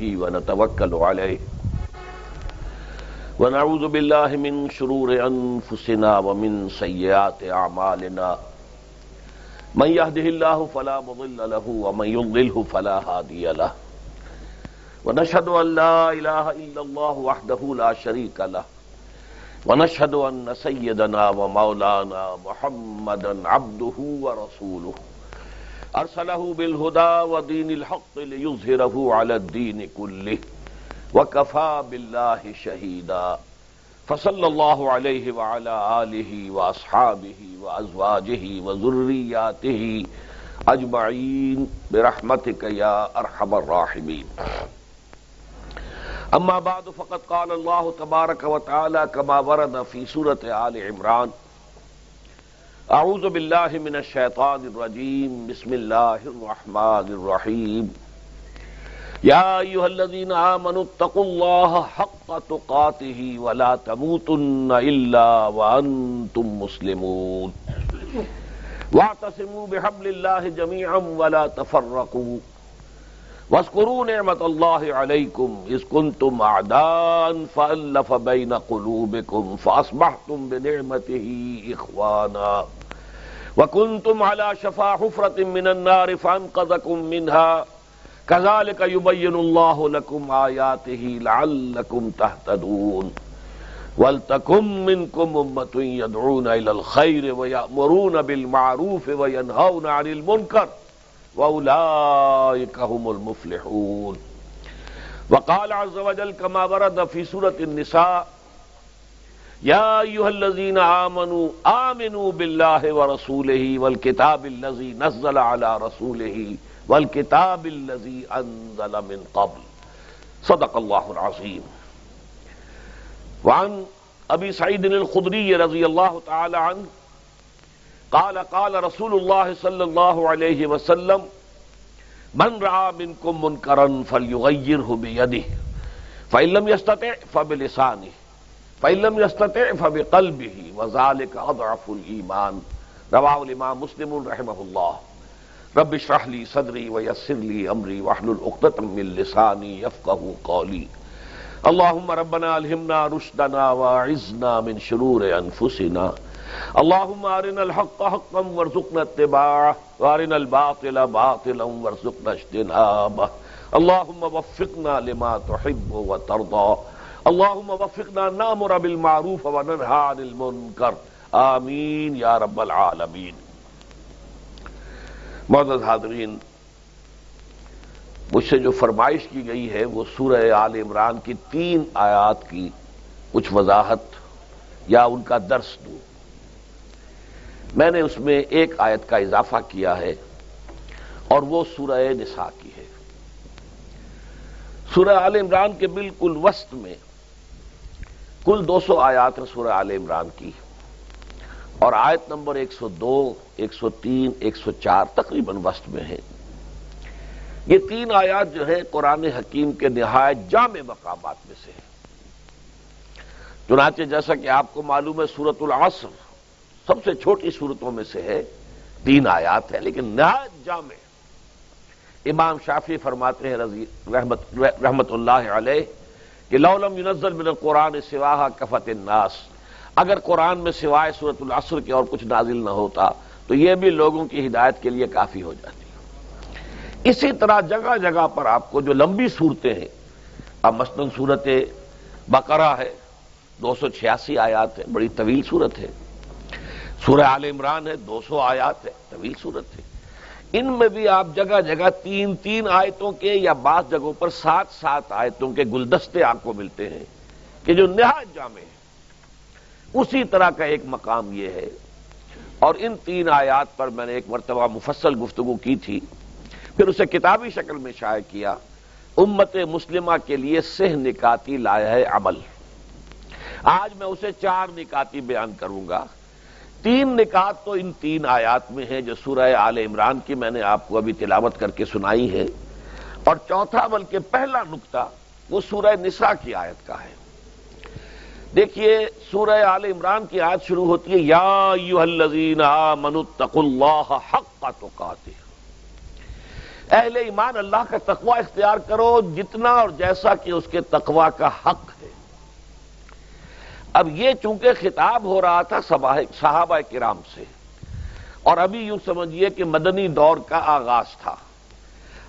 به ونتوكل عليه ونعوذ بالله من شرور أنفسنا ومن سيئات أعمالنا من يهده الله فلا مضل له ومن يضلله فلا هادي له. ونشهد أن لا إله إلا الله وحده لا شريك له. ونشهد أن سيدنا ومولانا محمدا عبده ورسوله أرسله بالهدى ودين الحق ليظهره على الدين كله وكفى بالله شهيدا فصلى الله عليه وعلى آله وأصحابه وأزواجه وذرياته أجمعين برحمتك يا أرحم الراحمين. أما بعد، فقد قال الله تبارك وتعالى كما ورد في سورة آل عمران اعوذ باللہ من الشیطان الرجیم، بسم اللہ الرحمن الرحیم۔ یا ایوہ الذین آمنوا اتقوا اللہ حق تقاته ولا تموتن الا وانتم مسلمون۔ واعتصموا بحبل اللہ جميعا ولا تفرقوا۔ واذكروا نعمت اللہ علیکم اذ کنتم اعدان فالف بین قلوبکم فاصبحتم بنعمته اخوانا۔ وكنتم على شفا حفرة من النار فانقذكم منها. كذلك يبين الله لكم آياته لعلكم تهتدون. ولتكن منكم أمة يدعون إلى الخير ويأمرون بالمعروف وينهون عن المنكر وأولئك هم المفلحون. وقال عز وجل كما ورد في سورة النساء یا ایوہ الذین آمنوا آمنوا باللہ ورسولہ والکتاب اللذی نزل على رسولہ والکتاب اللذی انزل من قبل۔ صدق اللہ العظیم۔ وعن ابی سعید الخدری رضی اللہ تعالی عنہ قال قال رسول اللہ صلی اللہ علیہ وسلم، من رعا منکم منکرا فلیغیرہ بیدہ، فإن لم يستطع فبلسانه فعلم يستطع فبقلبه وذلك اضعف الايمان رواه الامام مسلم رحمه الله. رب اشرح لي صدري ويسر لي امري واحلل عقدة من لساني يفقهوا قولي. اللهم ربنا الهمنا رشدنا واعذنا من شرور انفسنا اللهم ارنا الحق حقا وارزقنا اتباعه وارنا الباطل باطلا وارزقنا اجتنابه. اللهم وفقنا لما تحب وترضى. اللہم وفقنا نامر بالمعروف وننہا عن المنکر. آمین یا رب العالمین. معزز حاضرین، مجھ سے جو فرمائش کی گئی ہے وہ سورہ آل عمران کی تین آیات کی کچھ وضاحت یا ان کا درس دوں۔ میں نے اس میں ایک آیت کا اضافہ کیا ہے اور وہ سورہ نساء کی ہے۔ سورہ آل عمران کے بالکل وسط میں کل دو سو آیات ہیں سورہ آل عمران کی۔ اور آیت نمبر ایک سو دو، ایک سو تین، ایک سو چار تقریباً وسط میں ہے۔ یہ تین آیات جو ہے قرآن حکیم کے نہایت جامع مقامات میں سے ہے چنانچہ جیسا کہ آپ کو معلوم ہے سورت العصر سب سے چھوٹی صورتوں میں سے ہے۔ تین آیات ہے لیکن نہایت جامع۔ امام شافی فرماتے ہیں رضی رحمت رحمت اللہ علیہ کہ لولم ينزل من القرآن سواہا کفت الناس، اگر قرآن میں سوائے صورت العصر کے اور کچھ نازل نہ ہوتا، تو یہ بھی لوگوں کی ہدایت کے لیے کافی ہو جاتی اسی طرح جگہ جگہ پر آپ کو جو لمبی صورتیں ہیں، اب مثلاً صورت بقرہ ہے، دو سو چھیاسی آیات ہے بڑی طویل صورت ہے۔ سورہ عال عمران ہے، دو سو آیات ہے طویل صورت ہے۔ ان میں بھی آپ جگہ جگہ تین تین آیتوں کے یا بعض جگہوں پر سات سات آیتوں کے گلدستے آپ کو ملتے ہیں کہ جو نہایت جامع ہے اسی طرح کا ایک مقام یہ ہے۔ اور ان تین آیات پر میں نے ایک مرتبہ مفصل گفتگو کی تھی۔ پھر اسے کتابی شکل میں شائع کیا۔ امت مسلمہ کے لیے سہ نکاتی لایا ہے عمل۔ آج میں اسے چار نکاتی بیان کروں گا۔ تین نکات تو ان تین آیات میں ہیں جو سورہ آل عمران کی میں نے آپ کو ابھی تلاوت کر کے سنائی ہے۔ اور چوتھا بلکہ پہلا نقطہ وہ سورہ نساء کی آیت کا ہے۔ دیکھیے، سورہ آل عمران کی آیت شروع ہوتی ہے، یا الذین آمنوا اللہ حق کا اہل ایمان، اللہ کا تقوی اختیار کرو، جتنا اور جیسا کہ اس کے تقوی کا حق ہے۔ اب یہ چونکہ خطاب ہو رہا تھا صحابہ کرام سے، اور ابھی یوں سمجھیے کہ مدنی دور کا آغاز تھا۔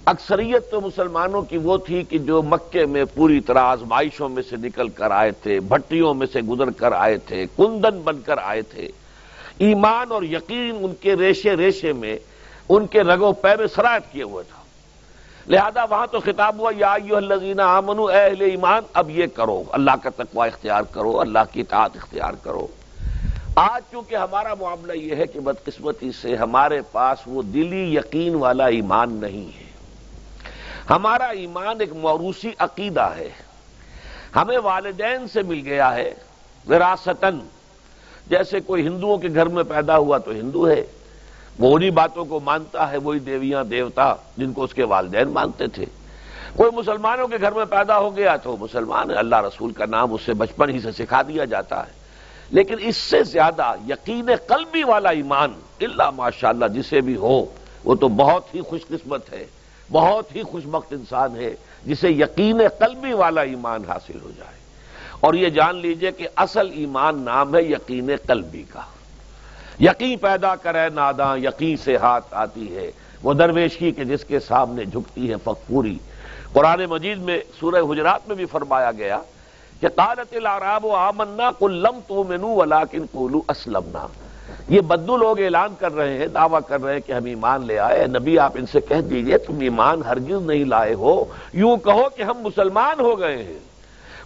اکثریت تو مسلمانوں کی وہ تھی کہ جو مکے میں پوری طرح آزمائشوں میں سے نکل کر آئے تھے، بھٹیوں میں سے گزر کر آئے تھے، کندن بن کر آئے تھے۔ ایمان اور یقین ان کے ریشے ریشے میں، ان کے رگو پے میں سرایت کیے ہوئے تھا۔ لہذا وہاں تو خطاب ہوا، یا الزین آمن اہل ایمان، اب یہ کرو، اللہ کا تقوی اختیار کرو، اللہ کی اطاعت اختیار کرو۔ آج چونکہ ہمارا معاملہ یہ ہے کہ بدقسمتی سے ہمارے پاس وہ دلی یقین والا ایمان نہیں ہے۔ ہمارا ایمان ایک موروثی عقیدہ ہے۔ ہمیں والدین سے مل گیا ہے وراثتن جیسے کوئی ہندوؤں کے گھر میں پیدا ہوا تو ہندو ہے۔ وہ انہیں باتوں کو مانتا ہے، وہی دیویاں، دیوتا جن کو اس کے والدین مانتے تھے۔ کوئی مسلمانوں کے گھر میں پیدا ہو گیا تو مسلمان ہے، اللہ رسول کا نام اسے بچپن ہی سے سکھا دیا جاتا ہے۔ لیکن اس سے زیادہ یقین قلبی والا ایمان اللہ ماشاء اللہ جسے بھی ہو، وہ تو بہت ہی خوش قسمت ہے، بہت ہی خوش بخت انسان ہے جسے یقین قلبی والا ایمان حاصل ہو جائے۔ اور یہ جان لیجیے کہ اصل ایمان نام ہے یقین قلبی کا۔ یقین پیدا کرے، ناداں یقین سے ہاتھ آتی ہے۔ وہ درویشی کے جس کے سامنے جھکتی ہے فقوری قرآن مجید میں سورہ حجرات میں بھی فرمایا گیا کہ قالت العراب و آمنا کلم تو مینو ولاکن کولو اسلمنا۔ یہ بدو لوگ اعلان کر رہے ہیں، دعویٰ کر رہے ہیں کہ ہم ایمان لے آئے۔ نبی آپ ان سے کہہ دیجیے، تم ایمان ہرگز نہیں لائے ہو۔ یوں کہو کہ ہم مسلمان ہو گئے ہیں۔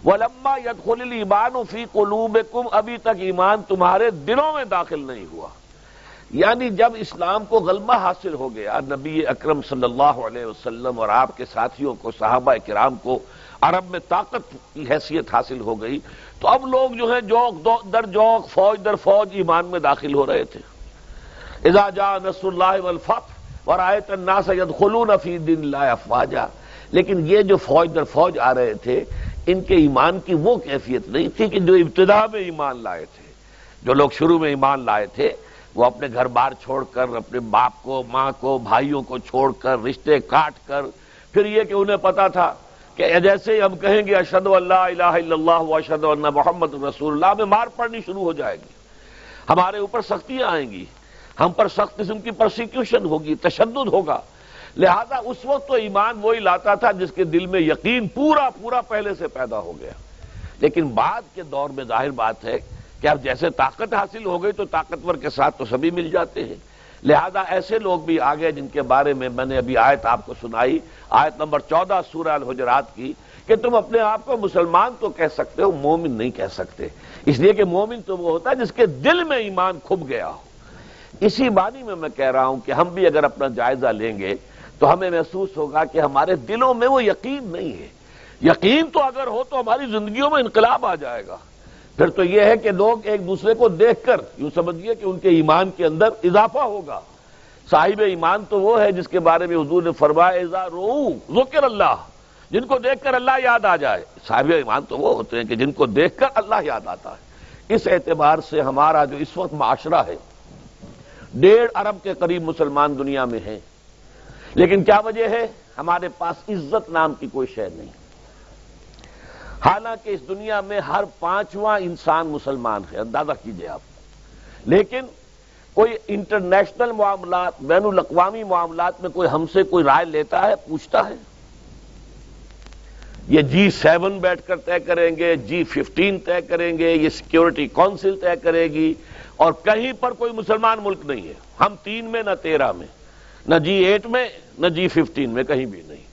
وہ لمبا یدخل ایمان فی قلوب ابھی تک ایمان تمہارے دلوں میں داخل نہیں ہوا۔ یعنی جب اسلام کو غلبہ حاصل ہو گیا، نبی اکرم صلی اللہ علیہ وسلم اور آپ کے ساتھیوں کو، صحابہ کرام کو عرب میں طاقت کی حیثیت حاصل ہو گئی، تو اب لوگ جو ہیں جوک در جوک، فوج در فوج ایمان میں داخل ہو رہے تھے۔ جا نصر اللہ والفتح ورایت الناس يدخلون فی دین اللہ افواجا۔ لیکن یہ جو فوج در فوج آ رہے تھے ان کے ایمان کی وہ کیفیت نہیں تھی کہ جو ابتدا میں ایمان لائے تھے، جو لوگ شروع میں ایمان لائے تھے، وہ اپنے گھر بار چھوڑ کر، اپنے باپ کو، ماں کو، بھائیوں کو چھوڑ کر، رشتے کاٹ کر، پھر یہ کہ انہیں پتا تھا کہ جیسے ہی ہم کہیں گے اشد اللہ الہ الا اللہ اشد اللہ محمد رسول اللہ میں مار پڑنی شروع ہو جائے گی، ہمارے اوپر سختیاں آئیں گی، ہم پر سخت قسم کی پرسیکیوشن ہوگی، تشدد ہوگا لہذا اس وقت تو ایمان وہی لاتا تھا جس کے دل میں یقین پورا پورا پہلے سے پیدا ہو گیا۔ لیکن بعد کے دور میں ظاہر بات ہے کہ اب جیسے طاقت حاصل ہو گئی تو طاقتور کے ساتھ تو سبھی مل جاتے ہیں۔ لہذا ایسے لوگ بھی آگے جن کے بارے میں میں نے ابھی آیت آپ کو سنائی۔ آیت نمبر چودہ سورہ الحجرات کی کہ تم اپنے آپ کو مسلمان تو کہہ سکتے ہو، مومن نہیں کہہ سکتے۔ اس لیے کہ مومن تو وہ ہوتا ہے جس کے دل میں ایمان کھب گیا ہو۔ اسی بانی میں میں کہہ رہا ہوں کہ ہم بھی اگر اپنا جائزہ لیں گے تو ہمیں محسوس ہوگا کہ ہمارے دلوں میں وہ یقین نہیں ہے۔ یقین تو اگر ہو تو ہماری زندگیوں میں انقلاب آ جائے گا۔ پھر تو یہ ہے کہ لوگ ایک دوسرے کو دیکھ کر یوں سمجھیے کہ ان کے ایمان کے اندر اضافہ ہوگا۔ صاحب ایمان تو وہ ہے جس کے بارے میں حضور نے فرمایا رو ذکر اللہ۔ جن کو دیکھ کر اللہ یاد آ جائے۔ صاحب ایمان تو وہ ہوتے ہیں کہ جن کو دیکھ کر اللہ یاد آتا ہے۔ اس اعتبار سے ہمارا جو اس وقت معاشرہ ہے، ڈیڑھ ارب کے قریب مسلمان دنیا میں ہیں۔ لیکن کیا وجہ ہے؟ ہمارے پاس عزت نام کی کوئی شے نہیں۔ حالانکہ اس دنیا میں ہر پانچواں انسان مسلمان ہے، اندازہ کیجیے آپ۔ لیکن کوئی انٹرنیشنل معاملات، بین الاقوامی معاملات میں کوئی ہم سے کوئی رائے لیتا ہے، پوچھتا ہے؟ یہ جی سیون بیٹھ کر طے کریں گے جی ففٹین طے کریں گے، یہ سیکورٹی کونسل طے کرے گی اور کہیں پر کوئی مسلمان ملک نہیں ہے۔ ہم تین میں نہ تیرہ میں۔ نہ جی ایٹ میں، نہ جی ففٹین میں، کہیں بھی نہیں۔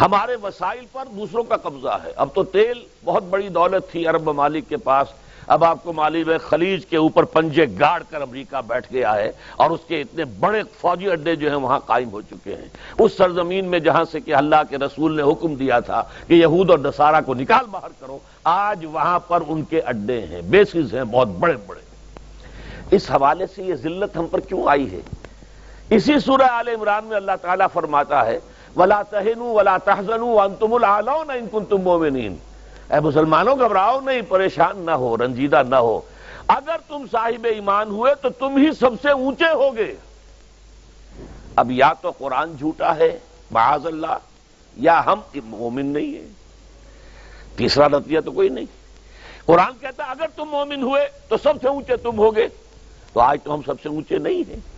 ہمارے وسائل پر دوسروں کا قبضہ ہے۔ اب تو تیل بہت بڑی دولت تھی عرب ممالک کے پاس۔ اب آپ کو معلوم ہے، خلیج کے اوپر پنجے گاڑ کر امریکہ بیٹھ گیا ہے اور اس کے اتنے بڑے فوجی اڈے جو ہیں وہاں قائم ہو چکے ہیں۔ اس سرزمین میں جہاں سے کہ اللہ کے رسول نے حکم دیا تھا کہ یہود اور دسارا کو نکال باہر کرو، آج وہاں پر ان کے اڈے ہیں۔ بیسز ہیں بہت بڑے بڑے۔ اس حوالے سے یہ ذلت ہم پر کیوں آئی ہے؟ اسی سورہ آل عمران میں اللہ تعالیٰ فرماتا ہے، ولا تہن ولا تحزن انتم العلون ان کنتم مومنین اے مسلمانوں، گھبراؤ نہیں، پریشان نہ ہو، رنجیدہ نہ ہو۔ اگر تم صاحب ایمان ہوئے تو تم ہی سب سے اونچے ہوگے۔ اب یا تو قرآن جھوٹا ہے، معاذ اللہ، یا ہم مومن نہیں ہیں۔ تیسرا نتیجہ تو کوئی نہیں۔ قرآن کہتا اگر تم مومن ہوئے تو سب سے اونچے تم ہوگے۔ تو آج تو ہم سب سے اونچے نہیں ہیں۔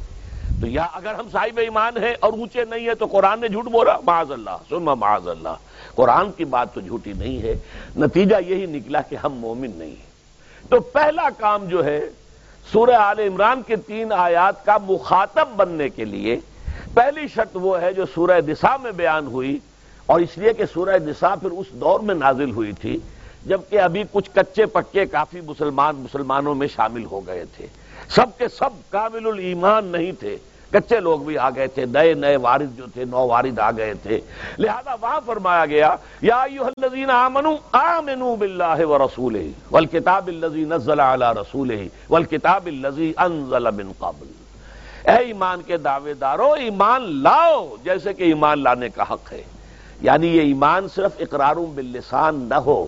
تو یا اگر ہم صاحب ایمان ہیں اور اونچے نہیں ہیں تو قرآن نے جھوٹ بولا؟ معاذ اللہ سنما معاذ اللہ۔ قرآن کی بات تو جھوٹی نہیں ہے۔ نتیجہ یہی نکلا کہ ہم مومن نہیں ہیں۔ تو پہلا کام جو ہے، سورہ آل عمران کے تین آیات کا مخاطب بننے کے لیے پہلی شرط وہ ہے جو سورہ دسا میں بیان ہوئی، اور اس لیے کہ سورہ دسا پھر اس دور میں نازل ہوئی تھی، جبکہ ابھی کچھ کچے پکے کافی مسلمان مسلمانوں میں شامل ہو گئے تھے۔ سب کے سب کامل الایمان نہیں تھے۔ کچے لوگ بھی آ گئے تھے، نئے نئے وارد جو تھے، نو وارد آ گئے تھے۔ لہذا وہاں فرمایا گیا، یا الذین آمنوا آمنوا باللہ ورسولہ والکتاب الذی نزل علی رسولہ، والکتاب الذی انزل من قبل۔ اے ایمان کے دعوے دارو ایمان لاؤ، جیسے کہ ایمان لانے کا حق ہے۔ یعنی یہ ایمان صرف اقراروں باللسان نہ ہو،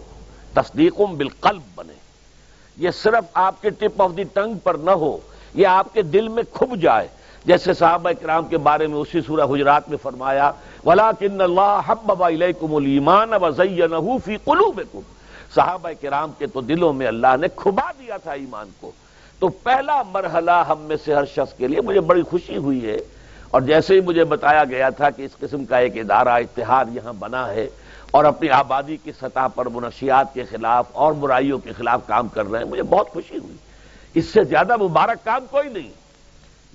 تصدیقوں بالقلب بنے۔ یہ صرف آپ کے ٹپ آف دی ٹنگ پر نہ ہو، یہ آپ کے دل میں کھب جائے۔ جیسے صحابہ کرام کے بارے میں اسی سورہ حجرات میں فرمایا ولا کن اللہ حب کم المان فی قلوبکم صحابہ کرام کے تو دلوں میں اللہ نے کھبا دیا تھا ایمان کو۔ تو پہلا مرحلہ ہم میں سے ہر شخص کے لیے مجھے بڑی خوشی ہوئی ہے۔ اور جیسے ہی مجھے بتایا گیا تھا کہ اس قسم کا ایک ادارہ اتحاد یہاں بنا ہے اور اپنی آبادی کی سطح پر منشیات کے خلاف اور برائیوں کے خلاف کام کر رہے ہیں، مجھے بہت خوشی ہوئی۔ اس سے زیادہ مبارک کام کوئی نہیں۔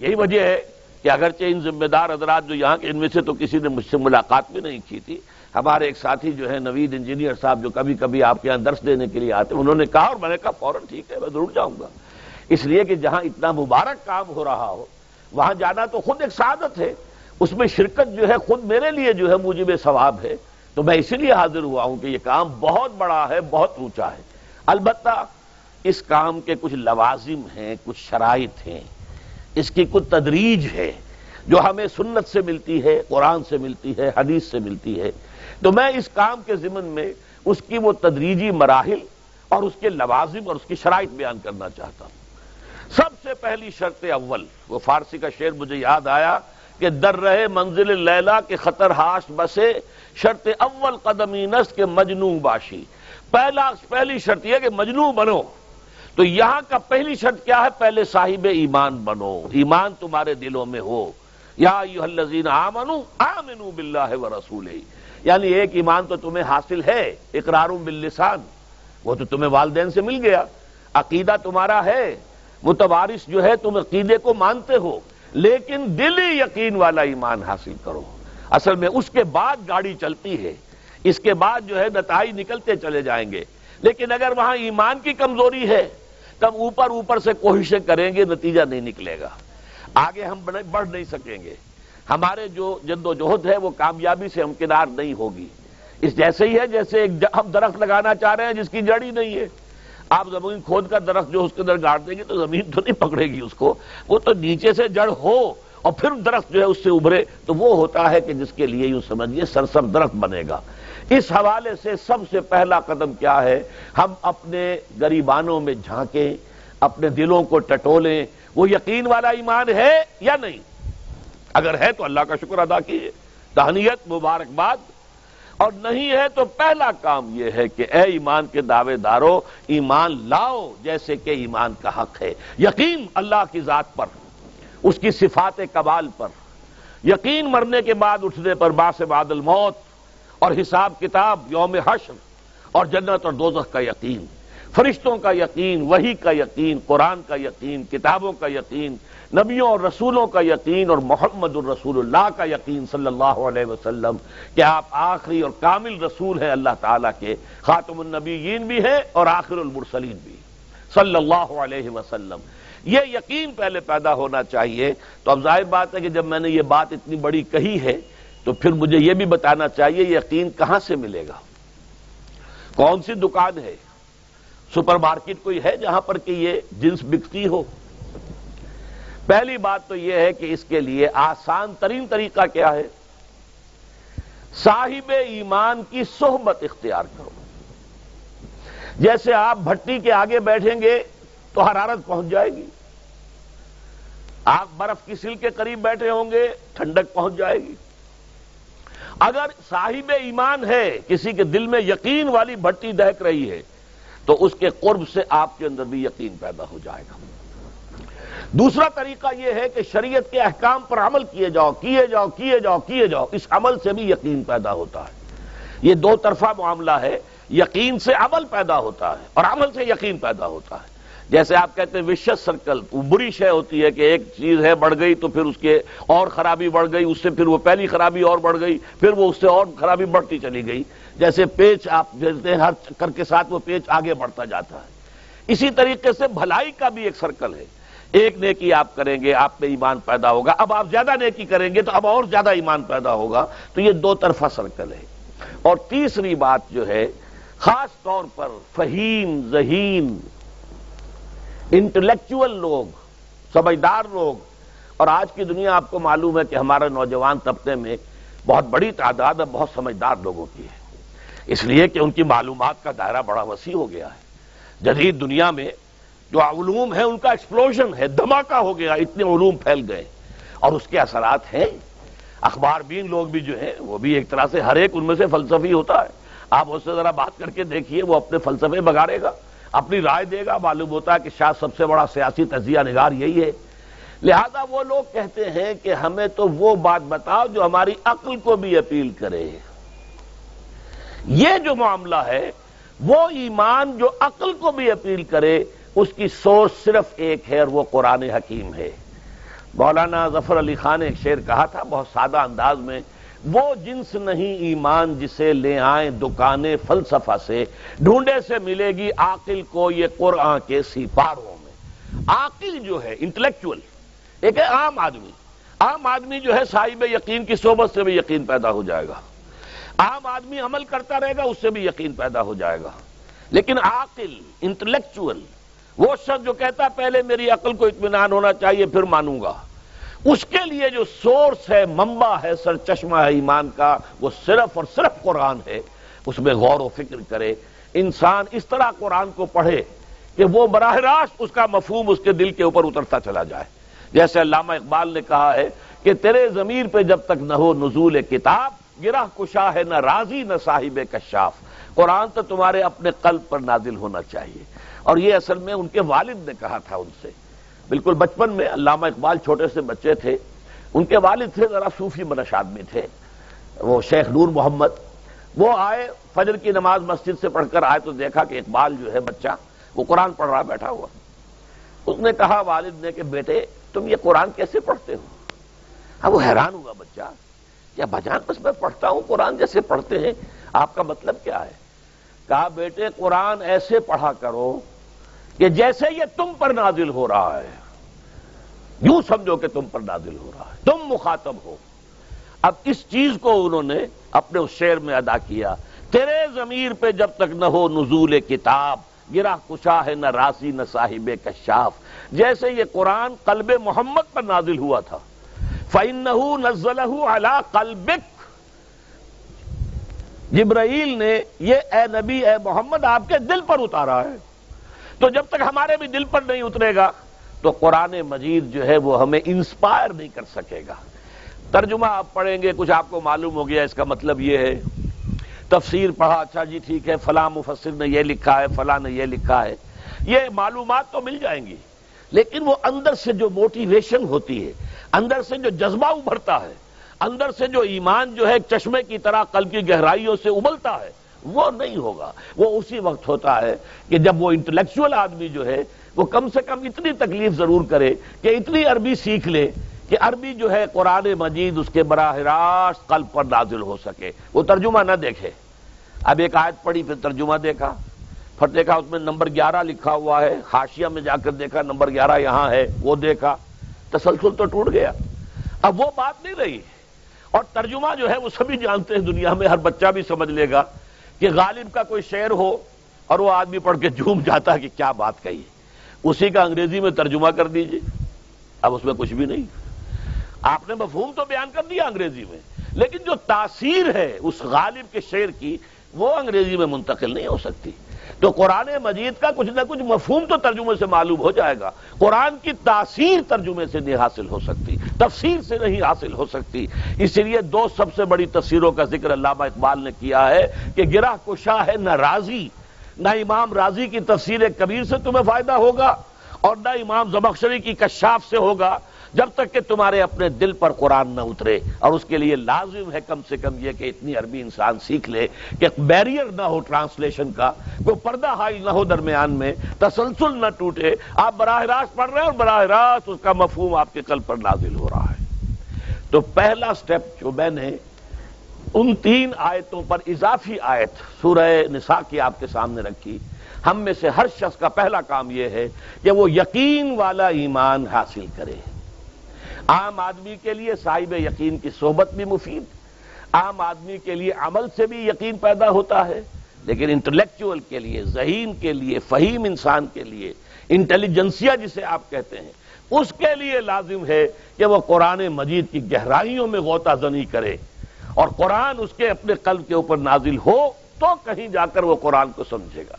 یہی وجہ ہے کہ اگرچہ ان ذمہ دار حضرات جو یہاں کے ان میں سے تو کسی نے مجھ سے ملاقات بھی نہیں کی تھی، ہمارے ایک ساتھی جو ہے نوید انجینئر صاحب جو کبھی کبھی آپ کے یہاں درس دینے کے لیے آتے ہیں، انہوں نے کہا اور میں نے کہا فوراً ٹھیک ہے، میں ضرور جاؤں گا۔ اس لیے کہ جہاں اتنا مبارک کام ہو رہا ہو، وہاں جانا تو خود ایک سعادت ہے۔ اس میں شرکت جو ہے خود میرے لیے جو ہے مجھے ثواب ہے۔ تو میں اسی لیے حاضر ہوا ہوں کہ یہ کام بہت بڑا ہے، بہت اونچا ہے۔ البتہ اس کام کے کچھ لوازم ہیں، کچھ شرائط ہیں۔ اس کی کچھ تدریج ہے جو ہمیں سنت سے ملتی ہے، قرآن سے ملتی ہے، حدیث سے ملتی ہے۔ تو میں اس کام کے ضمن میں اس کی وہ تدریجی مراحل اور اس کے لوازم اور اس کی شرائط بیان کرنا چاہتا ہوں۔ سب سے پہلی شرط اول، وہ فارسی کا شعر مجھے یاد آیا کہ در رہے منزل لیلا کے خطر ہاش بسے۔ شرط اول قدمی نس کے مجنو باشی۔ پہلا، پہلی شرط یہ کہ مجنو بنو۔ تو یہاں کا پہلی شرط کیا ہے؟ پہلے صاحب ایمان بنو۔ ایمان تمہارے دلوں میں ہو۔ یا الذین آمنو آمنو باللہ و رسول یعنی ایک ایمان تو تمہیں حاصل ہے اقرار باللسان۔ وہ تو تمہیں والدین سے مل گیا۔ عقیدہ تمہارا ہے۔ متوارث جو ہے، تم عقیدے کو مانتے ہو۔ لیکن دلی یقین والا ایمان حاصل کرو۔ اصل میں اس کے بعد گاڑی چلتی ہے۔ اس کے بعد جو ہے، نتائج نکلتے چلے جائیں گے۔ لیکن اگر وہاں ایمان کی کمزوری ہے تب اوپر اوپر سے کوششیں کریں گے، نتیجہ نہیں نکلے گا۔ آگے ہم بڑھ نہیں سکیں گے۔ ہمارے جو جد و جہد ہے، وہ کامیابی سے ہمکنار نہیں ہوگی۔ اس جیسے ہی ہے، جیسے ایک ہم درخت لگانا چاہ رہے ہیں، جس کی جڑ ہی نہیں ہے۔ آپ زمین کھود کر درخت جو اس کے اندر گاڑ دیں گے تو زمین تو نہیں پکڑے گی اس کو۔ وہ تو نیچے سے جڑ ہو۔ اور پھر درخت جو ہے اس سے ابھرے تو وہ ہوتا ہے کہ جس کے لیے یوں سمجھیے سرسر درخت بنے گا۔ اس حوالے سے سب سے پہلا قدم کیا ہے؟ ہم اپنے گریبانوں میں جھانکیں، اپنے دلوں کو ٹٹولیں۔ وہ یقین والا ایمان ہے یا نہیں؟ اگر ہے تو اللہ کا شکر ادا کیجیے تہنیت مبارکباد۔ اور نہیں ہے تو پہلا کام یہ ہے کہ اے ایمان کے دعوے دارو، ایمان لاؤ جیسے کہ ایمان کا حق ہے۔ یقین اللہ کی ذات پر۔ اس کی صفات کبال پر۔ یقین مرنے کے بعد اٹھنے پر باس بعد الموت اور حساب کتاب یوم حشر اور جنت اور دوزخ کا یقین۔ فرشتوں کا یقین وہی کا یقین، قرآن کا یقین، کتابوں کا یقین، نبیوں اور رسولوں کا یقین اور محمد الرسول اللہ کا یقین صلی اللہ علیہ وسلم کہ آپ آخری اور کامل رسول ہیں اللہ تعالیٰ کے۔ خاتم النبیین بھی ہیں اور آخر المرسلین بھی۔ صلی اللہ علیہ وسلم۔ یہ یقین پہلے پیدا ہونا چاہیے۔ تو اب ظاہر بات ہے کہ جب میں نے یہ بات اتنی بڑی کہی ہے، تو پھر مجھے یہ بھی بتانا چاہیے یقین کہاں سے ملے گا؟ کون سی دکان ہے؟ سپر مارکیٹ کوئی ہے جہاں پر کہ یہ جنس بکتی ہو؟ پہلی بات تو یہ ہے کہ اس کے لیے آسان ترین طریقہ کیا ہے؟ صاحب ایمان کی صحبت اختیار کرو۔ جیسے آپ بھٹی کے آگے بیٹھیں گے تو حرارت پہنچ جائے گی۔ آپ برف کی سل کے قریب بیٹھے ہوں گے، ٹھنڈک پہنچ جائے گی۔ اگر صاحب ایمان ہے، کسی کے دل میں یقین والی بھٹی دہک رہی ہے، تو اس کے قرب سے آپ کے اندر بھی یقین پیدا ہو جائے گا۔ دوسرا طریقہ یہ ہے کہ شریعت کے احکام پر عمل کیے جاؤ کیے جاؤ کیے جاؤ کیے جاؤ، اس عمل سے بھی یقین پیدا ہوتا ہے۔ یہ دو طرفہ معاملہ ہے، یقین سے عمل پیدا ہوتا ہے اور عمل سے یقین پیدا ہوتا ہے۔ جیسے آپ کہتے ہیں وشس سرکل بری شے ہوتی ہے کہ ایک چیز ہے بڑھ گئی تو پھر اس کے اور خرابی بڑھ گئی، اس سے پھر وہ پہلی خرابی اور بڑھ گئی، پھر وہ اس سے اور خرابی بڑھتی چلی گئی۔ جیسے پیچ آپ ہیں، ہر چکر کے ساتھ وہ پیچ آگے بڑھتا جاتا ہے۔ اسی طریقے سے بھلائی کا بھی ایک سرکل ہے۔ ایک نیکی آپ کریں گے، آپ میں ایمان پیدا ہوگا۔ اب آپ زیادہ نیکی کریں گے تو اب اور زیادہ ایمان پیدا ہوگا۔ تو یہ دو طرفہ سرکل ہے۔ اور تیسری بات جو ہے، خاص طور پر فہیم ذہین انٹلیکچل لوگ، سمجھدار لوگ۔ اور آج کی دنیا آپ کو معلوم ہے کہ ہمارے نوجوان طبقے میں بہت بڑی تعداد ہے بہت سمجھدار لوگوں کی ہے۔ اس لیے کہ ان کی معلومات کا دائرہ بڑا وسیع ہو گیا ہے۔ جدید دنیا میں جو علوم ہے ان کا ایکسپلوژن ہے، دھماکہ ہو گیا، اتنے علوم پھیل گئے۔ اور اس کے اثرات ہیں۔ اخبار بین لوگ بھی جو ہیں، وہ بھی ایک طرح سے ہر ایک ان میں سے فلسفی ہوتا ہے۔ آپ اس سے ذرا بات کر کے دیکھیے، وہ اپنے فلسفے بگاڑے گا۔ اپنی رائے دے گا، معلوم ہوتا ہے کہ شاید سب سے بڑا سیاسی تجزیہ نگار یہی ہے۔ لہذا وہ لوگ کہتے ہیں کہ ہمیں تو وہ بات بتاؤ جو ہماری عقل کو بھی اپیل کرے۔ یہ جو معاملہ ہے، وہ ایمان جو عقل کو بھی اپیل کرے، اس کی سوچ صرف ایک ہے اور وہ قرآن حکیم ہے۔ مولانا ظفر علی خان نے ایک شعر کہا تھا، بہت سادہ انداز میں وہ جنس نہیں ایمان جسے لے آئیں دکانیں فلسفہ سے، ڈھونڈے سے ملے گی عاقل کو یہ قرآن کے سپاروں میں۔ عاقل جو ہے انٹلیکچل ایک ہے عام آدمی۔ عام آدمی جو ہے صاحب یقین کی صحبت سے بھی یقین پیدا ہو جائے گا۔ عام آدمی عمل کرتا رہے گا، اس سے بھی یقین پیدا ہو جائے گا۔ لیکن عاقل انٹلیکچل وہ شخص جو کہتا ہے، پہلے میری عقل کو اطمینان ہونا چاہیے، پھر مانوں گا۔ اس کے لیے جو سورس ہے ممبا ہے سر، چشمہ ہے ایمان کا، وہ صرف اور صرف قرآن ہے۔ اس میں غور و فکر کرے۔ انسان اس طرح قرآن کو پڑھے کہ وہ براہ راست اس کا مفہوم اس کے دل کے اوپر اترتا چلا جائے۔ جیسے علامہ اقبال نے کہا ہے کہ تیرے ضمیر پہ جب تک نہ ہو نزول کتاب، گرہ کشا ہے نہ راضی نہ صاحب کشاف۔ قرآن تو تمہارے اپنے قلب پر نازل ہونا چاہیے۔ اور یہ اصل میں ان کے والد نے کہا تھا ان سے۔ بالکل بچپن میں علامہ اقبال چھوٹے سے بچے تھے۔ ان کے والد تھے، ذرا صوفی منش آدمی تھے۔ وہ شیخ نور محمد۔ وہ آئے فجر کی نماز مسجد سے پڑھ کر آئے تو دیکھا کہ اقبال جو ہے بچہ، وہ قرآن پڑھ رہا بیٹھا ہوا۔ اس نے کہا والد نے کہ بیٹے، تم یہ قرآن کیسے پڑھتے ہو؟ اب وہ حیران ہوا بچہ۔ کیا بجان بس میں پڑھتا ہوں، قرآن جیسے پڑھتے ہیں؟ آپ کا مطلب کیا ہے؟ کہا بیٹے، قرآن ایسے پڑھا کرو کہ جیسے یہ تم پر نازل ہو رہا ہے۔ یوں سمجھو کہ تم پر نازل ہو رہا ہے۔ تم مخاطب ہو۔ اب اس چیز کو انہوں نے اپنے اس شعر میں ادا کیا۔ تیرے ضمیر پہ جب تک نہ ہو نزول کتاب گرا کشا ہے نہ راسی نہ صاحب کشاف۔ جیسے یہ قرآن قلب محمد پر نازل ہوا تھا۔ فن نزل اللہ قلبک جبرائیل نے یہ اے نبی، اے محمد، آپ کے دل پر اتارا ہے۔ تو جب تک ہمارے بھی دل پر نہیں اترے گا تو قرآن مجید جو ہے وہ ہمیں انسپائر نہیں کر سکے گا۔ ترجمہ آپ پڑھیں گے، کچھ آپ کو معلوم ہو گیا، اس کا مطلب یہ ہے۔ تفسیر پڑھا اچھا جی ٹھیک ہے، فلاں مفسر نے یہ لکھا ہے، فلاں نے یہ لکھا ہے۔ یہ معلومات تو مل جائیں گی، لیکن وہ اندر سے جو موٹیویشن ہوتی ہے، اندر سے جو جذبہ ابھرتا ہے، اندر سے جو ایمان جو ہے چشمے کی طرح قلب کی گہرائیوں سے ابلتا ہے، وہ نہیں ہوگا۔ وہ اسی وقت ہوتا ہے کہ جب وہ انٹلیکچوئل آدمی جو ہے وہ کم سے کم اتنی تکلیف ضرور کرے کہ اتنی عربی سیکھ لے کہ عربی جو ہے قرآن مجید اس کے براہ راست قلب پر نازل ہو سکے۔ وہ ترجمہ نہ دیکھے۔ اب ایک آیت پڑھی، پھر ترجمہ دیکھا۔ پھر دیکھا اس میں نمبر گیارہ لکھا ہوا ہے۔ ہاشیا میں جا کر دیکھا نمبر گیارہ یہاں ہے، وہ دیکھا۔ تسلسل تو ٹوٹ گیا۔ اب وہ بات نہیں رہی۔ اور ترجمہ جو ہے وہ سبھی جانتے ہیں، دنیا میں ہر بچہ بھی سمجھ لے گا کہ غالب کا کوئی شعر ہو اور وہ آدمی پڑھ کے جھوم جاتا ہے کہ کیا بات کہی اسی کا انگریزی میں ترجمہ کر دیجیے۔ اب اس میں کچھ بھی نہیں۔ آپ نے مفہوم تو بیان کر دیا انگریزی میں، لیکن جو تاثیر ہے اس غالب کے شعر کی، وہ انگریزی میں منتقل نہیں ہو سکتی۔ تو قرآن مجید کا کچھ نہ کچھ مفہوم تو ترجمے سے معلوم ہو جائے گا۔ قرآن کی تاثیر ترجمے سے نہیں حاصل ہو سکتی، تفسیر سے نہیں حاصل ہو سکتی۔ اسی لیے دو سب سے بڑی تفسیروں کا ذکر علامہ اقبال نے کیا ہے کہ گرہ کشا ہے نہ راضی نہ امام راضی کی تفسیر کبیر سے تمہیں فائدہ ہوگا اور نہ امام زمخشری کی کشاف سے ہوگا جب تک کہ تمہارے اپنے دل پر قرآن نہ اترے اور اس کے لیے لازم ہے کم سے کم یہ کہ اتنی عربی انسان سیکھ لے کہ بیریئر نہ ہو ٹرانسلیشن کا، کوئی پردہ حائل نہ ہو درمیان میں، تسلسل نہ ٹوٹے۔ آپ براہ راست پڑھ رہے ہیں اور براہ راست اس کا مفہوم آپ کے قلب پر نازل ہو رہا ہے۔ تو پہلا سٹیپ جو میں نے ان تین آیتوں پر اضافی آیت سورہ نساء کی آپ کے سامنے رکھی۔ ہم میں سے ہر شخص کا پہلا کام یہ ہے کہ وہ یقین والا ایمان حاصل کرے۔ عام آدمی کے لیے صاحب یقین کی صحبت بھی مفید، عام آدمی کے لیے عمل سے بھی یقین پیدا ہوتا ہے، لیکن انٹلیکچوئل کے لیے، ذہین کے لیے، فہیم انسان کے لیے، انٹیلیجنسیا جسے آپ کہتے ہیں، اس کے لیے لازم ہے کہ وہ قرآن مجید کی گہرائیوں میں غوطہ زنی کرے۔ اور قرآن اس کے اپنے قلب کے اوپر نازل ہو تو کہیں جا کر وہ قرآن کو سمجھے گا۔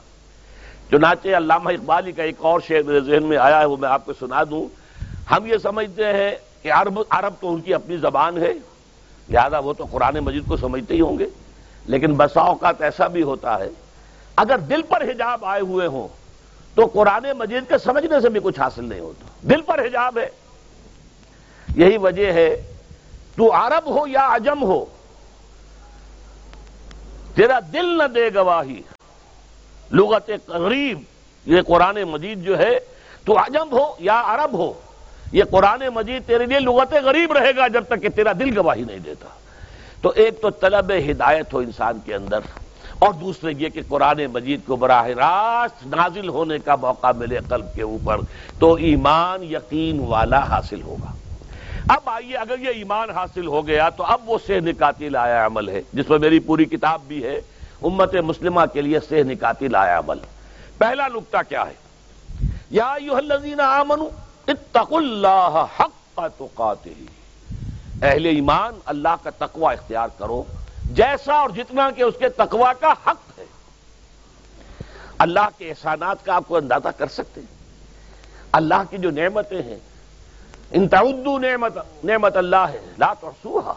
چنانچہ علامہ اقبالی کا ایک اور شعر میرے ذہن میں آیا ہے، وہ میں آپ کو سنا دوں۔ ہم یہ سمجھتے ہیں کہ عرب عرب تو ان کی اپنی زبان ہے، لہذا وہ تو قرآن مجید کو سمجھتے ہی ہوں گے۔ لیکن بسا اوقات ایسا بھی ہوتا ہے، اگر دل پر حجاب آئے ہوئے ہوں تو قرآن مجید کے سمجھنے سے بھی کچھ حاصل نہیں ہوتا۔ دل پر حجاب ہے۔ یہی وجہ ہے، تو عرب ہو یا عجم ہو تیرا دل نہ دے گواہی۔ لغت غریب یہ قرآن مجید جو ہے، تو عجم ہو یا عرب ہو، یہ قرآن مجید تیرے لیے لغت غریب رہے گا جب تک کہ تیرا دل گواہی نہیں دیتا۔ تو ایک تو طلب ہدایت ہو انسان کے اندر، اور دوسرے یہ کہ قرآن مجید کو براہ راست نازل ہونے کا موقع ملے قلب کے اوپر، تو ایمان یقین والا حاصل ہوگا۔ اب آئیے، اگر یہ ایمان حاصل ہو گیا تو اب وہ سہ نکاتی لایا عمل ہے، جس میں میری پوری کتاب بھی ہے۔ امت مسلمہ کے لیے سہ نکاتی لایا عمل پہلا نقطہ کیا ہے؟ یا آمنو اتق اللہ حق کا اہل ایمان، اللہ کا تقوی اختیار کرو، جیسا اور جتنا کہ اس کے تقوی کا حق ہے۔ اللہ کے احسانات کا آپ کو اندازہ کر سکتے ہیں۔ اللہ کی جو نعمتیں ہیں ان تعدو نعمت نعمت اللہ ہے، لا تحصوها۔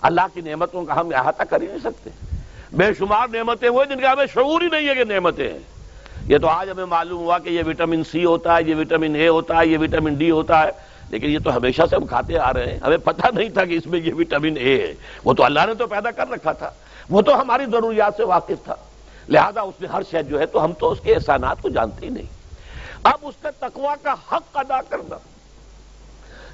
اللہ کی نعمتوں کا ہم احاطہ کر ہی نہیں سکتے۔ بے شمار نعمتیں وہ جن کا ہمیں شعور ہی نہیں ہے کہ نعمتیں ہیں۔ یہ تو آج ہمیں معلوم ہوا کہ یہ وٹامن سی ہوتا ہے، یہ وٹامن اے ہوتا ہے، یہ وٹامن ڈی ہوتا ہے۔ لیکن یہ تو ہمیشہ سے ہم کھاتے آ رہے ہیں۔ ہمیں پتہ نہیں تھا کہ اس میں یہ وٹامن اے ہے۔ وہ تو اللہ نے تو پیدا کر رکھا تھا۔ وہ تو ہماری ضروریات سے واقف تھا۔ لہذا اس میں ہر شہد جو ہے تو ہم تو اس کے احسانات کو جانتے ہی نہیں۔ اب اس کا تقوا کا حق ادا کرنا۔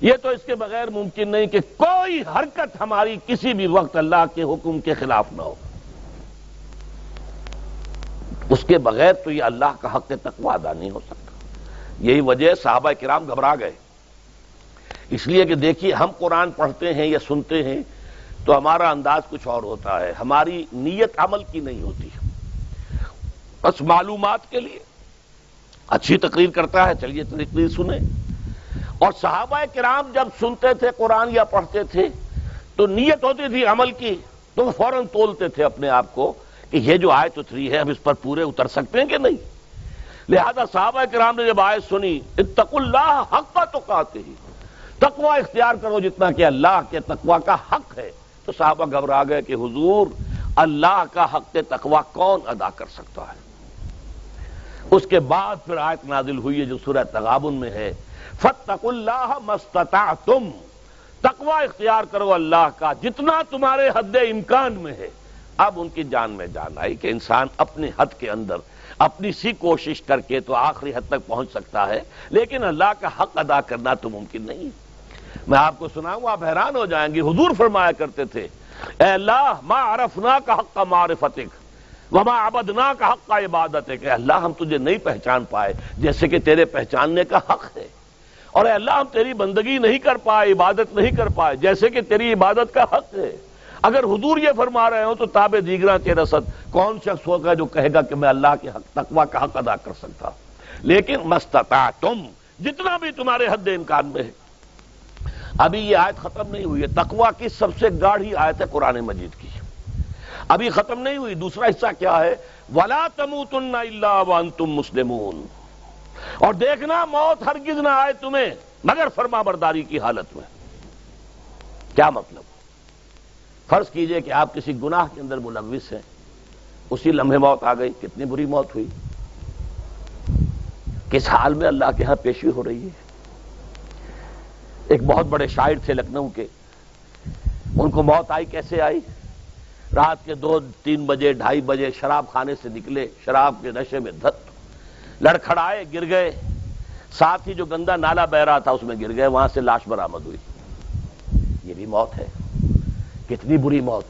یہ تو اس کے بغیر ممکن نہیں کہ کوئی حرکت ہماری کسی بھی وقت اللہ کے حکم کے خلاف نہ ہو۔ اس کے بغیر تو یہ اللہ کا حق تقوی ادا نہیں ہو سکتا۔ یہی وجہ صحابہ کرام گھبرا گئے۔ اس لیے کہ دیکھیے ہم قرآن پڑھتے ہیں یا سنتے ہیں تو ہمارا انداز کچھ اور ہوتا ہے۔ ہماری نیت عمل کی نہیں ہوتی۔ بس معلومات کے لیے۔ اچھی تقریر کرتا ہے، چلیے تقریر سنیں۔ اور صحابہ کرام جب سنتے تھے قرآن یا پڑھتے تھے، تو نیت ہوتی تھی عمل کی، تو وہ فوراً تولتے تھے اپنے آپ کو کہ یہ جو آیت اتری ہے، ہم اس پر پورے اتر سکتے ہیں کہ نہیں؟ لہذا صحابہ کرام نے جب آیت سنی اتق اللہ حق کا تو کہتے ہی تقوا اختیار کرو جتنا کہ اللہ کے تقوا کا حق ہے۔ تو صحابہ گھبرا گئے کہ حضور، اللہ کا حق تقوا کون ادا کر سکتا ہے؟ اس کے بعد پھر آیت نازل ہوئی ہے جو سورہ تغابن میں ہے۔ فتق اللہ مستتا تم تقوا اختیار کرو اللہ کا، جتنا تمہارے حد امکان میں ہے۔ اب ان کی جان میں جان آئی کہ انسان اپنی حد کے اندر اپنی سی کوشش کر کے تو آخری حد تک پہنچ سکتا ہے، لیکن اللہ کا حق ادا کرنا تو ممکن نہیں۔ میں آپ کو سناؤں، آپ حیران ہو جائیں گے۔ حضور فرمایا کرتے تھے، اے اللہ، ما عرفنا کا حق کا معرفتک، وما عبدنا کا حق کا عبادت ہے کہ اللہ، ہم تجھے نہیں پہچان پائے، جیسے کہ تیرے پہچاننے کا حق ہے۔ اور اے اللہ، ہم تیری بندگی نہیں کر پائے، عبادت نہیں کر پائے، جیسے کہ تیری عبادت کا حق ہے۔ اگر حضور یہ فرما رہے ہو تو تاب دیگرہ کے رسد کون شخص ہوگا جو کہے گا کہ میں اللہ کے حق، تقوی کا حق ادا کر سکتا لیکن مستتا تم جتنا بھی تمہارے حد امکان میں ہے۔ ابھی یہ آیت ختم نہیں ہوئی ہے۔ تقوا کی سب سے گاڑھی آیت ہے قرآن مجید کی۔ ابھی ختم نہیں ہوئی۔ دوسرا حصہ کیا ہے؟ ولا تموتن اللہ وان تم مسلمون۔ اور دیکھنا موت ہرگز نہ آئے تمہیں، مگر فرما برداری کی حالت میں۔ کیا مطلب؟ فرض کیجیے کہ آپ کسی گناہ کے اندر ملوث ہیں، اسی لمحے موت آ گئی، کتنی بری موت ہوئی؟ کس حال میں اللہ کے ہاں پیشی ہو رہی ہے؟ ایک بہت بڑے شاعر تھے لکھنؤ کے، ان کو موت آئی، کیسے آئی؟ رات کے دو، تین بجے، ڈھائی بجے شراب خانے سے نکلے، شراب کے نشے میں دھت لڑکھڑائے، گر گئے۔ ساتھ ہی جو گندا نالا بہ رہا تھا، اس میں گر گئے، وہاں سے لاش برامد ہوئی۔ یہ بھی موت ہے۔ کتنی بری موت۔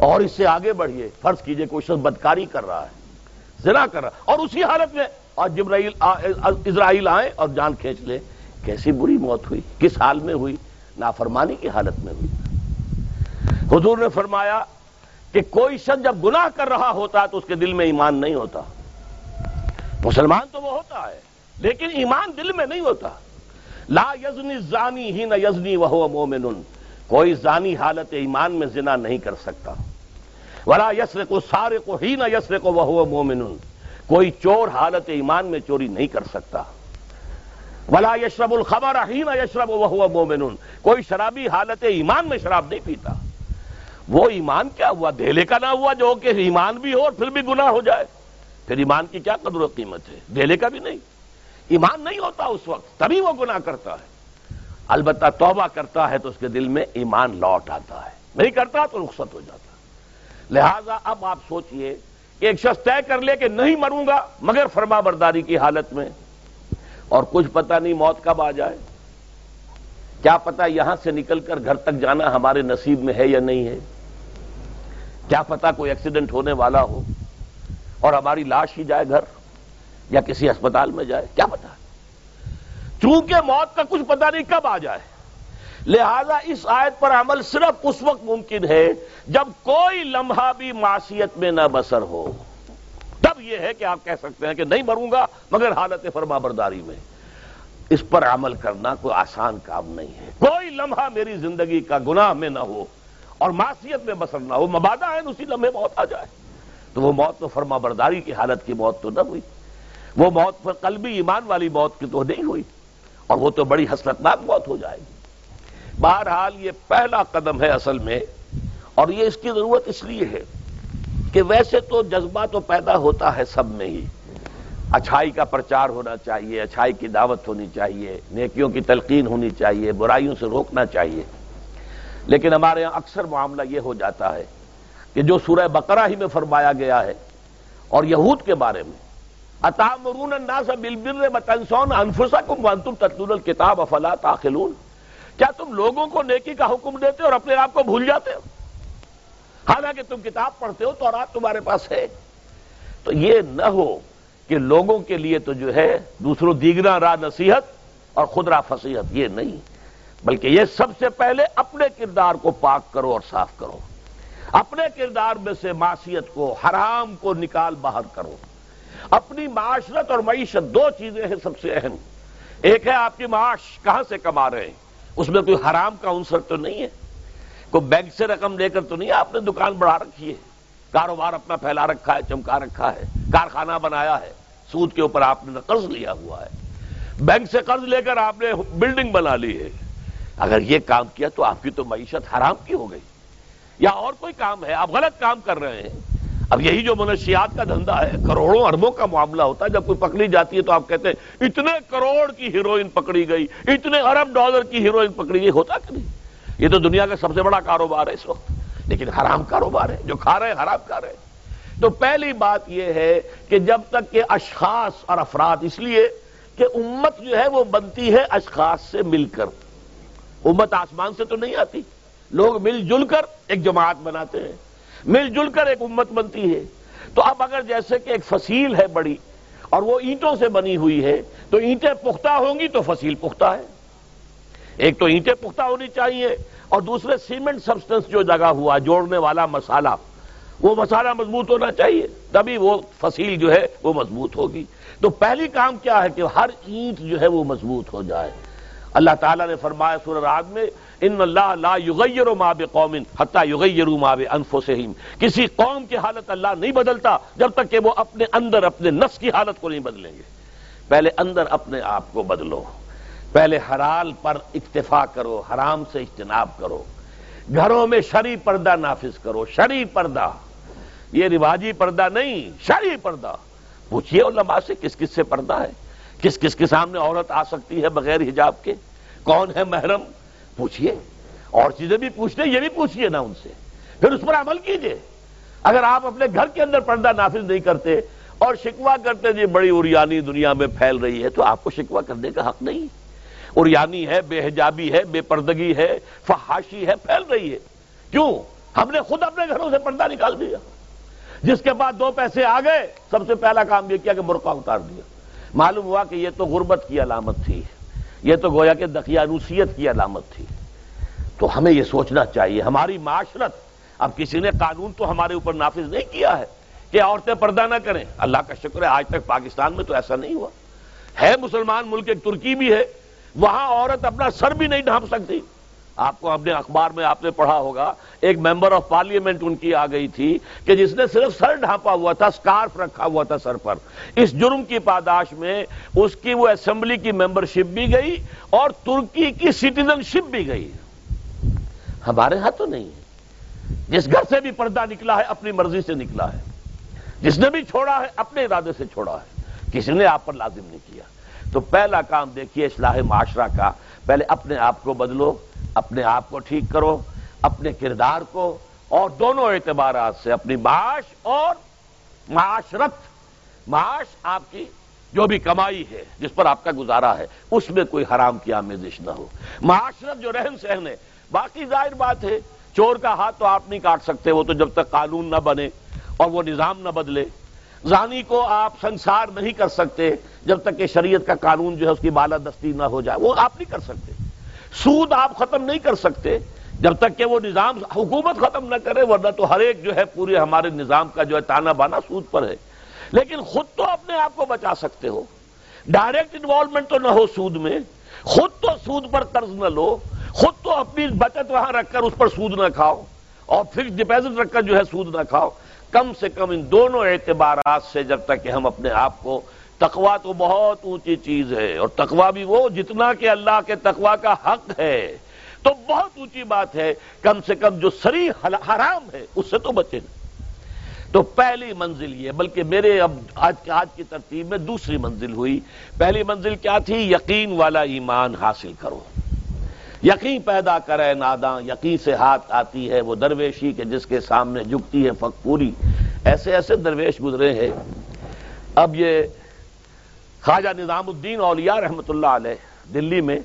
اور اس سے آگے بڑھیے فرض کیجیے کوئی شخص بدکاری کر رہا ہے، زنا کر رہا اور اسی حالت میں اور جبرائیل اسرائیل آئے اور جان کھینچ لے کیسی بری موت ہوئی؟ کس حال میں ہوئی؟ نافرمانی کی حالت میں ہوئی۔ حضور نے فرمایا کہ کوئی شخص جب گناہ کر رہا ہوتا تو اس کے دل میں ایمان نہیں ہوتا۔ مسلمان تو وہ ہوتا ہے، لیکن ایمان دل میں نہیں ہوتا۔ لا یزنی زانی ہی نہ یزنی وہ مومن کوئی زانی حالت ایمان میں زنا نہیں کر سکتا۔ ولا یسر کو سارے کو ہی نہ یسر کو وہ مومن کوئی چور حالت ایمان میں چوری نہیں کر سکتا۔ ولا یشرب الخبر ہی نہ یشرب وہ مومن کوئی شرابی حالت ایمان میں شراب نہیں پیتا۔ وہ ایمان کیا ہوا؟ دہلے کا نہ ہوا جو کہ ایمان بھی ہو اور پھر بھی گناہ ہو جائے۔ پھر ایمان کی کیا قدر و قیمت ہے؟ دہلے کا بھی نہیں۔ ایمان نہیں ہوتا اس وقت، تبھی وہ گناہ کرتا ہے۔ البتہ توبہ کرتا ہے تو اس کے دل میں ایمان لوٹ آتا ہے۔ نہیں کرتا تو رخصت ہو جاتا لہذا اب آپ سوچئے کہ ایک شخص طے کر لے کہ نہیں مروں گا، مگر فرما برداری کی حالت میں۔ اور کچھ پتہ نہیں موت کب آ جائے۔ کیا پتا یہاں سے نکل کر گھر تک جانا ہمارے نصیب میں ہے یا نہیں ہے۔ کیا پتا کوئی ایکسیڈنٹ ہونے والا ہو۔ اور ہماری لاش ہی جائے گھر یا کسی اسپتال میں جائے، کیا پتا؟ چونکہ موت کا کچھ پتہ نہیں کب آ جائے۔ لہذا اس آیت پر عمل صرف اس وقت ممکن ہے جب کوئی لمحہ بھی معاشیت میں نہ بسر ہو۔ تب یہ ہے کہ آپ کہہ سکتے ہیں کہ نہیں مروں گا، مگر حالت فرما برداری میں۔ اس پر عمل کرنا کوئی آسان کام نہیں ہے۔ کوئی لمحہ میری زندگی کا گناہ میں نہ ہو اور معاشیت میں بسر نہ ہو، مبادہ ہے، اسی لمحے موت آ جائے۔ تو وہ موت تو فرما برداری کی حالت کی موت تو نہ ہوئی۔ وہ موت پر قلبی ایمان والی موت کی تو نہیں ہوئی۔ اور وہ تو بڑی حسرتناک موت ہو جائے گی۔ بہرحال یہ پہلا قدم ہے اصل میں، اور یہ اس کی ضرورت اس لیے ہے کہ ویسے تو جذبہ تو پیدا ہوتا ہے سب میں ہی۔ اچھائی کا پرچار ہونا چاہیے، اچھائی کی دعوت ہونی چاہیے، نیکیوں کی تلقین ہونی چاہیے، برائیوں سے روکنا چاہیے۔ لیکن ہمارے یہاں اکثر معاملہ یہ ہو جاتا ہے کہ جو سورہ بقرہ ہی میں فرمایا گیا ہے اور یہود کے بارے میں اتامرون الناس بالبر وتنسون انفسکم وانتم تتلون الكتاب افلا تعقلون۔ کیا تم لوگوں کو نیکی کا حکم دیتے اور اپنے آپ کو بھول جاتے ہو؟ حالانکہ تم کتاب پڑھتے ہو تو اور تمہارے پاس ہے۔ تو یہ نہ ہو کہ لوگوں کے لیے تو جو ہے دوسروں دیگنا راہ نصیحت اور خود راہ فصیحت، یہ نہیں۔ بلکہ یہ سب سے پہلے اپنے کردار کو پاک کرو اور صاف کرو۔ اپنے کردار میں سے معاشیت کو، حرام کو نکال باہر کرو۔ اپنی معاشرت اور معیشت دو چیزیں ہیں سب سے اہم۔ ایک ہے آپ کی معاش کہاں سے کما رہے ہیں؟ اس میں کوئی حرام کا عنصر تو نہیں ہے؟ کوئی بینک سے رقم لے کر تو نہیں آپ نے دکان بڑھا رکھی ہے؟ کاروبار اپنا پھیلا رکھا ہے، چمکا رکھا ہے، کارخانہ بنایا ہے، سود کے اوپر آپ نے قرض لیا ہوا ہے۔ بینک سے قرض لے کر آپ نے بلڈنگ بنا لی ہے۔ اگر یہ کام کیا تو آپ کی تو معیشت حرام کی ہو گئی۔ یا اور کوئی کام ہے؟ آپ غلط کام کر رہے ہیں۔ اب یہی جو منشیات کا دھندا ہے، کروڑوں اربوں کا معاملہ ہوتا ہے۔ جب کوئی پکڑی جاتی ہے تو آپ کہتے ہیں، اتنے کروڑ کی ہیروئن پکڑی گئی، اتنے ارب ڈالر کی ہیروئن پکڑی گئی۔ ہوتا کہ نہیں؟ یہ تو دنیا کا سب سے بڑا کاروبار ہے اس وقت۔ لیکن حرام کاروبار ہے، جو کھا رہے ہیں حرام کھا رہے ہیں۔ تو پہلی بات یہ ہے کہ جب تک کہ اشخاص اور افراد، اس لیے کہ امت جو ہے وہ بنتی ہے اشخاص سے مل کر۔ امت آسمان سے تو نہیں آتی۔ لوگ مل جل کر ایک جماعت بناتے ہیں، مل جل کر ایک امت بنتی ہے۔ تو اب اگر جیسے کہ ایک فصیل ہے بڑی اور وہ اینٹوں سے بنی ہوئی ہے، تو اینٹیں پختہ ہوں گی تو فصیل پختہ ہے۔ ایک تو اینٹیں پختہ ہونی چاہیے اور دوسرے سیمنٹ سبسٹنس جو جگہ ہوا، جوڑنے والا مسالہ، وہ مسالہ مضبوط ہونا چاہیے۔ تبھی وہ فصیل جو ہے وہ مضبوط ہوگی۔ تو پہلی کام کیا ہے کہ ہر اینٹ جو ہے وہ مضبوط ہو جائے۔ اللہ تعالیٰ نے فرمایا سورہ رات میں ان اللہ لا یغیر ما بقوم حتی یغیروا ما بانفسہم۔ کسی قوم کی حالت اللہ نہیں بدلتا، جب تک کہ وہ اپنے اندر اپنے نفس کی حالت کو نہیں بدلیں گے۔ پہلے اندر اپنے آپ کو بدلو، پہلے حلال پر اکتفا کرو، حرام سے اجتناب کرو۔ گھروں میں شری پردہ نافذ کرو شری پردہ۔ یہ رواجی پردہ نہیں شری پردہ۔ پوچھئے علماء سے کس کس سے پردہ ہے؟ کس کس کے سامنے عورت آ سکتی ہے بغیر حجاب کے؟ کون ہے محرم؟ پوچھئے۔ اور چیزیں بھی پوچھتے یہ بھی پوچھئے نا ان سے۔ پھر اس پر عمل کیجیے۔ اگر آپ اپنے گھر کے اندر پردہ نافذ نہیں کرتے اور شکوا کرتے جی بڑی اریانی دنیا میں پھیل رہی ہے، تو آپ کو شکوا کرنے کا حق نہیں۔ اریانی ہے، بے حجابی ہے، بے پردگی ہے، فحاشی ہے، پھیل رہی ہے۔ کیوں؟ ہم نے خود اپنے گھروں سے پردہ نکال دیا۔ جس کے بعد دو پیسے آ گئے، سب سے پہلا کام یہ کیا کہ برقع اتار دیا۔ معلوم ہوا کہ یہ تو غربت کی علامت تھی۔ یہ تو گویا کہ دقیانوسیت کی علامت تھی۔ تو ہمیں یہ سوچنا چاہیے، ہماری معاشرت، اب کسی نے قانون تو ہمارے اوپر نافذ نہیں کیا ہے کہ عورتیں پردہ نہ کریں۔ اللہ کا شکر ہے، آج تک پاکستان میں تو ایسا نہیں ہوا۔ ہے مسلمان ملک، ایک ترکی بھی ہے، وہاں عورت اپنا سر بھی نہیں ڈھانپ سکتی۔ آپ کو اپنے اخبار میں آپ نے پڑھا ہوگا، ایک ممبر آف پارلیمنٹ ان کی آ گئی تھی کہ جس نے صرف سر ڈھانپا ہوا تھا، سکارف رکھا ہوا تھا سر پر۔ اس جرم کی پاداش میں اس کی وہ اسمبلی کی ممبرشپ بھی گئی اور ترکی کی سٹیزن شپ بھی گئی۔ ہمارے ہاں تو نہیں ہے۔ جس گھر سے بھی پردہ نکلا ہے، اپنی مرضی سے نکلا ہے۔ جس نے بھی چھوڑا ہے، اپنے ارادے سے چھوڑا ہے۔ کسی نے آپ پر لازم نہیں کیا۔ تو پہلا کام دیکھیے اصلاح معاشرہ کا۔ پہلے اپنے آپ کو بدلو۔ اپنے آپ کو ٹھیک کرو، اپنے کردار کو، اور دونوں اعتبارات سے اپنی معاش اور معاشرت، معاش آپ کی جو بھی کمائی ہے، جس پر آپ کا گزارا ہے، اس میں کوئی حرام کی آمیزش نہ ہو۔ معاشرت جو رہن سہن ہے، باقی ظاہر بات ہے، چور کا ہاتھ تو آپ نہیں کاٹ سکتے، وہ تو جب تک قانون نہ بنے اور وہ نظام نہ بدلے۔ زانی کو آپ سنسار نہیں کر سکتے جب تک کہ شریعت کا قانون جو ہے، اس کی بالادستی نہ ہو جائے، وہ آپ نہیں کر سکتے۔ سود آپ ختم نہیں کر سکتے جب تک کہ وہ نظام حکومت ختم نہ کرے، ورنہ تو ہر ایک جو ہے پورے ہمارے نظام کا جو ہے تانا بانا سود پر ہے۔ لیکن خود تو اپنے آپ کو بچا سکتے ہو۔ ڈائریکٹ انوالومنٹ تو نہ ہو سود میں۔ خود تو سود پر قرض نہ لو۔ خود تو اپنی بچت وہاں رکھ کر اس پر سود نہ کھاؤ۔ اور فکس ڈپازٹ رکھ کر جو ہے سود نہ کھاؤ۔ کم سے کم ان دونوں اعتبارات سے جب تک کہ ہم اپنے آپ کو تقوا تو بہت اونچی چیز ہے اور تقوا بھی وہ جتنا کہ اللہ کے تقوا کا حق ہے۔ تو بہت اونچی بات ہے۔ کم سے کم جو سری حرام ہے، اس سے تو بچے۔ نا تو پہلی منزل یہ، بلکہ میرے اب آج آج کی ترتیب میں دوسری منزل ہوئی۔ پہلی منزل کیا تھی؟ یقین والا ایمان حاصل کرو۔ یقین پیدا کرے، ناداں یقین سے ہاتھ آتی ہے۔ وہ درویشی کے جس کے سامنے جھکتی ہے فقپوری ایسے ایسے درویش گزرے ہیں۔ اب یہ خواجہ نظام الدین اولیاء رحمت اللہ علیہ، دلی میں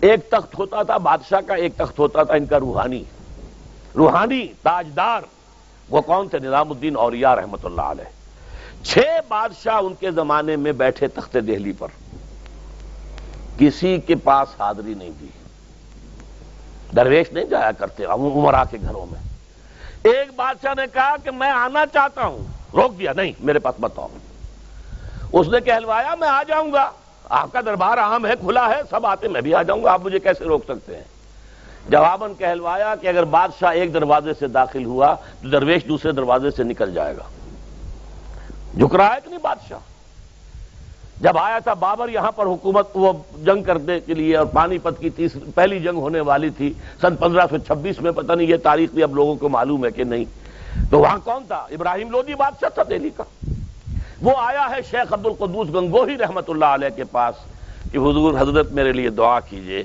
ایک تخت ہوتا تھا، بادشاہ کا ایک تخت ہوتا تھا، ان کا روحانی۔ روحانی تاجدار، وہ کون تھے؟ نظام الدین اولیاء رحمت اللہ علیہ۔ چھ بادشاہ ان کے زمانے میں بیٹھے تخت دہلی پر۔ کسی کے پاس حاضری نہیں دی درویش نہیں جایا کرتے عمرا کے گھروں میں۔ ایک بادشاہ نے کہا کہ میں آنا چاہتا ہوں۔ روک دیا، نہیں، میرے پاس بتاؤ۔ اس نے کہلوایا، میں آ جاؤں گا۔ آپ کا دربار عام ہے، کھلا ہے، سب آتے میں بھی آ جاؤں گا، آپ مجھے کیسے روک سکتے ہیں؟ جواباً کہلوایا کہ اگر بادشاہ ایک دروازے سے داخل ہوا تو درویش دوسرے دروازے سے نکل جائے گا۔ جھک رہا ہے کہ نہیں بادشاہ۔ جب آیا تھا بابر، یہاں پر حکومت وہ جنگ کرنے کے لیے اور پانی پت کی تیسری پہلی جنگ ہونے والی تھی، سن پندرہ سو چھبیس میں، پتہ نہیں یہ تاریخ بھی اب لوگوں کو معلوم ہے کہ نہیں۔ تو وہاں کون تھا؟ ابراہیم لودی بادشاہ تھا دہلی کا۔ وہ آیا ہے شیخ عبد القدوس گنگوہی رحمت اللہ علیہ کے پاس کہ حضور حضرت میرے لیے دعا کیجیے۔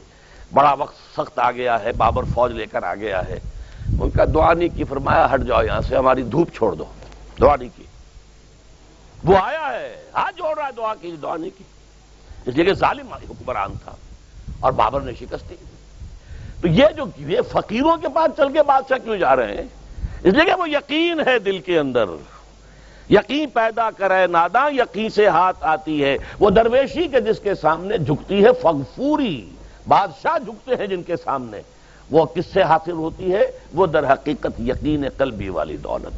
بڑا وقت سخت آ گیا ہے، بابر فوج لے کر آ گیا ہے۔ ان کا دعا نہیں کی، فرمایا ہٹ جاؤ یہاں سے، ہماری دھوپ چھوڑ دو۔ دعا نہیں کی۔ وہ آیا ہے ہاتھ جوڑ رہا ہے، دعا کی دعا نہیں کی۔ اس لیے کہ ظالم حکمران تھا اور بابر نے شکست دی۔ تو یہ جو یہ فقیروں کے پاس چل کے بادشاہ کیوں جا رہے ہیں؟ اس لیے کہ وہ یقین ہے دل کے اندر۔ یقین پیدا کرے، ناداں یقین سے ہاتھ آتی ہے۔ وہ درویشی کے جس کے سامنے جھکتی ہے، فغفوری، بادشاہ جھکتے ہیں جن کے سامنے۔ وہ کس سے حاصل ہوتی ہے؟ وہ در حقیقت یقین قلبی والی دولت۔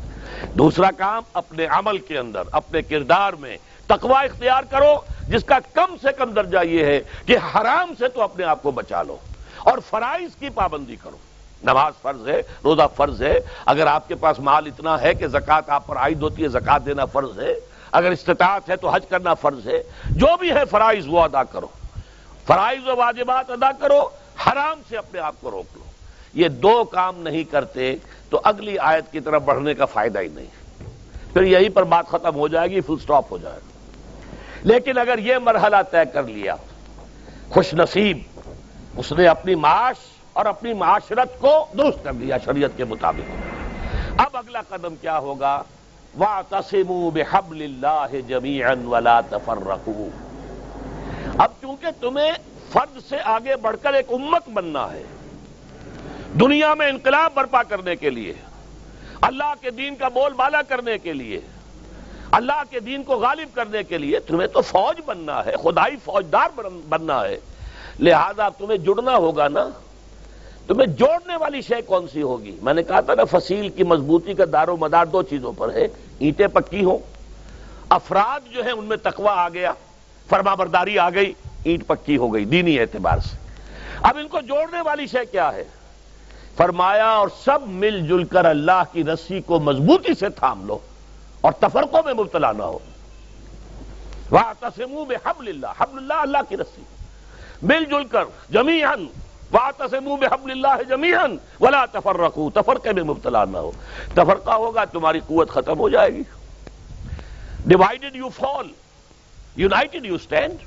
دوسرا کام، اپنے عمل کے اندر، اپنے کردار میں تقوی اختیار کرو، جس کا کم سے کم درجہ یہ ہے کہ حرام سے تو اپنے آپ کو بچا لو اور فرائض کی پابندی کرو۔ نماز فرض ہے، روزہ فرض ہے۔ اگر آپ کے پاس مال اتنا ہے کہ زکات آپ پر عائد ہوتی ہے زکات دینا فرض ہے۔ اگر استطاعت ہے تو حج کرنا فرض ہے۔ جو بھی ہے فرائض وہ ادا کرو۔ فرائض و واجبات ادا کرو، حرام سے اپنے آپ کو روک لو۔ یہ دو کام نہیں کرتے تو اگلی آیت کی طرف بڑھنے کا فائدہ ہی نہیں۔ پھر یہیں پر بات ختم ہو جائے گی فل سٹاپ ہو جائے گا لیکن اگر یہ مرحلہ طے کر لیا، خوش نصیب، اس نے اپنی معاش اور اپنی معاشرت کو درست کر دیا شریعت کے مطابق۔ اب اگلا قدم کیا ہوگا؟ وا تسم بحبل اللہ جمی ولا تفرقوا۔ اب چونکہ تمہیں فرد سے آگے بڑھ کر ایک امت بننا ہے، دنیا میں انقلاب برپا کرنے کے لیے، اللہ کے دین کا بول بالا کرنے کے لیے، اللہ کے دین کو غالب کرنے کے لیے تمہیں تو فوج بننا ہے، خدائی فوجدار بننا ہے۔ لہذا تمہیں جڑنا ہوگا نا تمہیں جوڑنے والی شے کون سی ہوگی؟ میں نے کہا تھا نا، فصیل کی مضبوطی کا دار و مدار دو چیزوں پر ہے، اینٹیں پکی ہوں، افراد جو ہیں ان میں تقوی آ گیا، فرما برداری آ گئی، اینٹ پکی ہو گئی، دینی اعتبار سے۔ اب ان کو جوڑنے والی شے کیا ہے؟ فرمایا، اور سب مل جل کر اللہ کی رسی کو مضبوطی سے تھام لو اور تفرقوں میں مبتلا نہ ہو۔ وہ تسم میں حبل اللہ حبل اللہ اللہ کی رسی۔ مل جل کر جمی وہ تسم میں حبل اللہ جمی ولا تفر تفرقے میں مبتلا نہ ہو۔ تفرقہ ہوگا، تمہاری قوت ختم ہو جائے گی۔ Divided you fall united you stand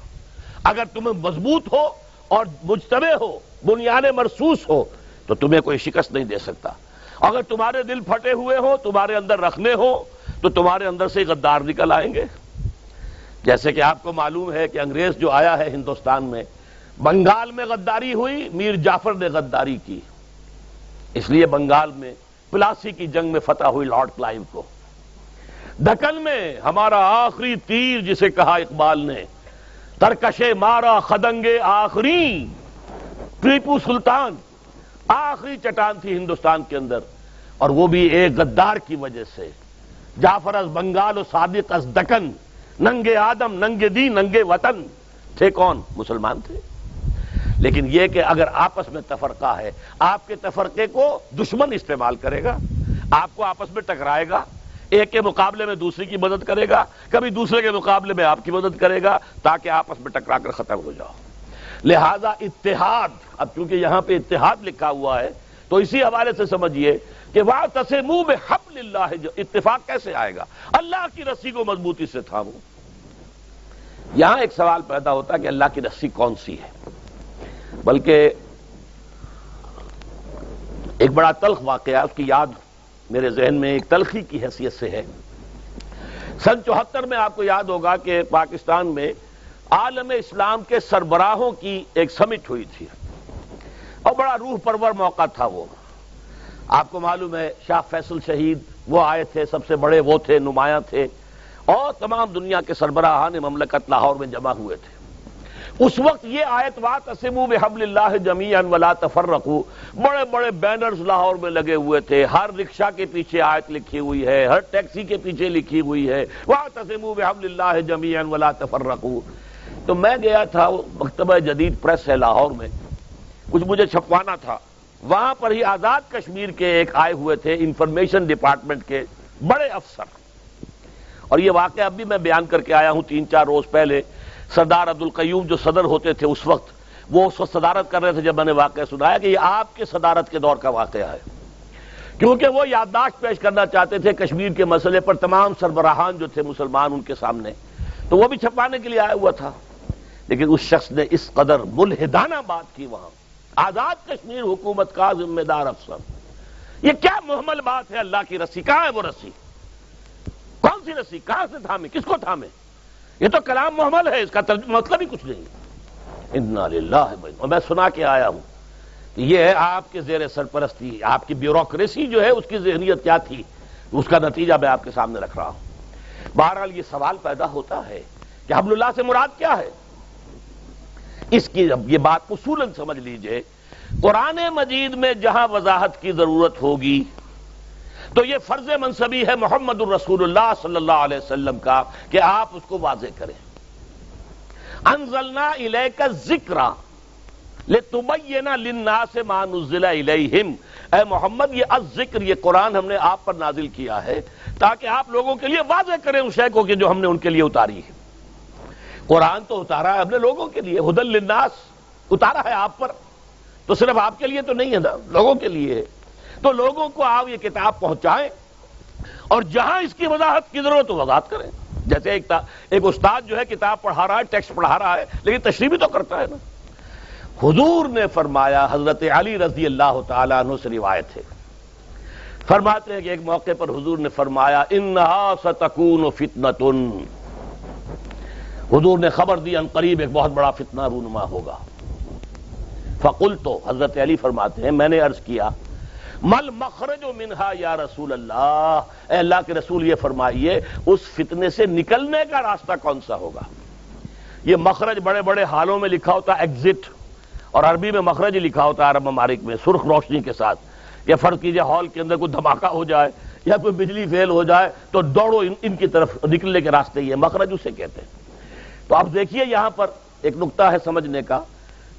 اگر تمہیں مضبوط ہو اور مجتمع ہو، بنیاد مرسوس ہو، تو تمہیں کوئی شکست نہیں دے سکتا۔ اگر تمہارے دل پھٹے ہوئے ہو تمہارے اندر رکھنے ہو تو تمہارے اندر سے غدار نکل آئیں گے۔ جیسے کہ آپ کو معلوم ہے کہ انگریز جو آیا ہے ہندوستان میں بنگال میں غداری ہوئی، میر جعفر نے غداری کی۔ اس لیے بنگال میں پلاسی کی جنگ میں فتح ہوئی لارڈ کلائیو کو۔ دکن میں ہمارا آخری تیر جسے کہا اقبال نے، ترکشے مارا خدنگے آخری۔ ٹریپو سلطان، آخری چٹان تھی ہندوستان کے اندر۔ اور وہ بھی ایک غدار کی وجہ سے۔ جعفر از بنگال و صادق از دکن۔ ننگے آدم، ننگے دی ننگے وطن۔ تھے کون؟ مسلمان تھے۔ لیکن یہ کہ اگر آپس میں تفرقہ ہے، آپ کے تفرقے کو دشمن استعمال کرے گا، آپ کو آپس میں ٹکرائے گا، ایک کے مقابلے میں دوسری کی مدد کرے گا، کبھی دوسرے کے مقابلے میں آپ کی مدد کرے گا تاکہ آپس میں ٹکرا کر ختم ہو جاؤ۔ لہذا اتحاد، اب چونکہ یہاں پہ اتحاد لکھا ہوا ہے، تو اسی حوالے سے سمجھیے کہ وہ تسے منہ میں حب اللہ جو اتفاق کیسے آئے گا؟ اللہ کی رسی کو مضبوطی سے تھامو۔ یہاں ایک سوال پیدا ہوتا ہے کہ اللہ کی رسی کون سی ہے؟ بلکہ ایک بڑا تلخ واقعہ اس کی یاد میرے ذہن میں ایک تلخی کی حیثیت سے ہے۔ سن چوہتر میں آپ کو یاد ہوگا کہ پاکستان میں عالم اسلام کے سربراہوں کی ایک سمٹ ہوئی تھی۔ اور بڑا روح پرور موقع تھا وہ۔ آپ کو معلوم ہے، شاہ فیصل شہید، وہ آئے تھے، سب سے بڑے وہ تھے، نمایاں تھے۔ اور تمام دنیا کے سربراہان مملکت لاہور میں جمع ہوئے تھے۔ اس وقت یہ آیت وات اسمو بحبل اللہ جمی ولا تفرقو۔ بڑے بڑے بینرز لاہور میں لگے ہوئے تھے۔ ہر رکشا کے پیچھے آیت لکھی ہوئی ہے۔ ہر ٹیکسی کے پیچھے لکھی ہوئی ہے۔ وات اسمو بحبل اللہ جمی ولا تفرقو۔ تو میں گیا تھا، مکتبہ جدید پریس ہے لاہور میں۔ کچھ مجھے چھپوانا تھا۔ وہاں پر ہی آزاد کشمیر کے ایک آئے ہوئے تھے انفارمیشن ڈپارٹمنٹ کے بڑے افسر۔ اور یہ واقعہ اب بھی میں بیان کر کے آیا ہوں تین چار روز پہلے۔ سردار عبد القیوم جو صدر ہوتے تھے اس وقت، وہ اس وقت صدارت کر رہے تھے جب میں نے واقعہ سنایا کہ یہ آپ کے صدارت کے دور کا واقعہ ہے۔ کیونکہ وہ یادداشت پیش کرنا چاہتے تھے کشمیر کے مسئلے پر تمام سربراہان جو تھے مسلمان ان کے سامنے۔ تو وہ بھی چھپانے کے لیے آیا ہوا تھا۔ لیکن اس شخص نے اس قدر ملحدانہ بات کی وہاں۔ آزاد کشمیر حکومت کا ذمہ دار افسر۔ یہ کیا محمل بات ہے؟ اللہ کی رسی۔ کہاں ہے وہ رسی؟ کون سی رسی؟ کہاں سے تھامے؟ کس کو تھامے؟ یہ تو کلام محمل ہے، اس کا مطلب ہی کچھ نہیں۔ اور میں سنا کے آیا ہوں یہ ہے آپ کے زیر سرپرستی، آپ کی بیوروکریسی جو ہے، اس کی ذہنیت کیا تھی؟ اس کا نتیجہ میں آپ کے سامنے رکھ رہا ہوں۔ بہرحال یہ سوال پیدا ہوتا ہے کہ حبل اللہ سے مراد کیا ہے؟ اس کی یہ بات اصولاً سمجھ لیجیے، قرآن مجید میں جہاں وضاحت کی ضرورت ہوگی تو یہ فرض منصبی ہے محمد الرسول اللہ صلی اللہ علیہ وسلم کا کہ آپ اس کو واضح کریں۔ انزلنا الیک ذکر لے للناس ما نزل الیہم۔ اے محمد، یہ از ذکر یہ قرآن ہم نے آپ پر نازل کیا ہے تاکہ آپ لوگوں کے لیے واضح کریں اس شے کو کہ جو ہم نے ان کے لیے اتاری ہے قرآن تو اتارا ہے ہم نے لوگوں کے لیے، ہدل للناس، اتارا ہے آپ پر۔ تو صرف آپ کے لیے تو نہیں ہے نا، لوگوں کے لیے۔ ہے تو لوگوں کو آپ یہ کتاب پہنچائیں اور جہاں اس کی وضاحت کی ضرورت وضاحت کریں۔ جیسے ایک ایک استاد جو ہے کتاب پڑھا رہا ہے، ٹیکسٹ پڑھا رہا ہے، لیکن تشریح بھی تو کرتا ہے نا۔ حضور نے فرمایا، حضرت علی رضی اللہ تعالیٰ عنہ سے روایت ہے۔ فرماتے ہیں کہ ایک موقع پر حضور نے فرمایا، انہا ستکون فتنتن۔ حضور نے خبر دی، ان قریب ایک بہت بڑا فتنہ رونما ہوگا۔ فقل تو حضرت علی فرماتے ہیں، میں نے عرض کیا مل مخرج و منہا یا رسول اللہ۔ اے اللہ کے رسول یہ فرمائیے، اس فتنے سے نکلنے کا راستہ کون سا ہوگا؟ یہ مخرج بڑے بڑے حالوں میں لکھا ہوتا ایگزٹ اور عربی میں مخرج لکھا ہوتا ہے عرب ممالک میں، سرخ روشنی کے ساتھ۔ یا فرض کیجیے ہال کے اندر کوئی دھماکہ ہو جائے، یا کوئی بجلی فیل ہو جائے، تو دوڑو ان کی طرف نکلنے کے راستے، یہ مخرج اسے کہتے ہیں۔ تو اب دیکھیے یہاں پر ایک نقطہ ہے سمجھنے کا۔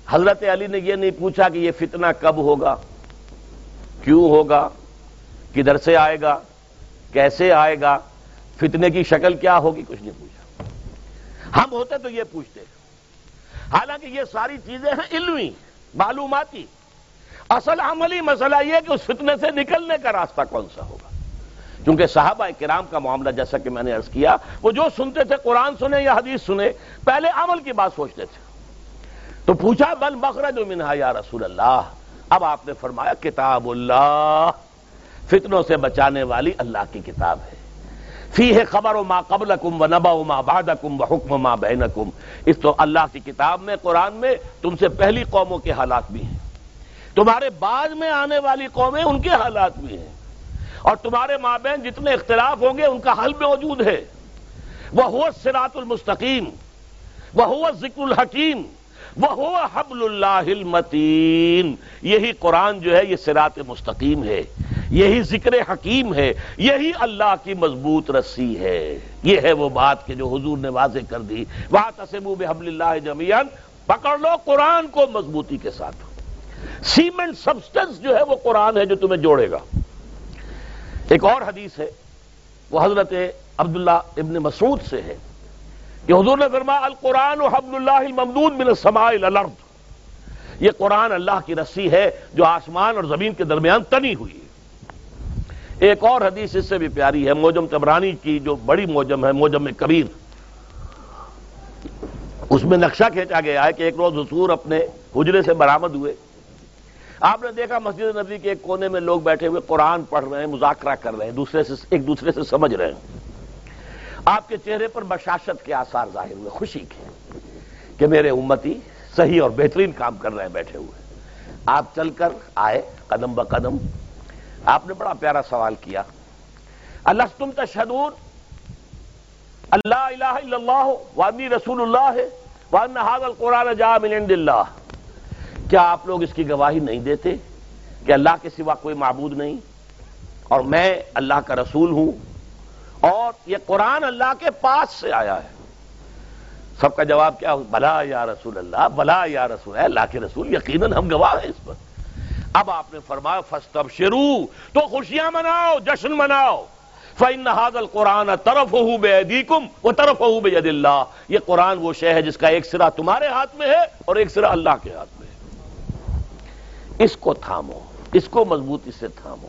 حضرت علی نے یہ نہیں پوچھا کہ یہ فتنہ کب ہوگا؟ کیوں ہوگا؟ کدھر سے آئے گا؟ کیسے آئے گا؟ فتنے کی شکل کیا ہوگی؟ کچھ نہیں پوچھا۔ ہم ہوتے تو یہ پوچھتے۔ حالانکہ یہ ساری چیزیں ہیں علمی، معلوماتی۔ اصل عملی مسئلہ یہ کہ اس فتنے سے نکلنے کا راستہ کون سا ہوگا؟ کیونکہ صحابہ کرام کا معاملہ جیسا کہ میں نے عرض کیا، وہ جو سنتے تھے، قرآن سنے یا حدیث سنے، پہلے عمل کی بات سوچتے تھے۔ تو پوچھا، بل مخرج منہا یا رسول اللہ؟ اب آپ نے فرمایا کتاب اللہ فتنوں سے بچانے والی اللہ کی کتاب ہے۔ فی ہے خبر و ماں قبل کم و نبا ماں باد کم و حکم ماں بہن کم اس تو اللہ کی کتاب میں، قرآن میں تم سے پہلی قوموں کے حالات بھی ہیں۔ تمہارے بعد میں آنے والی قومیں ان کے حالات بھی ہیں۔ اور تمہارے ماں بہن جتنے اختلاف ہوں گے، ان کا حل موجود ہے۔ وہ ہو سرات المستقیم، وہ ہوا ذکر الحکیم۔ وہ حبل اللہ المتین۔ یہی قرآن جو ہے، یہ سرات مستقیم ہے۔ یہی ذکر حکیم ہے۔ یہی اللہ کی مضبوط رسی ہے۔ یہ ہے وہ بات کہ جو حضور نے واضح کر دی۔ وہاں تصبو حبل اللہ جمیان پکڑ لو قرآن کو مضبوطی کے ساتھ۔ سیمنٹ سبسٹنس جو ہے وہ قرآن ہے جو تمہیں جوڑے گا۔ ایک اور حدیث ہے، وہ حضرت عبداللہ ابن مسعود سے ہے۔ کہ حضور نے فرمایا، القرآن و حبل اللہ الممدود من السماء الارض. یہ قرآن اللہ کی رسی ہے جو آسمان اور زمین کے درمیان تنی ہوئی ہے۔ ایک اور حدیث اس سے بھی پیاری ہے، موجم تبرانی کی جو بڑی موجم ہے، موجم کبیر۔ اس میں نقشہ کھینچا گیا ہے کہ ایک روز حصور اپنے حجرے سے برامد ہوئے۔ آپ نے دیکھا مسجد نبی کے ایک کونے میں لوگ بیٹھے ہوئے، قرآن پڑھ رہے ہیں، مذاکرہ کر رہے ہیں، دوسرے سے، ایک دوسرے سے سمجھ رہے ہیں۔ آپ کے چہرے پر بشاشت کے آثار ظاہر ہوئے، خوشی کے، کہ میرے امتی صحیح اور بہترین کام کر رہے ہیں، بیٹھے ہوئے آپ چل کر آئے قدم ب قدم۔ آپ نے بڑا پیارا سوال کیا۔ اللہ تم تشہدون اللہ الہ الا اللہ وانی رسول اللہ ہے وان حاض القرآن جا من عند اللہ۔ کیا آپ لوگ اس کی گواہی نہیں دیتے کہ اللہ کے سوا کوئی معبود نہیں؟ اور میں اللہ کا رسول ہوں۔ اور یہ قرآن اللہ کے پاس سے آیا ہے۔ سب کا جواب کیا بلا یا رسول اللہ، بلا یا رسول اللہ کے رسول، یقیناً ہم گواہ ہیں اس پر۔ اب آپ نے فرمایا فستب شروع تو خوشیاں مناؤ، جشن مناؤ۔ فن حاضل قرآن طرف ہو بے کم وہ طرف ہو بے اللہ یہ قرآن وہ شے ہے جس کا ایک سرا تمہارے ہاتھ میں ہے اور ایک سرا اللہ کے ہاتھ میں ہے۔ اس کو تھامو، اس کو مضبوطی سے تھامو۔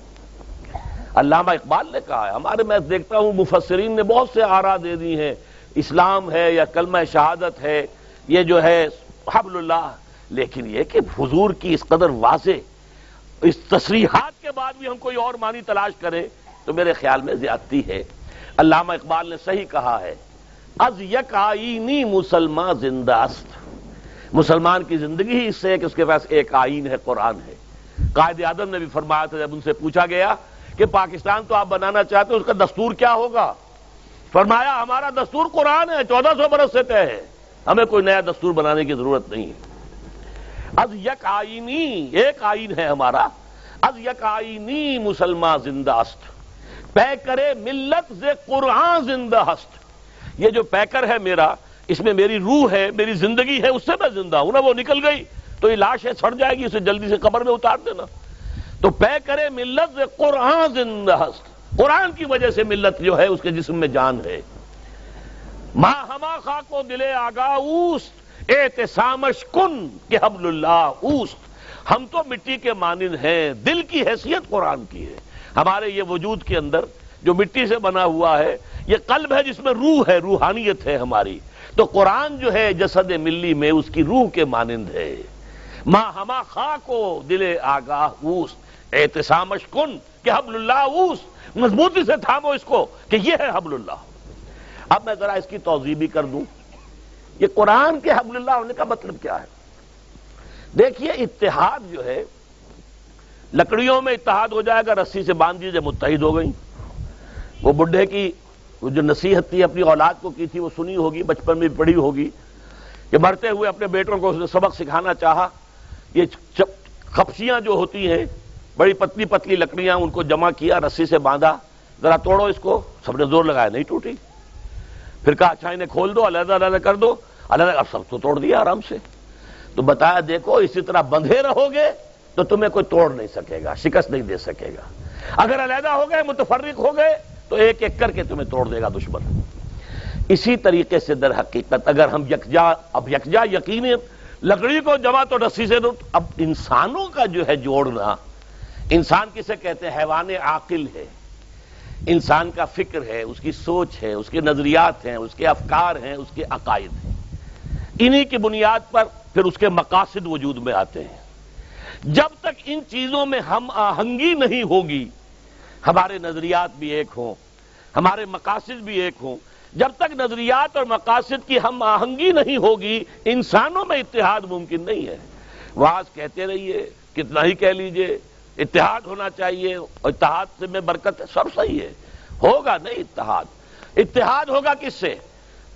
علامہ اقبال نے کہا ہے، ہمارے میں دیکھتا ہوں مفسرین نے بہت سے آرا دے دی ہیں۔ اسلام ہے یا کلمہ شہادت ہے، یہ جو ہے حبل اللہ۔ لیکن یہ کہ حضور کی اس قدر واضح، اس تصریحات کے بعد بھی ہم کوئی اور معنی تلاش کریں تو میرے خیال میں زیادتی ہے۔ علامہ اقبال نے صحیح کہا ہے، از یک آئینی مسلمان زندہ است۔ مسلمان کی زندگی ہی اس سے ہے کہ اس کے پاس ایک آئین ہے، قرآن ہے۔ قائد اعظم نے بھی فرمایا تھا، جب ان سے پوچھا گیا کہ پاکستان تو آپ بنانا چاہتے ہیں، اس کا دستور کیا ہوگا؟ فرمایا، ہمارا دستور قرآن ہے، چودہ سو برس سے طے ہے۔ ہمیں کوئی نیا دستور بنانے کی ضرورت نہیں ہے۔ از یک آئینی، ایک آئین ہے ہمارا۔ از یک آئینی مسلمان زندہ است۔ پے کرے ملت سے قرآن زندہ ہست یہ جو پیکر ہے میرا، اس میں میری روح ہے، میری زندگی ہے، اس سے میں زندہ ہوں۔ نا وہ نکل گئی تو یہ لاشیں سڑ جائے گی، اسے جلدی سے قبر میں اتار دینا۔ تو پے کرے ملت قرآن زندہ قرآن کی وجہ سے ملت جو ہے، اس کے جسم میں جان ہے۔ ماں ہما خاک و دلے آگا اوست۔ احتسامش کن کہ حبل اللہ اوست۔ ہم تو مٹی کے مانند ہیں۔ دل کی حیثیت قرآن کی ہے۔ ہمارے یہ وجود کے اندر جو مٹی سے بنا ہوا ہے، یہ قلب ہے جس میں روح ہے، روحانیت ہے ہماری۔ تو قرآن جو ہے جسد ملی میں اس کی روح کے مانند ہے۔ ماں ہما خاک و دل آگاہ اوس احتسامش کن کہ حبل اللہ اوس، مضبوطی سے تھامو اس کو کہ یہ ہے حبل اللہ۔ اب میں ذرا اس کی توضیح بھی کر دوں۔ یہ قرآن کے حبل اللہ ہونے کا مطلب کیا ہے؟ دیکھیے، اتحاد جو ہے، لکڑیوں میں اتحاد ہو جائے گا، رسی سے باندھ دیجیے متحد ہو گئی وہ بڈھے کی جو نصیحت تھی، اپنی اولاد کو کی تھی، وہ سنی ہوگی، بچپن میں پڑھی ہوگی۔ کہ مرتے ہوئے اپنے بیٹوں کو اس نے سبق سکھانا چاہا۔ یہ خپسیاں جو ہوتی ہیں بڑی پتلی پتلی لکڑیاں ان کو جمع کیا، رسی سے باندھا۔ ذرا توڑو اس کو۔ سب نے زور لگایا، نہیں ٹوٹی۔ پھر کہا اچھا انہیں کھول دو، علیحدہ علیحدہ کر دو۔ علیحدہ، اب سب تو توڑ دیا آرام سے۔ تو بتایا، دیکھو، اسی طرح بندھے رہو گے تو تمہیں کوئی توڑ نہیں سکے گا، شکست نہیں دے سکے گا۔ اگر علیحدہ ہو گئے، متفرق ہو گئے، تو ایک ایک کر کے تمہیں توڑ دے گا دشمن۔ اسی طریقے سے در حقیقت اگر ہم یکجا، اب یکجا یقینی، لکڑی کو جمع تو رسی سے اب انسانوں کا جو ہے جوڑنا انسان کسے کہتے ہیں؟ حیوان عاقل ہے۔ انسان کا فکر ہے، اس کی سوچ ہے، اس کے نظریات ہیں، اس کے افکار ہیں، اس کے عقائد ہیں۔ انہی کی بنیاد پر پھر اس کے مقاصد وجود میں آتے ہیں۔ جب تک ان چیزوں میں ہم آہنگی نہیں ہوگی، ہمارے نظریات بھی ایک ہوں، ہمارے مقاصد بھی ایک ہوں، جب تک نظریات اور مقاصد کی ہم آہنگی نہیں ہوگی، انسانوں میں اتحاد ممکن نہیں ہے۔ واز کہتے رہیے، کتنا ہی کہہ لیجیے اتحاد ہونا چاہیے، اتحاد سے میں برکت ہے، سب صحیح ہے۔ ہوگا نہیں اتحاد؟ اتحاد ہوگا کس سے؟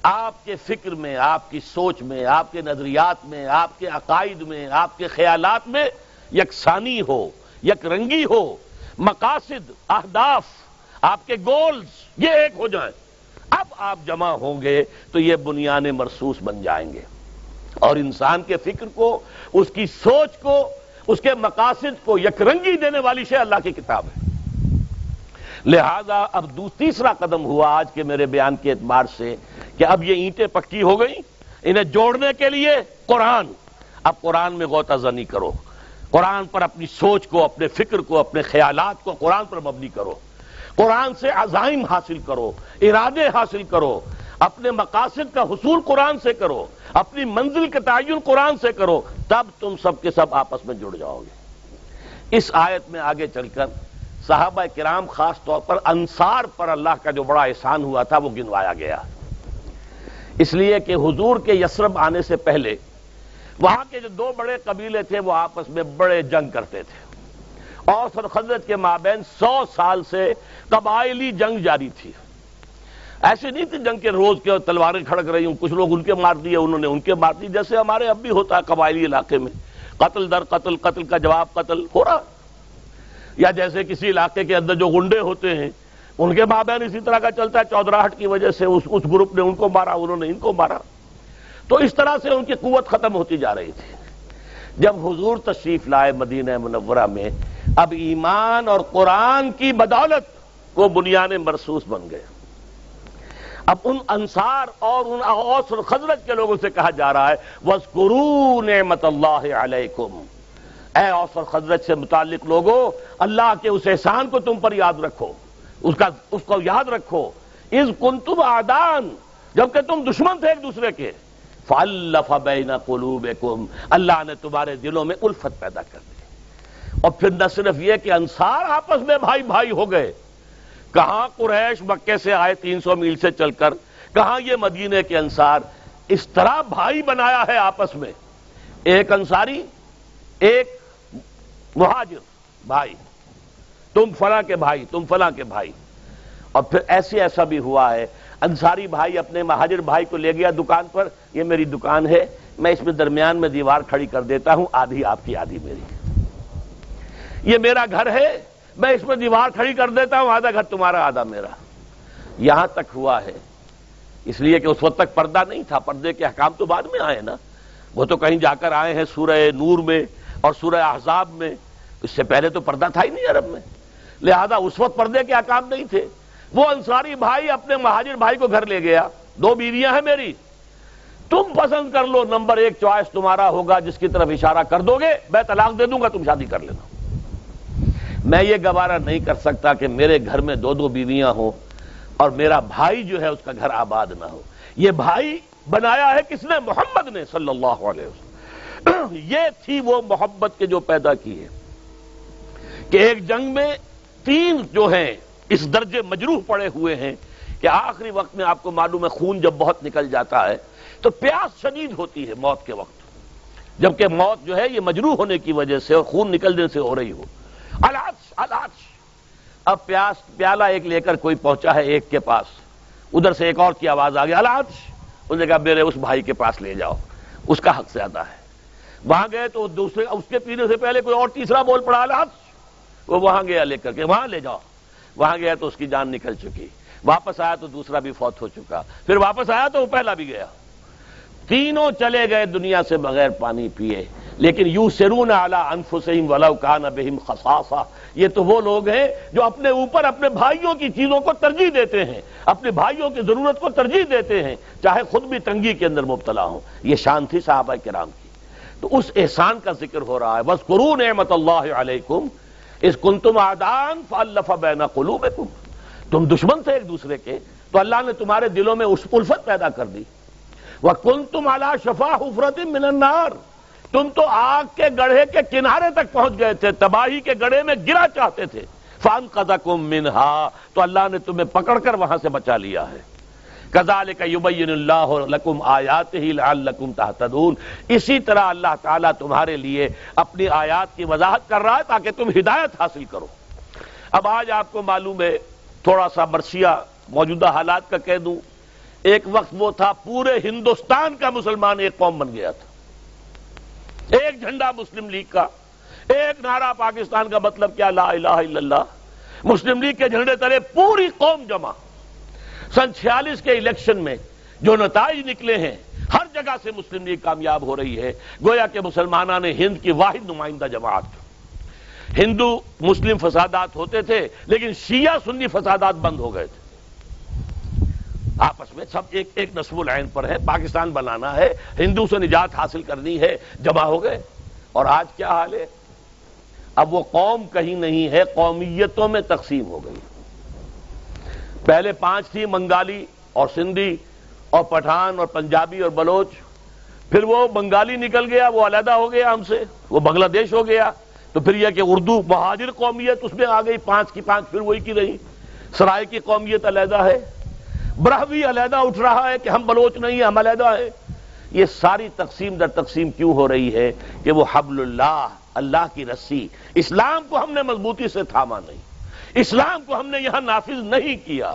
آپ کے فکر میں، آپ کی سوچ میں، آپ کے نظریات میں، آپ کے عقائد میں، آپ کے خیالات میں یکسانی ہو، یک رنگی ہو، مقاصد، اہداف، آپ کے گولز، یہ ایک ہو جائیں۔ اب آپ جمع ہوں گے تو یہ بنیاد مرسوس بن جائیں گے۔ اور انسان کے فکر کو، اس کی سوچ کو اس کے مقاصد کو یک رنگی دینے والی شے اللہ کی کتاب ہے۔ لہذا اب تیسرا قدم ہوا آج کے میرے بیان کے اعتبار سے کہ اب یہ اینٹیں پکی ہو گئیں۔ انہیں جوڑنے کے لیے قرآن۔ اب قرآن میں غوطہ زنی کرو۔ قرآن پر اپنی سوچ کو، اپنے فکر کو، اپنے خیالات کو قرآن پر مبنی کرو۔ قرآن سے عزائم حاصل کرو، ارادے حاصل کرو۔ اپنے مقاصد کا حصول قرآن سے کرو، اپنی منزل کے تعین قرآن سے کرو، تب تم سب کے سب آپس میں جڑ جاؤ گے۔ اس آیت میں آگے چل کر صحابہ کرام خاص طور پر انصار پر اللہ کا جو بڑا احسان ہوا تھا، وہ گنوایا گیا۔ اس لیے کہ حضور کے یسرب آنے سے پہلے وہاں کے جو دو بڑے قبیلے تھے، وہ آپس میں بڑے جنگ کرتے تھے۔ اور خدرت کے مابین سو سال سے قبائلی جنگ جاری تھی۔ ایسے نہیں تھی جنگ کے روز کے تلواریں کھڑک رہی ہوں، کچھ لوگ ان کے مار دیے، انہوں نے ان کے مار دی جیسے ہمارے اب بھی ہوتا ہے قبائلی علاقے میں۔ قتل در قتل قتل کا جواب قتل ہو رہا۔ یا جیسے کسی علاقے کے اندر جو گنڈے ہوتے ہیں، ان کے مابین اسی طرح کا چلتا ہے، چودراہٹ کی وجہ سے اس اس گروپ نے ان کو مارا، انہوں نے ان کو مارا۔ تو اس طرح سے ان کی قوت ختم ہوتی جا رہی تھی۔ جب حضور تشریف لائے مدینہ منورہ میں، اب ایمان اور قرآن کی بدولت وہ بنیاد مرسوس بن گئے۔ اب ان انصار اور ان اوس اور خزرت کے لوگوں سے کہا جا رہا ہے وَذْكُرُوا نِعْمَةَ اللَّهِ عَلَيْكُمْ۔ اے اوس اور خزرت سے متعلق لوگوں، اللہ کے اس احسان کو تم پر یاد رکھو۔ اس کا، اس کو یاد رکھو۔ از کن تم آدان جبکہ تم دشمن تھے ایک دوسرے کے۔ فَأَلَّفَ بَيْنَ قُلُوبِكُمْ، اللہ نے تمہارے دلوں میں الفت پیدا کر دی۔ اور پھر نہ صرف یہ کہ انصار آپس میں بھائی بھائی ہو گئے کہاں قریش مکے سے آئے تین سو میل سے چل کر؟ کہاں یہ مدینے کے انصار؟ اس طرح بھائی بنایا ہے آپس میں۔ ایک انصاری، ایک مہاجر، بھائی۔ تم فلاں کے بھائی، تم فلاں کے بھائی۔ اور پھر ایسے ایسا بھی ہوا ہے۔ انصاری بھائی اپنے مہاجر بھائی کو لے گیا دکان پر، یہ میری دکان ہے، میں اس میں درمیان میں دیوار کھڑی کر دیتا ہوں، آدھی آپ کی آدھی میری۔ یہ میرا گھر ہے۔ میں اس میں دیوار کھڑی کر دیتا ہوں، آدھا گھر تمہارا، آدھا میرا۔ یہاں تک ہوا ہے۔ اس لیے کہ اس وقت تک پردہ نہیں تھا، پردے کے حکام تو بعد میں آئے نا۔ وہ تو کہیں جا کر آئے ہیں سورہ نور میں اور سورہ احزاب میں۔ اس سے پہلے تو پردہ تھا ہی نہیں عرب میں۔ لہذا اس وقت پردے کے احکام نہیں تھے۔ وہ انصاری بھائی اپنے مہاجر بھائی کو گھر لے گیا۔ دو بیویاں ہیں میری۔ تم پسند کر لو، نمبر ایک چوائس تمہارا ہوگا، جس کی طرف اشارہ کر دو گے، میں طلاق دے دوں گا، تم شادی کر لینا۔ میں یہ گوارا نہیں کر سکتا کہ میرے گھر میں دو دو بیویاں ہوں اور میرا بھائی جو ہے اس کا گھر آباد نہ ہو۔ یہ بھائی بنایا ہے کس نے؟ محمد نے صلی اللہ علیہ وسلم۔ یہ تھی وہ محبت کے جو پیدا کی ہے۔ کہ ایک جنگ میں تین جو ہیں اس درجے مجروح پڑے ہوئے ہیں کہ آخری وقت میں آپ کو معلوم ہے خون جب بہت نکل جاتا ہے تو پیاس شدید ہوتی ہے موت کے وقت۔ جبکہ موت جو ہے یہ مجروح ہونے کی وجہ سے اور خون نکلنے سے ہو رہی ہو۔ الاچ الاچ اب پیاس، پیالہ ایک لے کر کوئی پہنچا ہے ایک کے پاس۔ ادھر سے ایک اور کی آواز آ گئی الاچ اس نے کہا، میرے اس بھائی کے پاس لے جاؤ۔ اس کا حق زیادہ ہے۔ وہاں گئے تو دوسرے، اس کے پینے سے پہلے کوئی اور تیسرا بول پڑا الاچ وہ وہاں گیا لے کر کے، وہاں لے جاؤ۔ وہاں گیا تو اس کی جان نکل چکی۔ واپس آیا تو دوسرا بھی فوت ہو چکا۔ پھر واپس آیا تو وہ پہلا بھی گیا۔ تینوں چلے گئے دنیا سے بغیر پانی پیے لیکن یو سرون اعلیٰ انفسم ولو کان بہم خصاصا یہ تو وہ لوگ ہیں جو اپنے اوپر اپنے بھائیوں کی چیزوں کو ترجیح دیتے ہیں، اپنے بھائیوں کی ضرورت کو ترجیح دیتے ہیں، چاہے خود بھی تنگی کے اندر مبتلا ہوں۔ یہ شان تھی صحابہ کرام کی۔ تو اس احسان کا ذکر ہو رہا ہے۔ بس قرون احمد اللہ علیکم اس کن تم آدان فلف تم دشمن تھے ایک دوسرے کے۔ تو اللہ نے تمہارے دلوں میں اس الفت پیدا کر دی۔ وہ کن تم اللہ شفا حفرت النار۔ تم تو آگ کے گڑھے کے کنارے تک پہنچ گئے تھے، تباہی کے گڑھے میں گرا چاہتے تھے۔ فان قدا منہا تو اللہ نے تمہیں پکڑ کر وہاں سے بچا لیا ہے۔ کزال کا یوبین اللہ لکم آیات ہی لکم تحتدون اسی طرح اللہ تعالیٰ تمہارے لیے اپنی آیات کی وضاحت کر رہا ہے تاکہ تم ہدایت حاصل کرو۔ اب آج آپ کو معلوم ہے، تھوڑا سا برسیہ موجودہ حالات کا کہہ دوں۔ ایک وقت وہ تھا، پورے ہندوستان کا مسلمان ایک قوم بن گیا تھا۔ ایک جھنڈا مسلم لیگ کا، ایک نعرہ پاکستان کا مطلب کیا؟ لا الہ الا اللہ۔ مسلم لیگ کے جھنڈے تلے پوری قوم جمع۔ سن چھیالیس کے الیکشن میں جو نتائج نکلے ہیں، ہر جگہ سے مسلم لیگ کامیاب ہو رہی ہے۔ گویا کہ مسلمانہ نے ہند کی واحد نمائندہ جماعت۔ ہندو مسلم فسادات ہوتے تھے، لیکن شیعہ سنی فسادات بند ہو گئے تھے۔ آپس میں سب ایک ایک نصب العین پر ہے، پاکستان بنانا ہے، ہندو سے نجات حاصل کرنی ہے، جمع ہو گئے۔ اور آج کیا حال ہے؟ اب وہ قوم کہیں نہیں ہے، قومیتوں میں تقسیم ہو گئی۔ پہلے پانچ تھی منگالی اور سندھی اور پٹھان اور پنجابی اور بلوچ۔ پھر وہ بنگالی نکل گیا، وہ علیحدہ ہو گیا ہم سے، وہ بنگلہ دیش ہو گیا۔ تو پھر یہ کہ اردو مہاجر قومیت اس میں آ گئی، پانچ کی پانچ، پھر وہی کی رہی۔ سرائے کی قومیت علیحدہ ہے۔ برہوی علیحدہ اٹھ رہا ہے کہ ہم بلوچ نہیں ہیں، ہم علیحدہ ہے یہ ساری تقسیم در تقسیم کیوں ہو رہی ہے کہ وہ حبل اللہ اللہ کی رسی۔ اسلام کو ہم نے مضبوطی سے تھاما نہیں۔ اسلام کو ہم نے یہاں نافذ نہیں کیا۔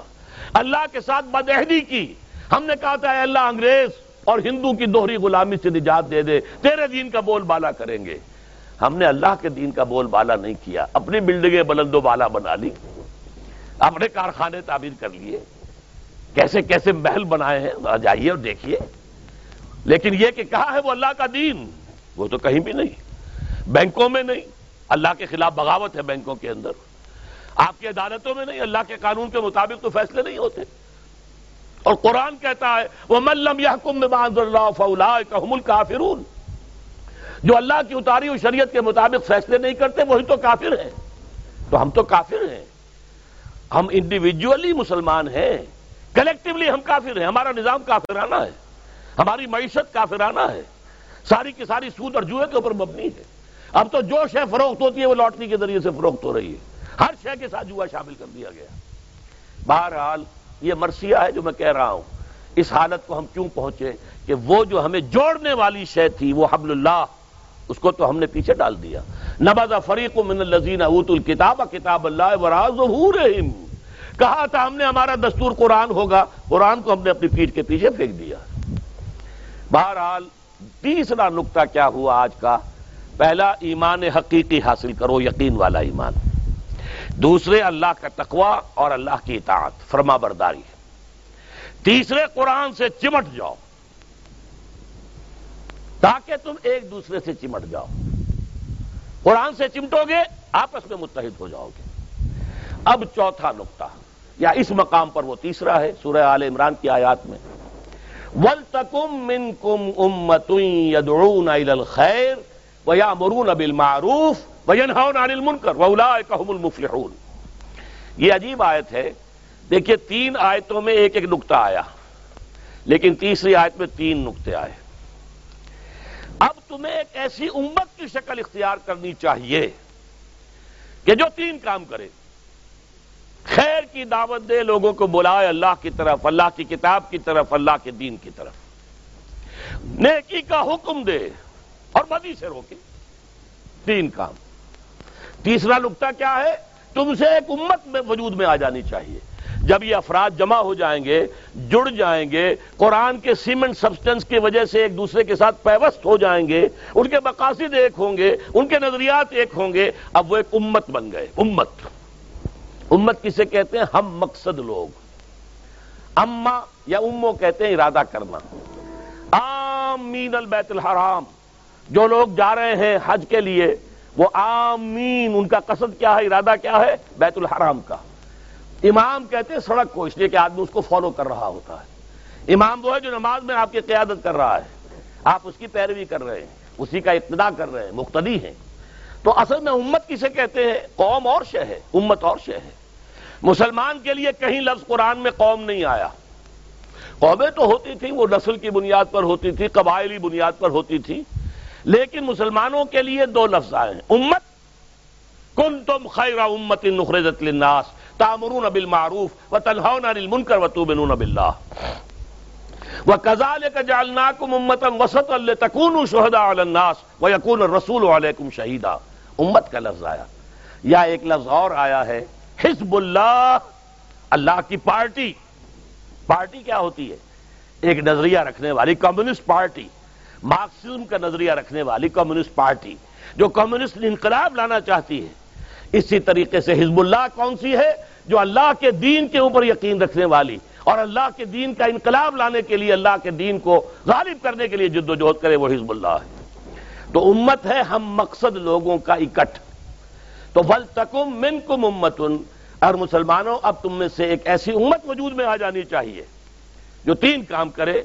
اللہ کے ساتھ بدہدی کی۔ ہم نے کہا تھا، اے اللہ انگریز اور ہندو کی دوہری غلامی سے نجات دے دے، تیرے دین کا بول بالا کریں گے۔ ہم نے اللہ کے دین کا بول بالا نہیں کیا۔ اپنی بلڈنگیں بلند و بالا بنا لی۔ اپنے کارخانے تعبیر کر لیے۔ کیسے کیسے محل بنائے ہیں جائیے اور دیکھیے۔ لیکن یہ کہ کہا ہے وہ اللہ کا دین، وہ تو کہیں بھی نہیں۔ بینکوں میں نہیں، اللہ کے خلاف بغاوت ہے بینکوں کے اندر۔ آپ کی عدالتوں میں نہیں، اللہ کے قانون کے مطابق تو فیصلے نہیں ہوتے۔ اور قرآن کہتا ہے وہ ملم یا اللہ کافرون جو اللہ کی اتاری ہوئی شریعت کے مطابق فیصلے نہیں کرتے، وہی تو کافر ہیں۔ تو ہم تو کافر ہیں۔ ہم انڈیویجلی مسلمان ہیں۔ کلیکٹیولی ہم کافر ہیں، ہمارا نظام کافرانہ ہے، ہماری معیشت کافرانہ ہے۔ ساری کی ساری سود اور جوئے کے اوپر مبنی ہے۔ اب تو جو شے فروخت ہوتی ہے وہ لاٹری کے ذریعے سے فروخت ہو رہی ہے۔ ہر شے کے ساتھ جوا شامل کر دیا گیا۔ بہرحال یہ مرثیہ ہے جو میں کہہ رہا ہوں۔ اس حالت کو ہم کیوں پہنچے؟ کہ وہ جو ہمیں جوڑنے والی شے تھی، وہ حبل اللہ، اس کو تو ہم نے پیچھے ڈال دیا۔ نباز فریق من الزین اوت الکتاب کتاب اللہ وراز کہا تھا ہم نے ہمارا دستور قرآن ہوگا، قرآن کو ہم نے اپنی پیٹ کے پیچھے پھینک دیا۔ بہرحال، تیسرا نقطہ کیا ہوا آج کا؟ پہلا، ایمان حقیقی حاصل کرو، یقین والا ایمان۔ دوسرے، اللہ کا تقوی اور اللہ کی اطاعت، فرما برداری۔ تیسرے، قرآن سے چمٹ جاؤ۔ تاکہ تم ایک دوسرے سے چمٹ جاؤ۔ قرآن سے چمٹو گے، آپس میں متحد ہو جاؤ گے۔ اب چوتھا نقطہ۔ یا اس مقام پر وہ تیسرا ہے سورہ آل عمران کی آیات میں۔ ول تکم من کم امت یدعون الخیر و یا مرون ابل معروف و ینل المفلحون۔ یہ عجیب آیت ہے۔ دیکھیے تین آیتوں میں ایک ایک نقطہ آیا، لیکن تیسری آیت میں تین نقطے آئے۔ اب تمہیں ایک ایسی امت کی شکل اختیار کرنی چاہیے کہ جو تین کام کرے۔ خیر کی دعوت دے لوگوں کو بلائے اللہ کی طرف، اللہ کی کتاب کی طرف، اللہ کے دین کی طرف۔ نیکی کا حکم دے اور بدی سے روکے۔ تین کام۔ تیسرا نقطہ کیا ہے؟ تم سے ایک امت میں وجود میں آ جانی چاہیے۔ جب یہ افراد جمع ہو جائیں گے، جڑ جائیں گے، قرآن کے سیمنٹ سبسٹنس کی وجہ سے ایک دوسرے کے ساتھ پیوست ہو جائیں گے، ان کے مقاصد ایک ہوں گے، ان کے نظریات ایک ہوں گے، اب وہ ایک امت بن گئے۔ امت۔ امت کسے کہتے ہیں؟ ہم مقصد لوگ۔ اما یا امو کہتے ہیں ارادہ کرنا۔ آمین البیت الحرام۔ جو لوگ جا رہے ہیں حج کے لیے، وہ آمین، ان کا قصد کیا ہے؟ ارادہ کیا ہے؟ بیت الحرام کا۔ امام کہتے ہیں سڑک کو، اس لیے کہ آدمی اس کو فالو کر رہا ہوتا ہے۔ امام وہ ہے جو نماز میں آپ کی قیادت کر رہا ہے۔ آپ اس کی پیروی کر رہے ہیں، اسی کا ابتدا کر رہے ہیں، مقتدی ہیں۔ تو اصل میں امت کسے کہتے ہیں؟ قوم اور شہ ہے، امت اور شہ ہے۔ مسلمان کے لیے کہیں لفظ قرآن میں قوم نہیں آیا۔ قومیں تو ہوتی تھیں، وہ نسل کی بنیاد پر ہوتی تھی، قبائلی بنیاد پر ہوتی تھی، لیکن مسلمانوں کے لیے دو لفظ آئے ہیں۔ امت کن تم خیر امت نخرجت للناس تامرون بالمعروف و تنہون عن المنکر و توبنون باللہ۔ و کذالک جعلناکم امتا وسطا لتکونوا شہداء علی الناس و یکون الرسول علیکم شہیدا۔ امت کا لفظ آیا۔ یا ایک لفظ اور آیا ہے۔ حزب اللہ اللہ کی پارٹی۔ پارٹی کیا ہوتی ہے؟ ایک نظریہ رکھنے والی کمیونسٹ پارٹی، مارکسزم کا نظریہ رکھنے والی کمیونسٹ پارٹی، جو کمیونسٹ انقلاب لانا چاہتی ہے۔ اسی طریقے سے حزب اللہ کون سی ہے؟ جو اللہ کے دین کے اوپر یقین رکھنے والی اور اللہ کے دین کا انقلاب لانے کے لیے، اللہ کے دین کو غالب کرنے کے لیے جد و جہد کرے، وہ حزب اللہ ہے۔ تو امت ہے ہم مقصد لوگوں کا اکٹھ۔ تو ول تکم من کم امتن۔ اور مسلمانوں، اب تم میں سے ایک ایسی امت وجود میں آ جانی چاہیے جو تین کام کرے۔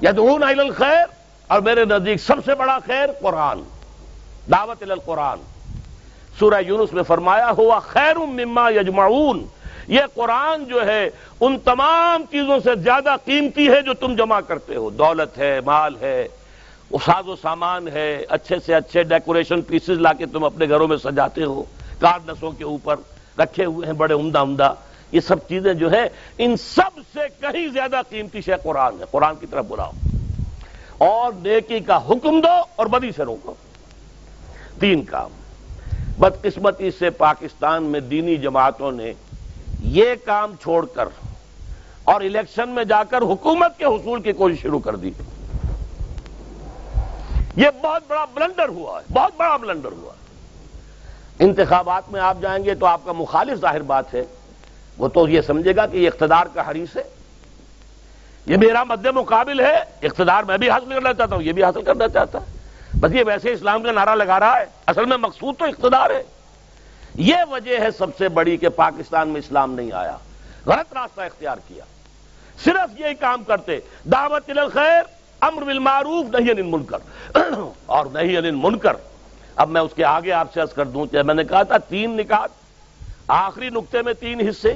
یا دون الخیر، اور میرے نزدیک سب سے بڑا خیر قرآن، دعوت القرآن۔ سورہ یونس میں فرمایا، ہوا خیر مما یجمعون۔ یہ قرآن جو ہے، ان تمام چیزوں سے زیادہ قیمتی ہے جو تم جمع کرتے ہو۔ دولت ہے، مال ہے ساز و سامان ہے، اچھے سے اچھے ڈیکوریشن پیسز لا کے تم اپنے گھروں میں سجاتے ہو کارڈسوں کے اوپر رکھے ہوئے ہیں بڑے عمدہ عمدہ۔ یہ سب چیزیں جو ہے ان سب سے کہیں زیادہ قیمتی شے قرآن ہے۔ قرآن کی طرف بلاؤ۔ اور نیکی کا حکم دو اور بدی سے روکو۔ تین کام۔ بدقسمتی سے پاکستان میں دینی جماعتوں نے یہ کام چھوڑ کر اور الیکشن میں جا کر حکومت کے حصول کی کوشش شروع کر دی۔ یہ بہت بڑا بلنڈر ہوا ہے، بہت بڑا بلنڈر ہوا ہے۔ انتخابات میں آپ جائیں گے تو آپ کا مخالف ظاہر بات ہے۔ وہ تو یہ سمجھے گا کہ یہ اقتدار کا حریث ہے۔ یہ میرا مد مقابل ہے، اقتدار میں بھی حاصل کرنا چاہتا ہوں، یہ بھی حاصل کرنا چاہتا ہے۔ بس یہ ویسے اسلام کا نعرہ لگا رہا ہے، اصل میں مقصود تو اقتدار ہے۔ یہ وجہ ہے سب سے بڑی کہ پاکستان میں اسلام نہیں آیا۔ غلط راستہ اختیار کیا۔ صرف یہی کام کرتے، دعوت الخیر۔ امر بالمعروف نہیں ان منکر اور نہیں ان منکر اب میں اس کے آگے آپ سے عرض کر دوں کہ میں نے کہا تھا تین نکات، آخری نقطے میں تین حصے،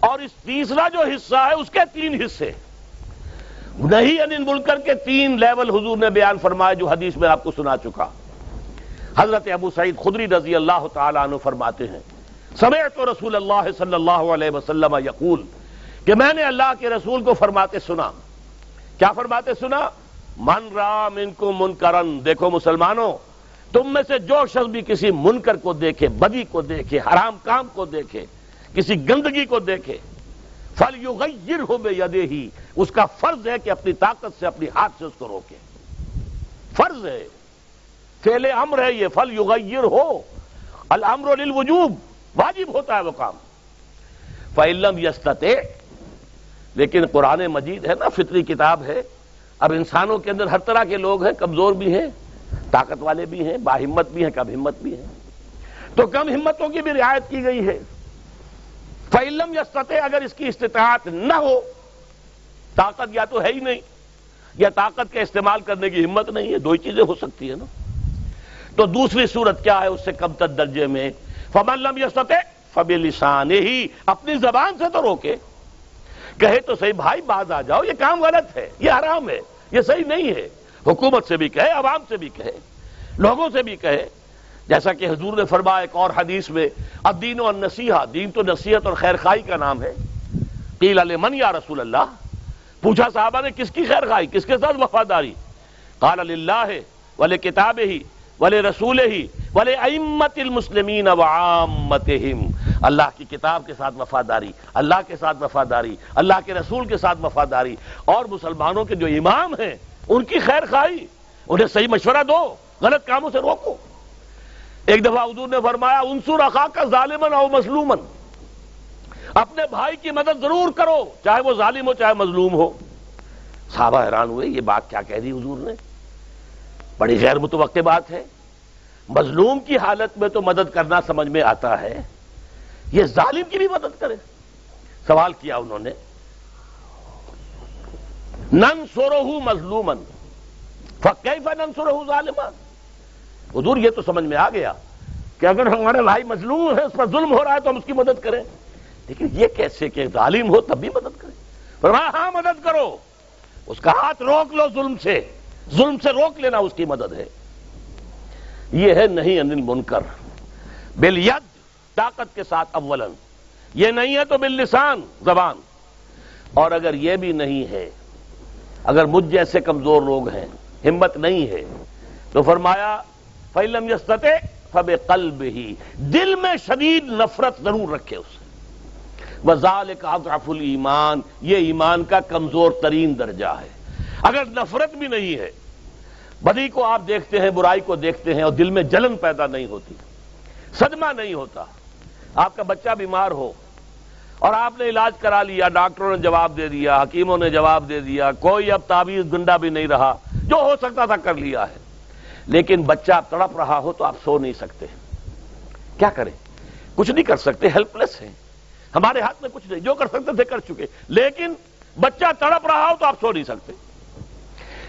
اور اس تیسرا جو حصہ ہے اس کے تین حصے۔ نہیں ان منکر کے تین لیول حضور نے بیان فرمایا جو حدیث میں آپ کو سنا چکا۔ حضرت ابو سعید خدری رضی اللہ تعالیٰ عنہ فرماتے ہیں سمیت تو رسول اللہ صلی اللہ علیہ وسلم یقول کہ میں نے اللہ کے رسول کو فرماتے سنا۔ کیا فرماتے سنا؟ من رام ان کو منکرن. دیکھو مسلمانوں، تم میں سے جو شخص بھی کسی منکر کو دیکھے، بدی کو دیکھے، حرام کام کو دیکھے، کسی گندگی کو دیکھے فل یغیر ہو بے یدے ہی اس کا فرض ہے کہ اپنی طاقت سے اپنی ہاتھ سے اس کو روکے۔ فرض ہے۔ فیل امر ہے یہ فل یغیر ہو الامر للوجوب. واجب ہوتا ہے وہ کام۔ فعلم یستتے لیکن قرآن مجید ہے نا، فطری کتاب ہے۔ اب انسانوں کے اندر ہر طرح کے لوگ ہیں، کمزور بھی ہیں، طاقت والے بھی ہیں باہمت بھی ہیں، کم ہمت بھی ہیں۔ تو کم ہمتوں کی بھی رعایت کی گئی ہے۔ فعلم یا سطح اگر اس کی استطاعت نہ ہو، طاقت یا تو ہے ہی نہیں، یا طاقت کا استعمال کرنے کی ہمت نہیں ہے، دو ہی چیزیں ہو سکتی ہیں نا۔ تو دوسری صورت کیا ہے، اس سے کم تر درجے میں۔ فملم یا سطح فب لسان ہی اپنی زبان سے تو روکے۔ کہے تو صحیح، بھائی باز آ جاؤ، یہ کام غلط ہے، یہ حرام ہے، یہ صحیح نہیں ہے۔ حکومت سے بھی کہے، عوام سے بھی کہے، لوگوں سے بھی کہے۔ جیسا کہ حضور نے فرمایا ایک اور حدیث میں اب دین و نصیحہ دین تو نصیحت اور خیر خائی کا نام ہے۔ قیل علیہ من یا رسول اللہ؟ پوچھا صحابہ نے، کس کی خیر خائی کس کے ساتھ وفاداری؟ قال اللہ ولے کتاب ہی ولے رسول ہی ولے امت المسلمین وعامتہم اللہ کی کتاب کے ساتھ وفاداری، اللہ کے ساتھ وفاداری، اللہ کے رسول کے ساتھ وفاداری، اور مسلمانوں کے جو امام ہیں، ان کی خیر خواہی، انہیں صحیح مشورہ دو، غلط کاموں سے روکو۔ ایک دفعہ حضور نے فرمایا انصور اخا کا ظالمن او مظلومن اپنے بھائی کی مدد ضرور کرو، چاہے وہ ظالم ہو، چاہے مظلوم ہو۔ صحابہ حیران ہوئے، یہ بات کیا کہہ دی حضور نے؟ بڑی غیر متوقع بات ہے۔ مظلوم کی حالت میں تو مدد کرنا سمجھ میں آتا ہے یہ ظالم کی بھی مدد کرے۔ سوال کیا انہوں نے؟ نن سورہ مظلومن فقیفہ نن سورہ ظالمان حضور، یہ تو سمجھ میں آ گیا کہ اگر ہمارے بھائی مظلوم ہے اس پر ظلم ہو رہا ہے تو ہم اس کی مدد کریں۔ لیکن یہ کیسے کہ ظالم ہو تب بھی مدد کریں۔ فرمایا ہاں مدد کرو۔ اس کا ہاتھ روک لو ظلم سے۔ ظلم سے روک لینا اس کی مدد ہے۔ یہ ہے نہیں انل منکر۔ بل ید طاقت کے ساتھ اولن یہ نہیں ہے تو بل لسان زبان۔ اور اگر یہ بھی نہیں ہے، اگر مجھ جیسے کمزور لوگ ہیں، ہمت نہیں ہے، تو فرمایا فیلم یستتے فب قلب ہی دل میں شدید نفرت ضرور رکھے اسے۔ وزال اضعف الایمان یہ ایمان کا کمزور ترین درجہ ہے۔ اگر نفرت بھی نہیں ہے، بدی کو آپ دیکھتے ہیں، برائی کو دیکھتے ہیں اور دل میں جلن پیدا نہیں ہوتی، صدمہ نہیں ہوتا آپ کا بچہ بیمار ہو اور آپ نے علاج کرا لیا، ڈاکٹروں نے جواب دے دیا، حکیموں نے جواب دے دیا، کوئی اب تعویذ گنڈا بھی نہیں رہا، جو ہو سکتا تھا کر لیا ہے۔ لیکن بچہ تڑپ رہا ہو تو آپ سو نہیں سکتے۔ کیا کریں؟ کچھ نہیں کر سکتے ہیلپ لیس ہیں۔ ہمارے ہاتھ میں کچھ نہیں، جو کر سکتے تھے کر چکے۔ لیکن بچہ تڑپ رہا ہو تو آپ سو نہیں سکتے۔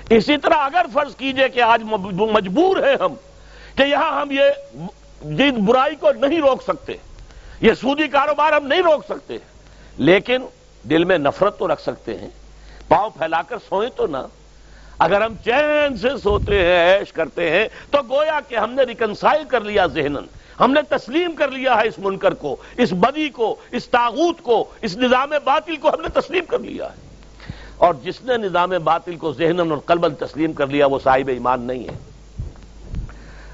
اسی طرح اگر فرض کیجیے کہ آج مجبور ہیں ہم کہ یہاں ہم یہ برائی کو نہیں روک سکتے۔ یہ سودی کاروبار ہم نہیں روک سکتے۔ لیکن دل میں نفرت تو رکھ سکتے ہیں۔ پاؤں پھیلا کر سوئیں تو نہ۔ اگر ہم چین سے سوتے ہیں، عیش کرتے ہیں، تو گویا کہ ہم نے ریکنسائل کر لیا ذہنن ہم نے تسلیم کر لیا ہے اس منکر کو، اس بدی کو، اس تاغوت کو، اس نظام باطل کو ہم نے تسلیم کر لیا ہے۔ اور جس نے نظام باطل کو ذہنن اور قلبن تسلیم کر لیا، وہ صاحب ایمان نہیں ہے۔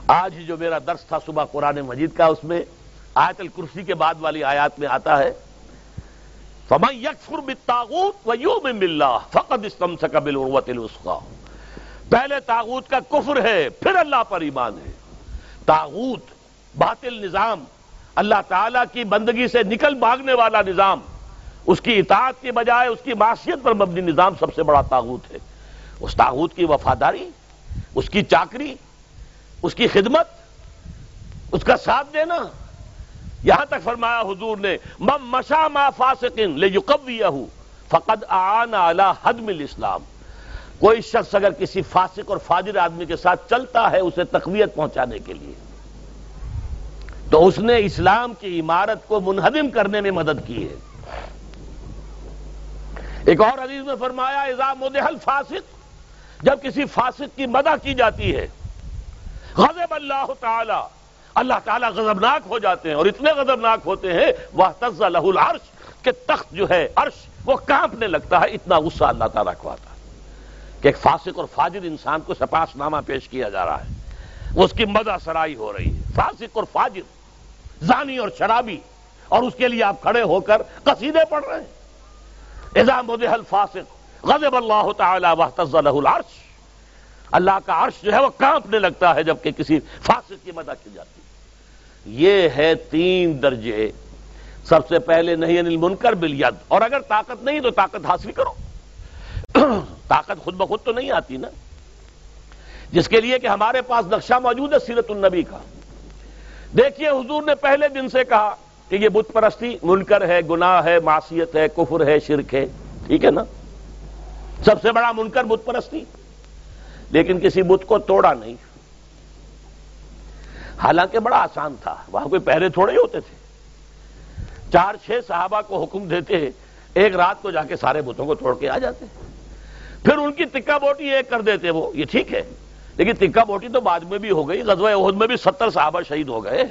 آج ہی جو میرا درس تھا صبح قرآن مجید کا، اس میں آیت الکرسی کے بعد والی آیات میں آتا ہے، فمن یکفر بالتاغوت ویومن باللہ فقد استمسک بالعروۃ الوثقا پہلے تاغوت کا کفر ہے، پھر اللہ پر ایمان ہے۔ تاغوت باطل نظام، اللہ تعالی کی بندگی سے نکل بھاگنے والا نظام، اس کی اطاعت کی بجائے اس کی معاشیت پر مبنی نظام سب سے بڑا تاغوت ہے۔ اس تاغوت کی وفاداری، اس کی چاکری، اس کی خدمت، اس کا ساتھ دینا یہاں تک فرمایا حضور نے مم مشا ما فاسقن لے فقد آن اعلی حدم الاسلام. کوئی شخص اگر کسی فاسق اور فاجر آدمی کے ساتھ چلتا ہے اسے تقویت پہنچانے کے لیے، تو اس نے اسلام کی عمارت کو منہدم کرنے میں مدد کی ہے۔ ایک اور حدیث میں فرمایا اظام مدحل فاسق جب کسی فاسق کی مدح کی جاتی ہے، غضب اللہ تعالی اللہ تعالیٰ غضبناک ہو جاتے ہیں اور اتنے غضبناک ہوتے ہیں وہ تز لہ العرش، کہ تخت جو ہے، عرش، وہ کانپنے لگتا ہے، اتنا غصہ اللہ تعالیٰ کو آتا ہے کہ ایک فاسق اور فاجر انسان کو سپاس نامہ پیش کیا جا رہا ہے۔ اس کی مزہ سرائی ہو رہی ہے۔ فاسق اور فاجر، زانی اور شرابی، اور اس کے لیے آپ کھڑے ہو کر قصیدے پڑھ رہے ہیں۔ اظام فاسق غضب اللہ تعالی له العرش۔ اللہ کا عرش جو ہے، وہ کانپنے لگتا ہے جبکہ کسی فاسق کی مدہ کی جاتی یہ ہے تین درجے۔ سب سے پہلے نہیں انل منکر بل اور اگر طاقت نہیں تو طاقت حاصل کرو۔ طاقت خود بخود تو نہیں آتی نا۔ جس کے لیے کہ ہمارے پاس نقشہ موجود ہے سیرت النبی کا۔ دیکھیے حضور نے پہلے دن سے کہا کہ یہ بت پرستی منکر ہے، گناہ ہے، معصیت ہے، کفر ہے، شرک ہے۔ ٹھیک ہے نا؟ سب سے بڑا منکر بت پرستی۔ لیکن کسی بت کو توڑا نہیں۔ حالانکہ بڑا آسان تھا، وہاں کوئی پہرے تھوڑے ہی ہوتے تھے۔ چار چھ صحابہ کو حکم دیتے، ایک رات کو جا کے سارے بتوں کو توڑ کے آ جاتے۔ پھر ان کی تکا بوٹی ایک کر دیتے وہ، یہ ٹھیک ہے۔ لیکن تکا بوٹی تو بعد میں بھی ہو گئی، غزوہ عہد میں بھی ستر صحابہ شہید ہو گئے۔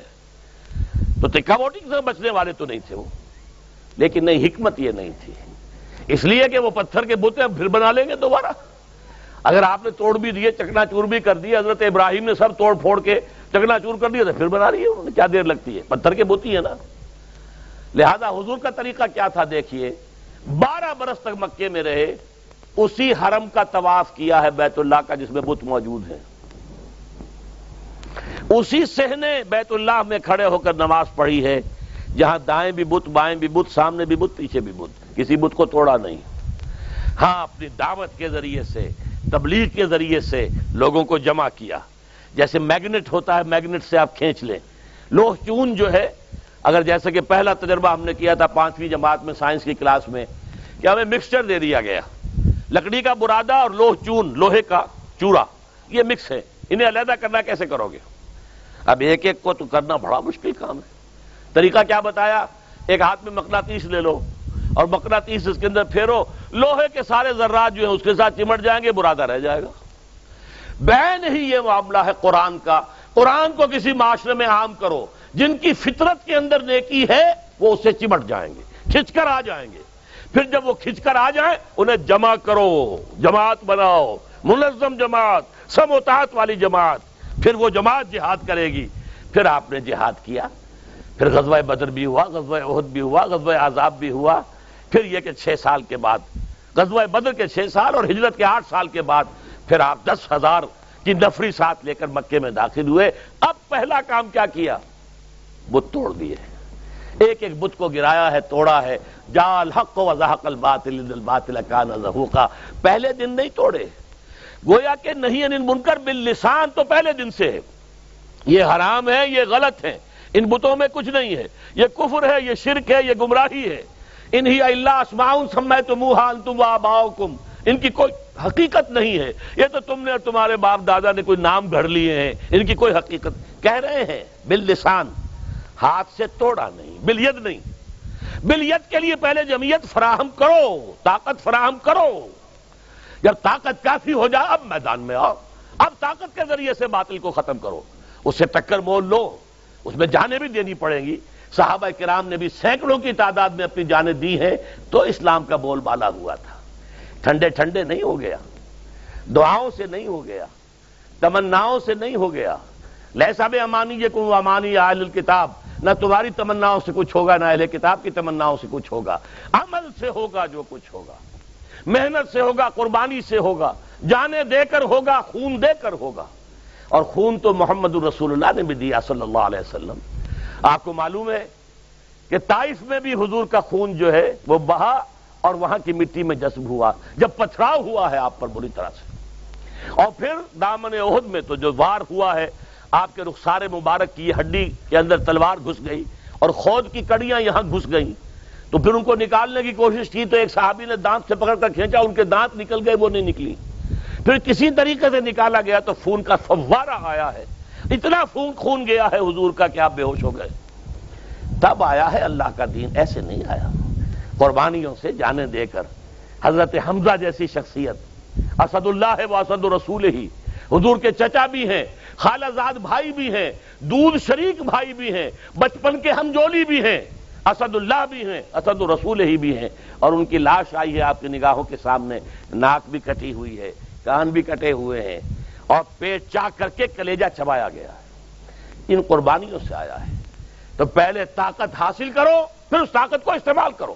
تو تکا بوٹی سے بچنے والے تو نہیں تھے وہ۔ لیکن نہیں، حکمت یہ نہیں تھی۔ اس لیے کہ وہ پتھر کے بوتے پھر بنا لیں گے دوبارہ۔ اگر آپ نے توڑ بھی دیے، چکنا چور بھی کر دیے، حضرت ابراہیم نے سب توڑ پھوڑ کے چکنا چور کر دیا تو پھر بنا رہی ہے کیا دیر لگتی ہے؟ پتھر کے بوتی ہے نا۔ لہذا حضور کا طریقہ کیا تھا دیکھیے، بارہ برس تک مکے میں رہے، اسی حرم کا طواف کیا ہے بیت اللہ کا جس میں بت موجود ہے اسی سہنے بیت اللہ میں کھڑے ہو کر نماز پڑھی ہے، جہاں دائیں بھی بت، بائیں بھی بت، سامنے بھی بت، پیچھے بھی بت، کسی بت کو توڑا نہیں۔ ہاں اپنی دعوت کے ذریعے سے تبلیغ کے ذریعے سے لوگوں کو جمع کیا۔ جیسے میگنیٹ ہوتا ہے، میگنیٹ سے آپ کھینچ لیں۔ لوہ چون جو ہے، اگر جیسے کہ پہلا تجربہ ہم نے کیا تھا پانچویں جماعت میں سائنس کی کلاس میں، کہ ہمیں مکسچر دے دیا گیا۔ لکڑی کا برادہ اور لوہ چون، لوہے کا چورا، یہ مکس ہے۔ انہیں علیحدہ کرنا کیسے کرو گے؟ اب ایک ایک کو تو کرنا بڑا مشکل کام ہے۔ طریقہ کیا بتایا؟ ایک ہاتھ میں مقناطیس لے لو۔ اور مقناطیس اس کے اندر پھیرو، لوہے کے سارے ذرات جو ہیں اس کے ساتھ چمٹ جائیں گے برادہ رہ جائے گا۔ بین ہی یہ معاملہ ہے قرآن کا۔ قرآن کو کسی معاشرے میں عام کرو۔ جن کی فطرت کے اندر نیکی ہے، وہ اسے چمٹ جائیں گے کھچ کر آ جائیں گے۔ پھر جب وہ کھچ کر آ جائیں، انہیں جمع کرو۔ جماعت بناؤ۔ منظم جماعت سموتاحت والی جماعت۔ پھر وہ جماعت جہاد کرے گی۔ پھر آپ نے جہاد کیا۔ پھر غزوہ بدر بھی ہوا، غزوہ عہد بھی ہوا، غزوہ عذاب بھی ہوا۔ پھر یہ کہ چھ سال کے بعد، غزوہ بدر کے چھ سال اور ہجرت کے آٹھ سال کے بعد پھر آپ دس ہزار کی نفری ساتھ لے کر مکے میں داخل ہوئے۔ اب پہلا کام کیا کیا؟ بت توڑ دیے۔ ایک ایک بت کو گرایا ہے، توڑا ہے۔ جال حق و وضاحق الباطل الباطل کان زہوقا۔ پہلے دن نہیں توڑے۔ گویا کہ نہیں ان منکر باللسان تو پہلے دن سے ہے۔ یہ حرام ہے، یہ غلط ہے۔ ان بتوں میں کچھ نہیں ہے۔ یہ کفر ہے، یہ شرک ہے، یہ گمراہی ہے۔ انہی اللہ اسماؤن سمے تم تم آباؤکم۔ ان کی کوئی حقیقت نہیں ہے۔ یہ تو تم نے اور تمہارے باپ دادا نے کوئی نام گھڑ لیے ہیں۔ ان کی کوئی حقیقت کہہ رہے ہیں۔ باللسان، ہاتھ سے توڑا نہیں بلید نہیں۔ بلید کے لیے پہلے جمعیت فراہم کرو، طاقت فراہم کرو۔ جب طاقت کافی ہو جائے، اب میدان میں آؤ۔ اب طاقت کے ذریعے سے باطل کو ختم کرو۔ اس سے ٹکر مول لو۔ اس میں جانیں بھی دینی پڑیں گی۔ صحابہ کرام نے بھی سینکڑوں کی تعداد میں اپنی جانیں دی ہیں تو اسلام کا بول بالا ہوا تھا۔ ٹھنڈے ٹھنڈے نہیں ہو گیا۔ دعاؤں سے نہیں ہو گیا۔ تمناؤں سے نہیں ہو گیا۔ لہسا بھی امانی یہ کو امانی آل الکتاب۔ نہ تمہاری تمناؤں سے کچھ ہوگا، نہ اہل کتاب کی تمناؤں سے کچھ ہوگا۔ عمل سے ہوگا جو کچھ ہوگا۔ محنت سے ہوگا، قربانی سے ہوگا۔ جانے دے کر ہوگا، خون دے کر ہوگا۔ اور خون تو محمد الرسول اللہ نے بھی دیا صلی اللہ علیہ وسلم۔ آپ کو معلوم ہے کہ طائف میں بھی حضور کا خون جو ہے وہ بہا اور وہاں کی مٹی میں جذب ہوا، جب پتھراؤ ہوا ہے آپ پر بری طرح سے۔ اور پھر دامن عہد میں تو جو وار ہوا ہے، آپ کے رخسار مبارک کی ہڈی کے اندر تلوار گھس گئی اور خود کی کڑیاں یہاں گھس گئیں۔ تو پھر ان کو نکالنے کی کوشش کی تو ایک صحابی نے دانت سے پکڑ کر کھینچا، ان کے دانت نکل گئے، وہ نہیں نکلی۔ پھر کسی طریقے سے نکالا گیا تو خون کا فوارہ آیا ہے۔ اتنا خون خون گیا ہے حضور کا کہ آپ بے ہوش ہو گئے۔ تب آیا ہے اللہ کا دین، ایسے نہیں آیا۔ قربانیوں سے جانے دے کر حضرت حمزہ جیسی شخصیت اسد اللہ ہے وہ اسد رسول ہی حضور کے چچا بھی ہیں، خالہ زاد بھائی بھی ہیں، دودھ شریک بھائی بھی ہیں، بچپن کے ہم جولی بھی ہیں اسد اللہ بھی ہیں، اسد رسول ہی بھی ہیں۔ اور ان کی لاش آئی ہے آپ کی نگاہوں کے سامنے، ناک بھی کٹی ہوئی ہے، کان بھی کٹے ہوئے ہیں۔ اور پیٹ چاک کر کے کلیجا چبایا گیا ہے۔ ان قربانیوں سے آیا ہے۔ تو پہلے طاقت حاصل کرو، پھر اس طاقت کو استعمال کرو۔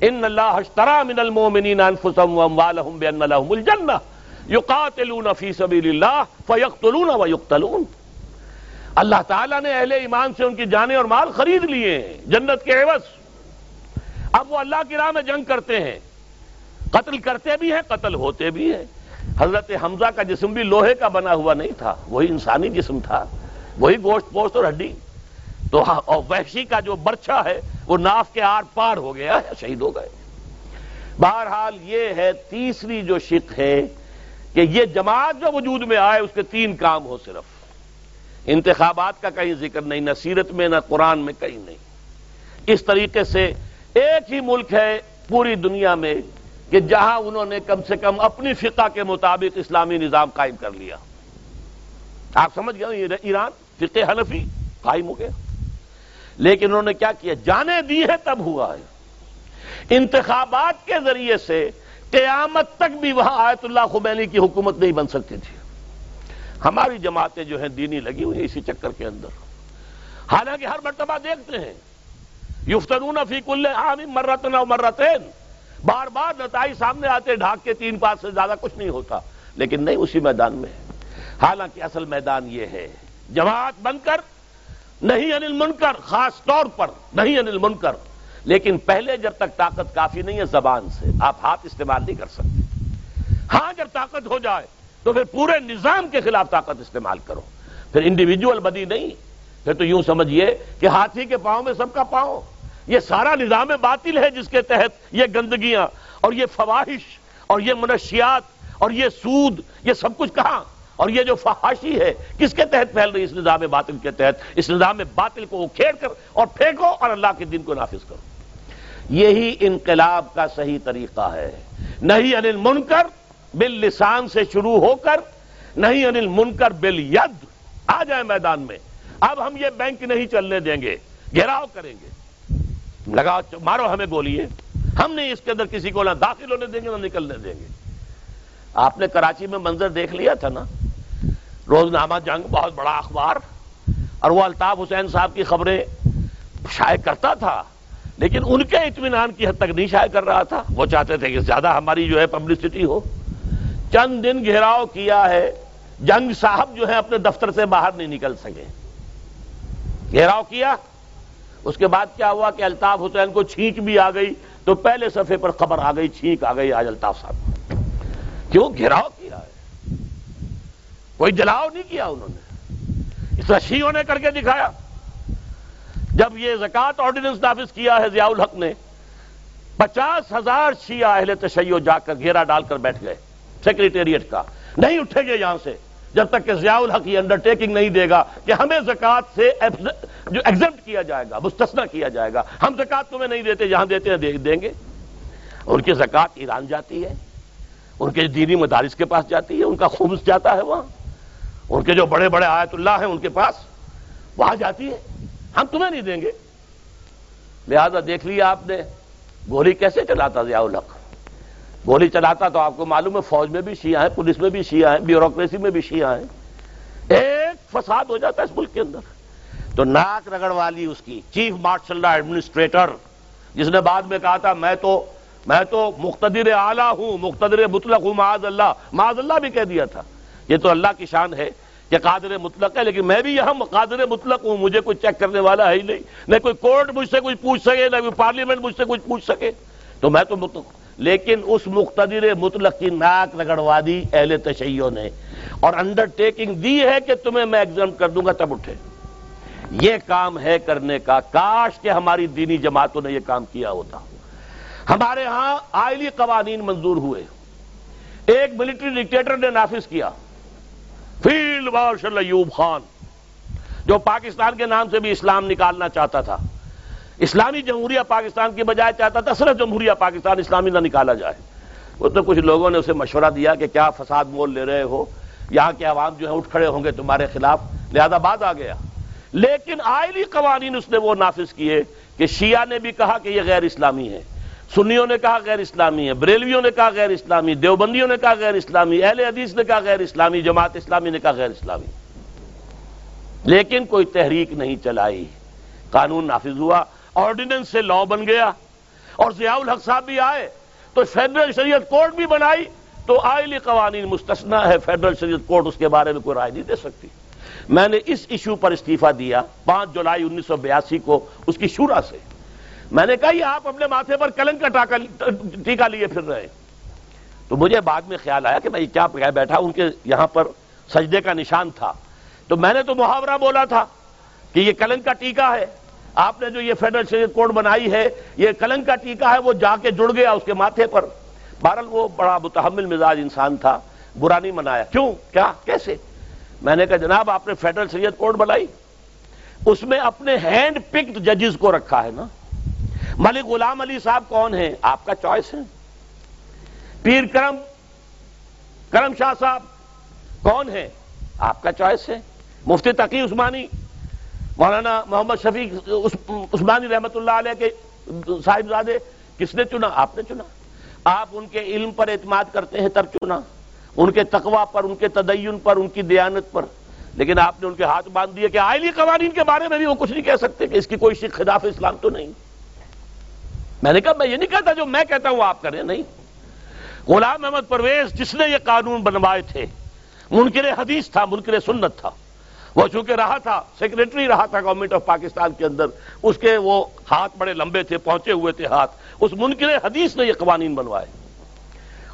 ان اللہ اشترى من المؤمنین انفسهم واموالهم بان لهم الجنہ۔ یقاتلون فی سبیل اللہ فیقتلون ویقتلون۔ اللہ تعالیٰ نے اہل ایمان سے ان کی جانیں اور مال خرید لیے ہیں، جنت کے عوض۔ اب وہ اللہ کی راہ میں جنگ کرتے ہیں۔ قتل کرتے بھی ہیں، قتل ہوتے بھی ہیں۔ حضرت حمزہ کا جسم بھی لوہے کا بنا ہوا نہیں تھا وہی انسانی جسم تھا وہی گوشت پوشت اور ہڈی۔ تو ہاں، وحشی کا جو برچہ ہے وہ ناف کے آر پار ہو گیا شہید ہو گئے۔ بہرحال یہ ہے تیسری جو شک ہے کہ یہ جماعت جو وجود میں آئے اس کے تین کام ہو صرف۔ انتخابات کا کہیں ذکر نہیں نہ سیرت میں نہ قرآن میں کہیں نہیں۔ اس طریقے سے ایک ہی ملک ہے پوری دنیا میں کہ جہاں انہوں نے کم سے کم اپنی فقہ کے مطابق اسلامی نظام قائم کر لیا۔ آپ سمجھ گئے ایران فقہ حنفی قائم ہو گیا۔ لیکن انہوں نے کیا کیا؟ جانے دی ہے تب ہوا ہے۔ انتخابات کے ذریعے سے قیامت تک بھی وہاں آیت اللہ خمینی کی حکومت نہیں بن سکتی تھی۔ ہماری جماعتیں جو ہیں دینی لگی ہوئی ہیں اسی چکر کے اندر۔ حالانکہ ہر مرتبہ دیکھتے ہیں۔ یفتنون فی کل عام مرتن و مرتین۔ بار بار نتائی سامنے آتے، ڈھاک کے تین پاس سے زیادہ کچھ نہیں ہوتا۔ لیکن نہیں، اسی میدان میں حالانکہ اصل میدان یہ ہے۔ جماعت بن کر، نہیں انل منکر، خاص طور پر نہیں انل منکر۔ لیکن پہلے جب تک طاقت کافی نہیں ہے زبان سے، آپ ہاتھ استعمال نہیں کر سکتے۔ ہاں جب طاقت ہو جائے، تو پھر پورے نظام کے خلاف طاقت استعمال کرو۔ پھر انڈیویجول بدی نہیں۔ پھر تو یوں سمجھیے کہ ہاتھی کے پاؤں میں سب کا پاؤں۔ یہ سارا نظام باطل ہے جس کے تحت یہ گندگیاں اور یہ فواہش اور یہ منشیات اور یہ سود، یہ سب کچھ کہاں؟ اور یہ جو فحاشی ہے، کس کے تحت پھیل رہی اس نظام باطل کے تحت؟ اس نظام باطل کو اکھیڑ کر اور پھینکو اور اللہ کے دن کو نافذ کرو۔ یہی انقلاب کا صحیح طریقہ ہے۔ نہیں انل منکر بل لسان سے شروع ہو کر، نہیں انل منکر بل ید آ جائے میدان میں۔ اب ہم یہ بینک نہیں چلنے دیں گے، گھیراؤ کریں گے۔ لگا، مارو ہمیں گولیے ہم نہیں اس کے اندر کسی کو نہ داخل ہونے دیں گے، نہ نکلنے دیں گے۔ آپ نے کراچی میں منظر دیکھ لیا تھا نا؟ روز نامہ جنگ بہت بڑا اخبار۔ اور وہ الطاف حسین صاحب کی خبریں شائع کرتا تھا، لیکن ان کے اطمینان کی حد تک نہیں شائع کر رہا تھا۔ وہ چاہتے تھے کہ زیادہ ہماری جو ہے پبلسٹی ہو۔ چند دن گھیراؤ کیا ہے۔ جنگ صاحب جو ہے اپنے دفتر سے باہر نہیں نکل سکے۔ گھیراؤ کیا۔ اس کے بعد کیا ہوا کہ الطاف حسین کو چھینک بھی آ گئی تو پہلے صفحے پر خبر آ گئی، چھینک آ گئی آج الطاف صاحب کیوں؟ گھیراؤ کیا ہے؟ کوئی جلاؤ نہیں کیا انہوں نے۔ اس شیوں نے کر کے دکھایا۔ جب یہ زکات آرڈیننس نافذ کیا ہے، ضیاء الحق نے، پچاس ہزار شیعہ اہل تشیع جا کر گھیرا ڈال کر بیٹھ گئے، سیکریٹریٹ کا۔ نہیں اٹھے گے یہاں سے۔ جب تک کہ ضیاء الحق یہ انڈرٹیکنگ نہیں دے گا کہ ہمیں زکات سے جو ایگزمٹ کیا جائے گا مستثنا کیا جائے گا۔ ہم زکات تمہیں نہیں دیتے، جہاں دیتے ہیں دیں گے۔ ان کی زکات ایران جاتی ہے، ان کے دینی مدارس کے پاس جاتی ہے، ان کا خمس جاتا ہے وہاں۔ ان کے جو بڑے بڑے آیت اللہ ہیں، ان کے پاس وہاں جاتی ہے۔ ہم تمہیں نہیں دیں گے۔ لہذا دیکھ لیا آپ نے، گولی کیسے چلاتا ضیاء الحق؟ گولی چلاتا تو آپ کو معلوم ہے فوج میں بھی شیعہ ہیں، پولیس میں بھی شیعہ ہیں، بیوروکریسی میں بھی شیعہ ہیں۔ ایک فساد ہو جاتا ہے اس ملک کے اندر۔ تو ناک رگڑ والی اس کی چیف مارشل ایڈمنسٹریٹر، جس نے بعد میں کہا تھا، میں تو میں تو مقتدر اعلیٰ ہوں، مقتدر مطلق ہوں، معاذ اللہ۔ معاذ اللہ بھی کہہ دیا تھا۔ یہ تو اللہ کی شان ہے کہ قادر مطلق ہے، لیکن میں بھی یہاں قادر مطلق ہوں، مجھے کوئی چیک کرنے والا ہے ہی نہیں۔ نہ کوئی کورٹ مجھ سے کچھ پوچھ سکے، نہ کوئی پارلیمنٹ مجھ سے کچھ پوچھ سکے۔ تو میں تو مطلق لیکن اس مقتدر مطلق کی ناک رگڑوا دی اہل تشیعوں نے اور انڈر ٹیکنگ دی ہے کہ تمہیں میں ایگزام کر دوں گا، تب اٹھے۔ یہ کام ہے کرنے کا۔ کاش کہ ہماری دینی جماعتوں نے یہ کام کیا ہوتا۔ ہمارے ہاں آئلی قوانین منظور ہوئے۔ ایک ملٹری ڈکٹیٹر نے نافذ کیا۔ فیلڈ مارشل ایوب خان، جو پاکستان کے نام سے بھی اسلام نکالنا چاہتا تھا۔ اسلامی جمہوریہ پاکستان کی بجائے چاہتا تھا صرف جمہوریہ پاکستان اسلامی نہ نکالا جائے۔ وہ تو کچھ لوگوں نے اسے مشورہ دیا کہ کیا فساد مول لے رہے ہو؟ یہاں کے عوام جو ہے اٹھ کھڑے ہوں گے تمہارے خلاف۔ لہذا بعد آ گیا۔ لیکن آئلی قوانین اس نے وہ نافذ کیے کہ شیعہ نے بھی کہا کہ یہ غیر اسلامی ہے۔ سنیوں نے کہا غیر اسلامی ہے، بریلویوں نے کہا غیر اسلامی، دیوبندیوں نے کہا غیر اسلامی، اہل حدیث نے کہا غیر اسلامی، جماعت اسلامی نے کہا غیر اسلامی۔ لیکن کوئی تحریک نہیں چلائی۔ قانون نافذ ہوا۔ آرڈیننس سے لا بن گیا اور ضیاء الحق صاحب بھی آئے تو فیڈرل شریعت کورٹ بھی بنائی تو آئلی قوانین مستثنا ہے، فیڈرل شریعت کورٹ اس کے بارے میں کوئی رائے نہیں دے سکتی۔ میں نے اس ایشو پر استعفی دیا پانچ جولائی انیس سو بیاسی کو اس کی شورا سے۔ میں نے کہا، یہ آپ اپنے ماتھے پر کلنگ کا ٹیکا لیے پھر رہے۔ تو مجھے بعد میں خیال آیا کہ میں کیا بیٹھا، ان کے یہاں پر سجدے کا نشان تھا۔ تو میں نے تو محاورہ بولا تھا کہ یہ کلنگ کا ٹیکا ہے۔ آپ نے جو یہ فیڈرل شریعت کوڈ بنائی ہے، یہ کلنگ کا ٹیکا ہے، وہ جا کے جڑ گیا اس کے ماتھے پر۔ بہرحال وہ بڑا متحمل مزاج انسان تھا، برا نہیں منایا۔ کیوں؟ کیا؟ کیسے؟ میں نے کہا، جناب، آپ نے فیڈرل شریعت کوڈ بنائی۔ اس میں اپنے ہینڈ پکڈ ججز کو رکھا ہے نا۔ ملک غلام علی صاحب کون ہیں؟ آپ کا چوائس ہے۔ پیر کرم کرم شاہ صاحب کون ہے آپ کا چوائس ہے۔ مفتی تقی عثمانی مولانا محمد شفیق عثمانی رحمت اللہ علیہ کے صاحبزادے، کس نے چنا؟ آپ نے چنا۔ آپ ان کے علم پر اعتماد کرتے ہیں تب چنا۔ ان کے تقوی پر، ان کے تدین پر، ان کی دیانت پر۔ لیکن آپ نے ان کے ہاتھ باندھ دیے کہ آئلی قوانین کے بارے میں بھی وہ کچھ نہیں کہہ سکتے کہ اس کی کوئی شک خلاف اسلام تو نہیں۔ میں نے کہا، میں یہ نہیں کہتا جو میں کہتا ہوں، آپ کریں۔ نہیں۔ غلام احمد پرویز جس نے یہ قانون بنوائے تھے، منکر حدیث تھا، منکر سنت تھا۔ وہ چونکہ رہا تھا سیکریٹری رہا تھا گورنمنٹ آف پاکستان کے اندر، اس کے وہ ہاتھ بڑے لمبے تھے، پہنچے ہوئے تھے ہاتھ۔ اس منکر حدیث نے یہ قوانین بنوائے۔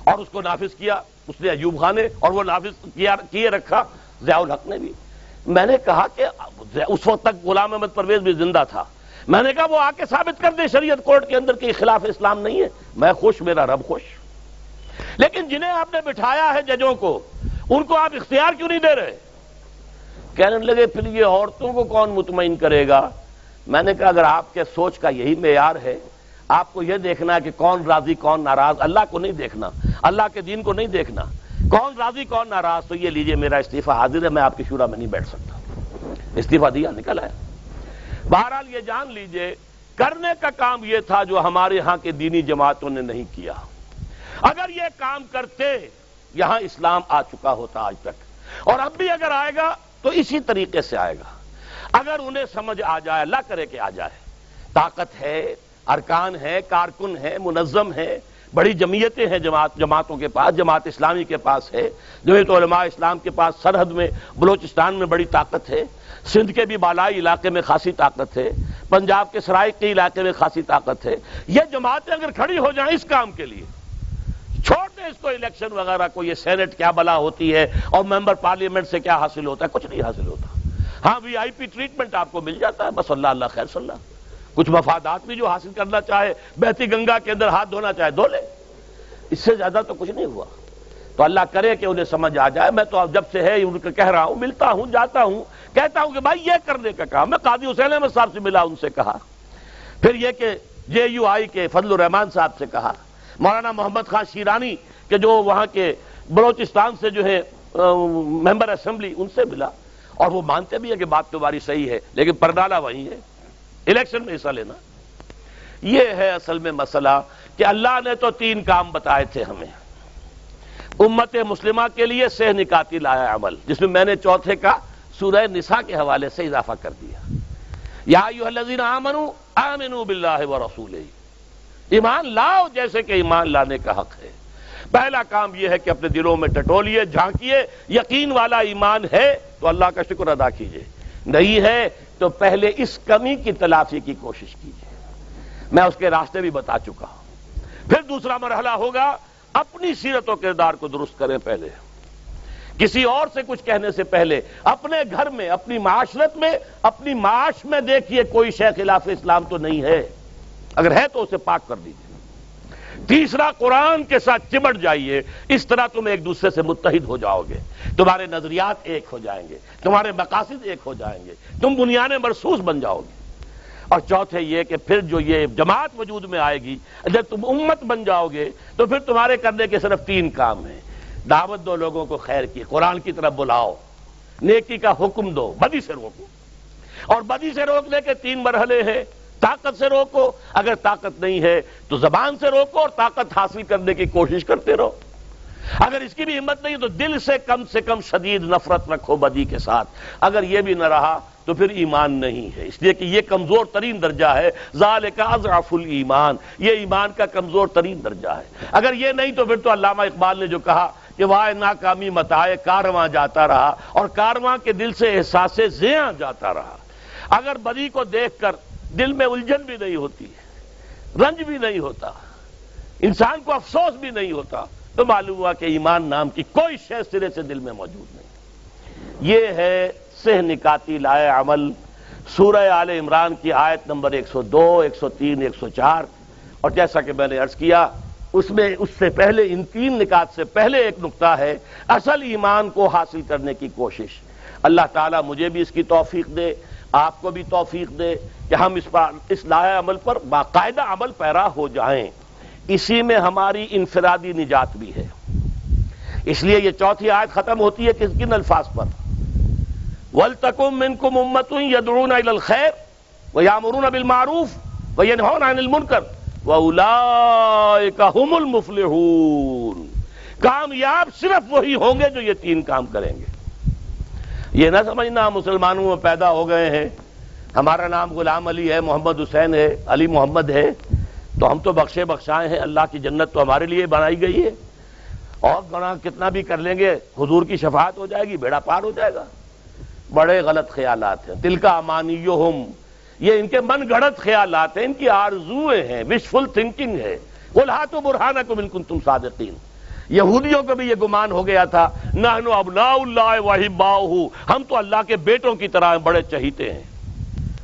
اور اس کو نافذ کیا، اس نے ایوب خان نے، اور وہ نافذ کیا، کیے رکھا ضیاء الحق نے بھی۔ میں نے کہا کہ اس وقت تک غلام احمد پرویز بھی زندہ تھا۔ میں نے کہا وہ آ کے ثابت کر دے شریعت کورٹ کے اندر کہ خلاف اسلام نہیں ہے۔ میں خوش، میرا رب خوش۔ لیکن جنہیں آپ نے بٹھایا ہے ججوں کو، ان کو آپ اختیار کیوں نہیں دے رہے؟ کہنے لگے، پھر یہ عورتوں کو کون مطمئن کرے گا؟ میں نے کہا، اگر آپ کے سوچ کا یہی معیار ہے، آپ کو یہ دیکھنا ہے کہ کون راضی، کون ناراض، اللہ کو نہیں دیکھنا، اللہ کے دین کو نہیں دیکھنا، کون راضی، کون ناراض، تو یہ لیجیے میرا استعفی حاضر ہے، میں آپ کی شورا میں نہیں بیٹھ سکتا. استعفی دیا، نکل آیا۔ بہرحال یہ جان لیجیے، کرنے کا کام یہ تھا جو ہمارے ہاں کے دینی جماعتوں نے نہیں کیا۔ اگر یہ کام کرتے، یہاں اسلام آ چکا ہوتا آج تک۔ اور اب بھی اگر آئے گا تو اسی طریقے سے آئے گا۔ اگر انہیں سمجھ آ جائے، اللہ کرے کہ آ جائے۔ طاقت ہے، ارکان ہے، کارکن ہے، منظم ہے، بڑی جمعیتیں ہیں جماعت جماعتوں کے پاس، جماعت اسلامی کے پاس ہے۔ جمعیت علماء اسلام کے پاس سرحد میں، بلوچستان میں بڑی طاقت ہے۔ سندھ کے بھی بالائی علاقے میں خاصی طاقت ہے۔ پنجاب کے سرائے کے علاقے میں خاصی طاقت ہے۔ یہ جماعتیں اگر کھڑی ہو جائیں اس کام کے لیے چھوڑ دیں اس کو الیکشن وغیرہ کو، یہ سینٹ کیا بلا ہوتی ہے اور ممبر پارلیمنٹ سے کیا حاصل ہوتا ہے؟ کچھ نہیں حاصل ہوتا۔ ہاں وی آئی پی ٹریٹمنٹ آپ کو مل جاتا ہے، بس اللہ اللہ خیر، صلی اللہ۔ کچھ مفادات بھی جو حاصل کرنا چاہے بہتی گنگا کے اندر ہاتھ دھونا چاہے، دھو لے۔ اس سے زیادہ تو کچھ نہیں ہوا۔ تو اللہ کرے کہ انہیں سمجھ آ جائے۔ میں تو جب سے ہے، ان کو کہہ رہا ہوں، ملتا ہوں، جاتا ہوں۔ کہتا ہوں کہ بھائی، یہ کرنے کا کام۔ میں قاضی حسین احمد صاحب سے ملا، ان سے کہا۔ پھر یہ کہ جے یو آئی کے فضل الرحمان صاحب سے کہا۔ مولانا محمد خان شیرانی کہ جو وہاں کے بلوچستان سے جو ہے ممبر اسمبلی، ان سے ملا۔ اور وہ مانتے بھی ہیں کہ بات تمہاری صحیح ہے، لیکن پردالا وہی ہے۔ الیکشن میں حصہ لینا۔ یہ ہے اصل میں مسئلہ کہ اللہ نے تو تین کام بتائے تھے ہمیں۔ امت مسلمہ کے لیے سہ نکاتی لایا عمل، جس میں میں نے چوتھے کا سورہ نساء کے حوالے سے اضافہ کر دیا۔ یا الذین آمنوا آمنوا باللہ و رسول ایمان لاؤ جیسے کہ ایمان لانے کا حق ہے۔ پہلا کام یہ ہے کہ اپنے دلوں میں ٹٹولیے، جھانکیے، یقین والا ایمان ہے تو اللہ کا شکر ادا کیجیے نہیں ہے تو پہلے اس کمی کی تلافی کی کوشش کیجیے میں اس کے راستے بھی بتا چکا ہوں۔ پھر دوسرا مرحلہ ہوگا، اپنی سیرت و کردار کو درست کریں پہلے۔ کسی اور سے کچھ کہنے سے پہلے اپنے گھر میں، اپنی معاشرت میں، اپنی معاش میں دیکھیے، کوئی شیخ خلاف اسلام تو نہیں ہے۔ اگر ہے تو اسے پاک کر دیجیے تیسرا، قرآن کے ساتھ چمٹ جائیے۔ اس طرح تم ایک دوسرے سے متحد ہو جاؤ گے۔ تمہارے نظریات ایک ہو جائیں گے۔ تمہارے مقاصد ایک ہو جائیں گے۔ تم بنیاد مرسوس بن جاؤ گے۔ اور چوتھے یہ کہ پھر جو یہ جماعت وجود میں آئے گی، جب تم امت بن جاؤ گے، تو پھر تمہارے کرنے کے صرف تین کام ہیں۔ دعوت دو لوگوں کو خیر کی، قرآن کی طرف بلاؤ۔ نیکی کا حکم دو، بدی سے روکو۔ اور بدی سے روکنے کے تین مرحلے ہیں۔ طاقت سے روکو۔ اگر طاقت نہیں ہے تو زبان سے روکو اور طاقت حاصل کرنے کی کوشش کرتے رہو۔ اگر اس کی بھی ہمت نہیں تو دل سے کم سے کم شدید نفرت رکھو بدی کے ساتھ۔ اگر یہ بھی نہ رہا تو پھر ایمان نہیں ہے۔ اس لیے کہ یہ کمزور ترین درجہ ہے۔ ظال کا اضعف الایمان۔ یہ ایمان کا کمزور ترین درجہ ہے۔ اگر یہ نہیں تو پھر تو علامہ اقبال نے جو کہا کہ وائے ناکامی متائے، کارواں جاتا رہا اور کارواں کے دل سے احساس زیاں جاتا رہا۔ اگر بدی کو دیکھ کر دل میں الجھن بھی نہیں ہوتی، رنج بھی نہیں ہوتا، انسان کو افسوس بھی نہیں ہوتا، تو معلوم ہوا کہ ایمان نام کی کوئی شے سرے سے دل میں موجود نہیں۔ یہ ہے سہ نکاتی لائے عمل، سورہ آل عمران کی آیت نمبر 102 103 104 اور جیسا کہ میں نے عرض کیا، اس میں، اس سے پہلے، ان تین نکات سے پہلے ایک نقطہ ہے، اصل ایمان کو حاصل کرنے کی کوشش۔ اللہ تعالیٰ مجھے بھی اس کی توفیق دے آپ کو بھی توفیق دے کہ ہم اس پر اس لائے عمل پر باقاعدہ عمل پیرا ہو جائیں۔ اسی میں ہماری انفرادی نجات بھی ہے۔ اس لیے یہ چوتھی آیت ختم ہوتی ہے کس کن الفاظ پر؟ ولتکم منکم امت یدعون الى الخیر ویامرون بالمعروف وینہون عن المنکر وَأُولَئِكَ هُمُ الْمُفْلِحُونَ۔ کامیاب صرف وہی ہوں گے جو یہ تین کام کریں گے۔ یہ نہ سمجھنا مسلمانوں میں پیدا ہو گئے ہیں۔ ہمارا نام غلام علی ہے، محمد حسین ہے، علی محمد ہے۔ تو ہم تو بخشے بخشائے ہیں، اللہ کی جنت تو ہمارے لیے بنائی گئی ہے۔ اور گناہ کتنا بھی کر لیں گے، حضور کی شفاعت ہو جائے گی، بیڑا پار ہو جائے گا۔ بڑے غلط خیالات ہیں۔ دل کا امانیہم، یہ ان کے من گھڑت خیالات ہیں، ان کی آرزویں ہیں وشفل تھنکنگ ہے۔ بولہا تو برہانہ کو بالکل تم صادقین۔ یہودیوں کو بھی یہ گمان ہو گیا تھا نہنو ابناء اللہ وحباؤہ ہم تو اللہ کے بیٹوں کی طرح بڑے چہیتے ہیں۔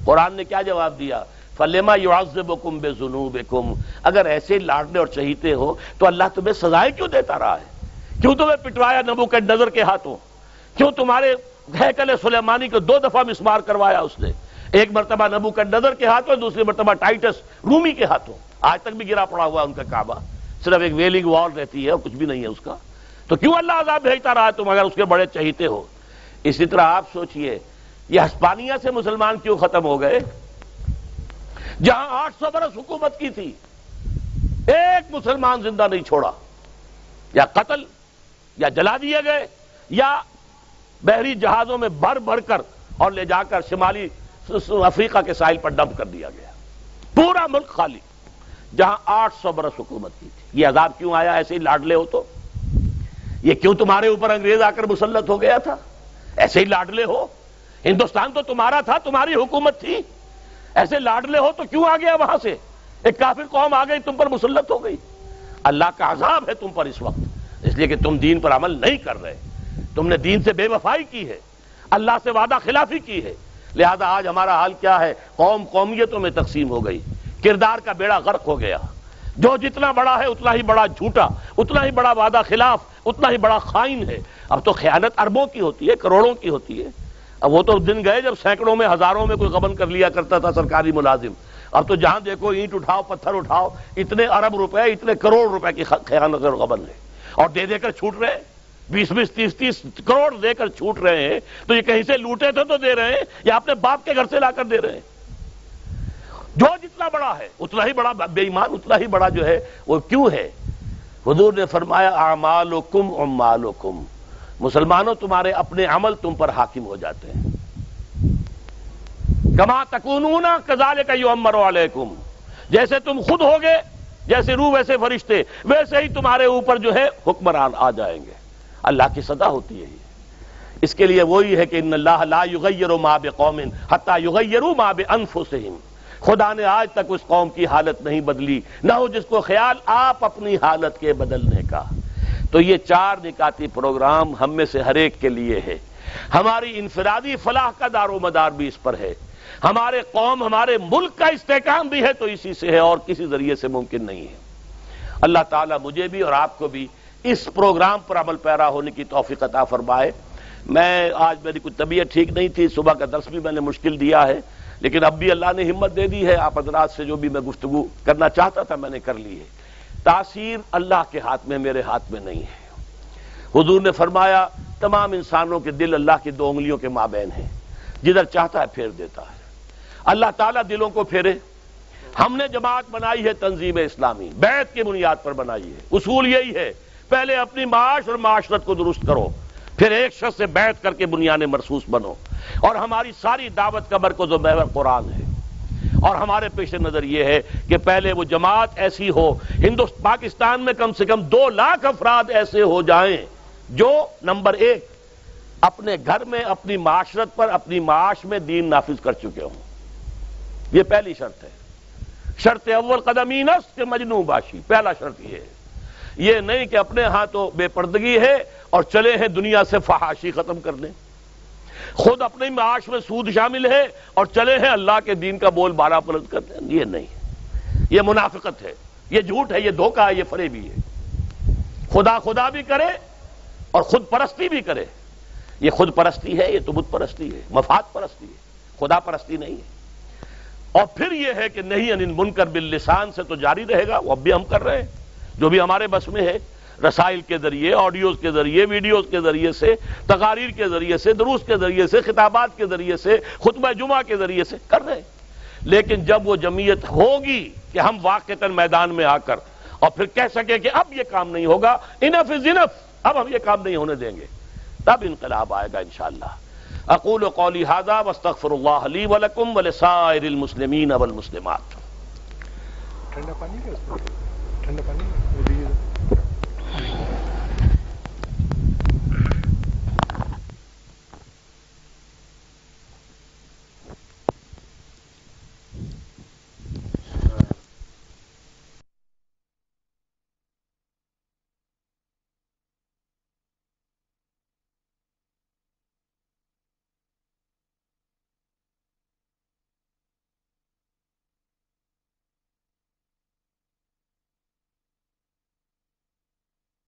قرآن نے کیا جواب دیا؟ فلما یعذبکم بذنوبکم۔ اگر ایسے لاڈنے اور چہیتے ہو تو اللہ تمہیں سزائیں کیوں دیتا رہا ہے؟ کیوں تمہیں پٹوایا نبو کے نظر کے ہاتھوں؟ کیوں تمہارے ہیکل سلیمانی کو دو دفعہ مسمار کروایا اس نے؟ ایک مرتبہ نبو کا نظر کے ہاتھوں، دوسری مرتبہ ٹائٹس رومی کے ہاتھوں۔ آج تک بھی گرا پڑا ہوا ان کا کعبہ۔ صرف ایک ویلنگ وال رہتی ہے اور کچھ بھی نہیں ہے اس کا۔ تو کیوں اللہ عذاب بھیجتا رہا تم اگر اس کے بڑے چہیتے ہو؟ اسی طرح آپ سوچئے، یہ ہسپانیہ سے مسلمان کیوں ختم ہو گئے؟ جہاں آٹھ سو برس حکومت کی تھی، ایک مسلمان زندہ نہیں چھوڑا۔ یا قتل، یا جلا دیے گئے، یا بحری جہازوں میں بھر بھر کر اور لے جا کر شمالی افریقہ کے ساحل پر ڈمپ کر دیا گیا۔ پورا ملک خالی، جہاں آٹھ سو برس حکومت کی تھی۔ یہ عذاب کیوں آیا ایسے ہی لاڈلے ہو تو؟ یہ کیوں تمہارے اوپر انگریز آ کر مسلط ہو گیا تھا؟ ایسے ہی لاڈلے ہو؟ ہندوستان تو تمہارا تھا، تمہاری حکومت تھی۔ ایسے لاڈلے ہو تو کیوں آ گیا وہاں سے؟ ایک کافر قوم آ گئی تم پر مسلط ہو گئی۔ اللہ کا عذاب ہے تم پر اس وقت، اس لیے کہ تم دین پر عمل نہیں کر رہے۔ تم نے دین سے بے وفائی کی ہے، اللہ سے وعدہ خلافی کی ہے۔ لہذا آج ہمارا حال کیا ہے؟ قوم قومیتوں میں تقسیم ہو گئی، کردار کا بیڑا غرق ہو گیا۔ جو جتنا بڑا ہے اتنا ہی بڑا جھوٹا، اتنا ہی بڑا وعدہ خلاف، اتنا ہی بڑا خائن ہے۔ اب تو خیانت اربوں کی ہوتی ہے، کروڑوں کی ہوتی ہے۔ اب وہ تو دن گئے جب سینکڑوں میں، ہزاروں میں کوئی غبن کر لیا کرتا تھا سرکاری ملازم۔ اب تو جہاں دیکھو، اینٹ اٹھاؤ، پتھر اٹھاؤ، اتنے ارب روپے، اتنے کروڑ روپے کی خیانت اور غبن ہے۔ اور دے دے کر چھوٹ رہے بیس بیس، تیس تیس کروڑ دے کر چھوٹ رہے ہیں۔ تو یہ کہیں سے لوٹے تھے تو دے رہے ہیں، یا اپنے باپ کے گھر سے لا کر دے رہے ہیں۔ جو جتنا بڑا ہے، اتنا ہی بڑا بے ایمان، اتنا ہی بڑا جو ہے، وہ کیوں ہے؟ حضور نے فرمایا اعمال و کم امال مسلمانوں، تمہارے اپنے عمل تم پر حاکم ہو جاتے ہیں۔ کما تکون کزال کا یو امر علیکم۔ جیسے تم خود ہوگے، جیسے روح، ویسے فرشتے، ویسے ہی تمہارے اوپر جو ہے حکمران آ جائیں گے۔ اللہ کی صدا ہوتی ہے اس کے لیے وہی ہے کہ ان اللہ لا یغیر ما بقوم حتی یغیروا ما بانفسہم۔ خدا نے آج تک اس قوم کی حالت نہیں بدلی، نہ ہو جس کو خیال آپ اپنی حالت کے بدلنے کا۔ تو یہ چار نکاتی پروگرام ہم میں سے ہر ایک کے لیے ہے۔ ہماری انفرادی فلاح کا دار و مدار بھی اس پر ہے۔ ہمارے قوم، ہمارے ملک کا استحکام بھی ہے تو اسی سے ہے، اور کسی ذریعے سے ممکن نہیں ہے۔ اللہ تعالیٰ مجھے بھی اور آپ کو بھی اس پروگرام پر عمل پیرا ہونے کی توفیق عطا فرمائے۔ میں، آج میری کوئی طبیعت ٹھیک نہیں تھی، صبح کا درس بھی میں نے مشکل دیا ہے۔ لیکن اب بھی اللہ نے ہمت دے دی ہے، آپ حضرات سے جو بھی میں گفتگو کرنا چاہتا تھا میں نے کر لی ہے۔ تاثیر اللہ کے ہاتھ میں میرے ہاتھ میں نہیں ہے۔ حضور نے فرمایا، تمام انسانوں کے دل اللہ کی دو انگلیوں کے مابین ہیں۔ جدھر چاہتا ہے پھیر دیتا ہے۔ اللہ تعالیٰ دلوں کو پھیرے۔ ہم نے جماعت بنائی ہے تنظیم اسلامی بیت کی بنیاد پر بنائی ہے۔ اصول یہی ہے، پہلے اپنی معاش اور معاشرت کو درست کرو۔ پھر ایک شخص سے بیعت کر کے بنیاد مرسوس بنو۔ اور ہماری ساری دعوت کا مرکز و محور قرآن ہے۔ اور ہمارے پیش نظر یہ ہے کہ پہلے وہ جماعت ایسی ہو ہندوستان پاکستان میں کم سے کم دو لاکھ افراد ایسے ہو جائیں جو نمبر ایک اپنے گھر میں، اپنی معاشرت پر، اپنی معاش میں دین نافذ کر چکے ہوں۔ یہ پہلی شرط ہے۔ شرط اول قدمینس کے مجنو باشی، پہلا شرط یہ ہے۔ یہ نہیں کہ اپنے ہاں تو بے پردگی ہے اور چلے ہیں دنیا سے فحاشی ختم کرنے۔ خود اپنے معاش میں سود شامل ہے اور چلے ہیں اللہ کے دین کا بول بارہ پلٹ کرنے۔ یہ نہیں۔ یہ منافقت ہے۔ یہ جھوٹ ہے، یہ دھوکہ ہے، یہ فرے بھی ہے۔ خدا خدا بھی کرے اور خود پرستی بھی کرے۔ یہ خود پرستی ہے، یہ تو بت پرستی ہے، مفاد پرستی ہے۔ خدا پرستی نہیں ہے۔ اور پھر یہ ہے کہ نہیں، ان منکر باللسان سے تو جاری رہے گا، وہ اب بھی ہم کر رہے ہیں۔ جو بھی ہمارے بس میں ہے رسائل کے ذریعے آڈیوز کے ذریعے ویڈیوز کے ذریعے سے، تقاریر کے ذریعے سے، دروس کے ذریعے سے، خطابات کے ذریعے سے، خطبہ جمعہ کے ذریعے سے کر رہے ہیں۔ لیکن جب وہ جمعیت ہوگی کہ ہم واقع میدان میں آ کر اور پھر کہہ سکے کہ اب یہ کام نہیں ہوگا انف از انف اب ہم یہ کام نہیں ہونے دیں گے۔ تب انقلاب آئے گا انشاءاللہ۔ اقول قولی حاضہ وسطر اللہ علی ولکم ولسائر المسلمین والمسلمات۔ ٹھنڈا پانی ٹھنڈا پانی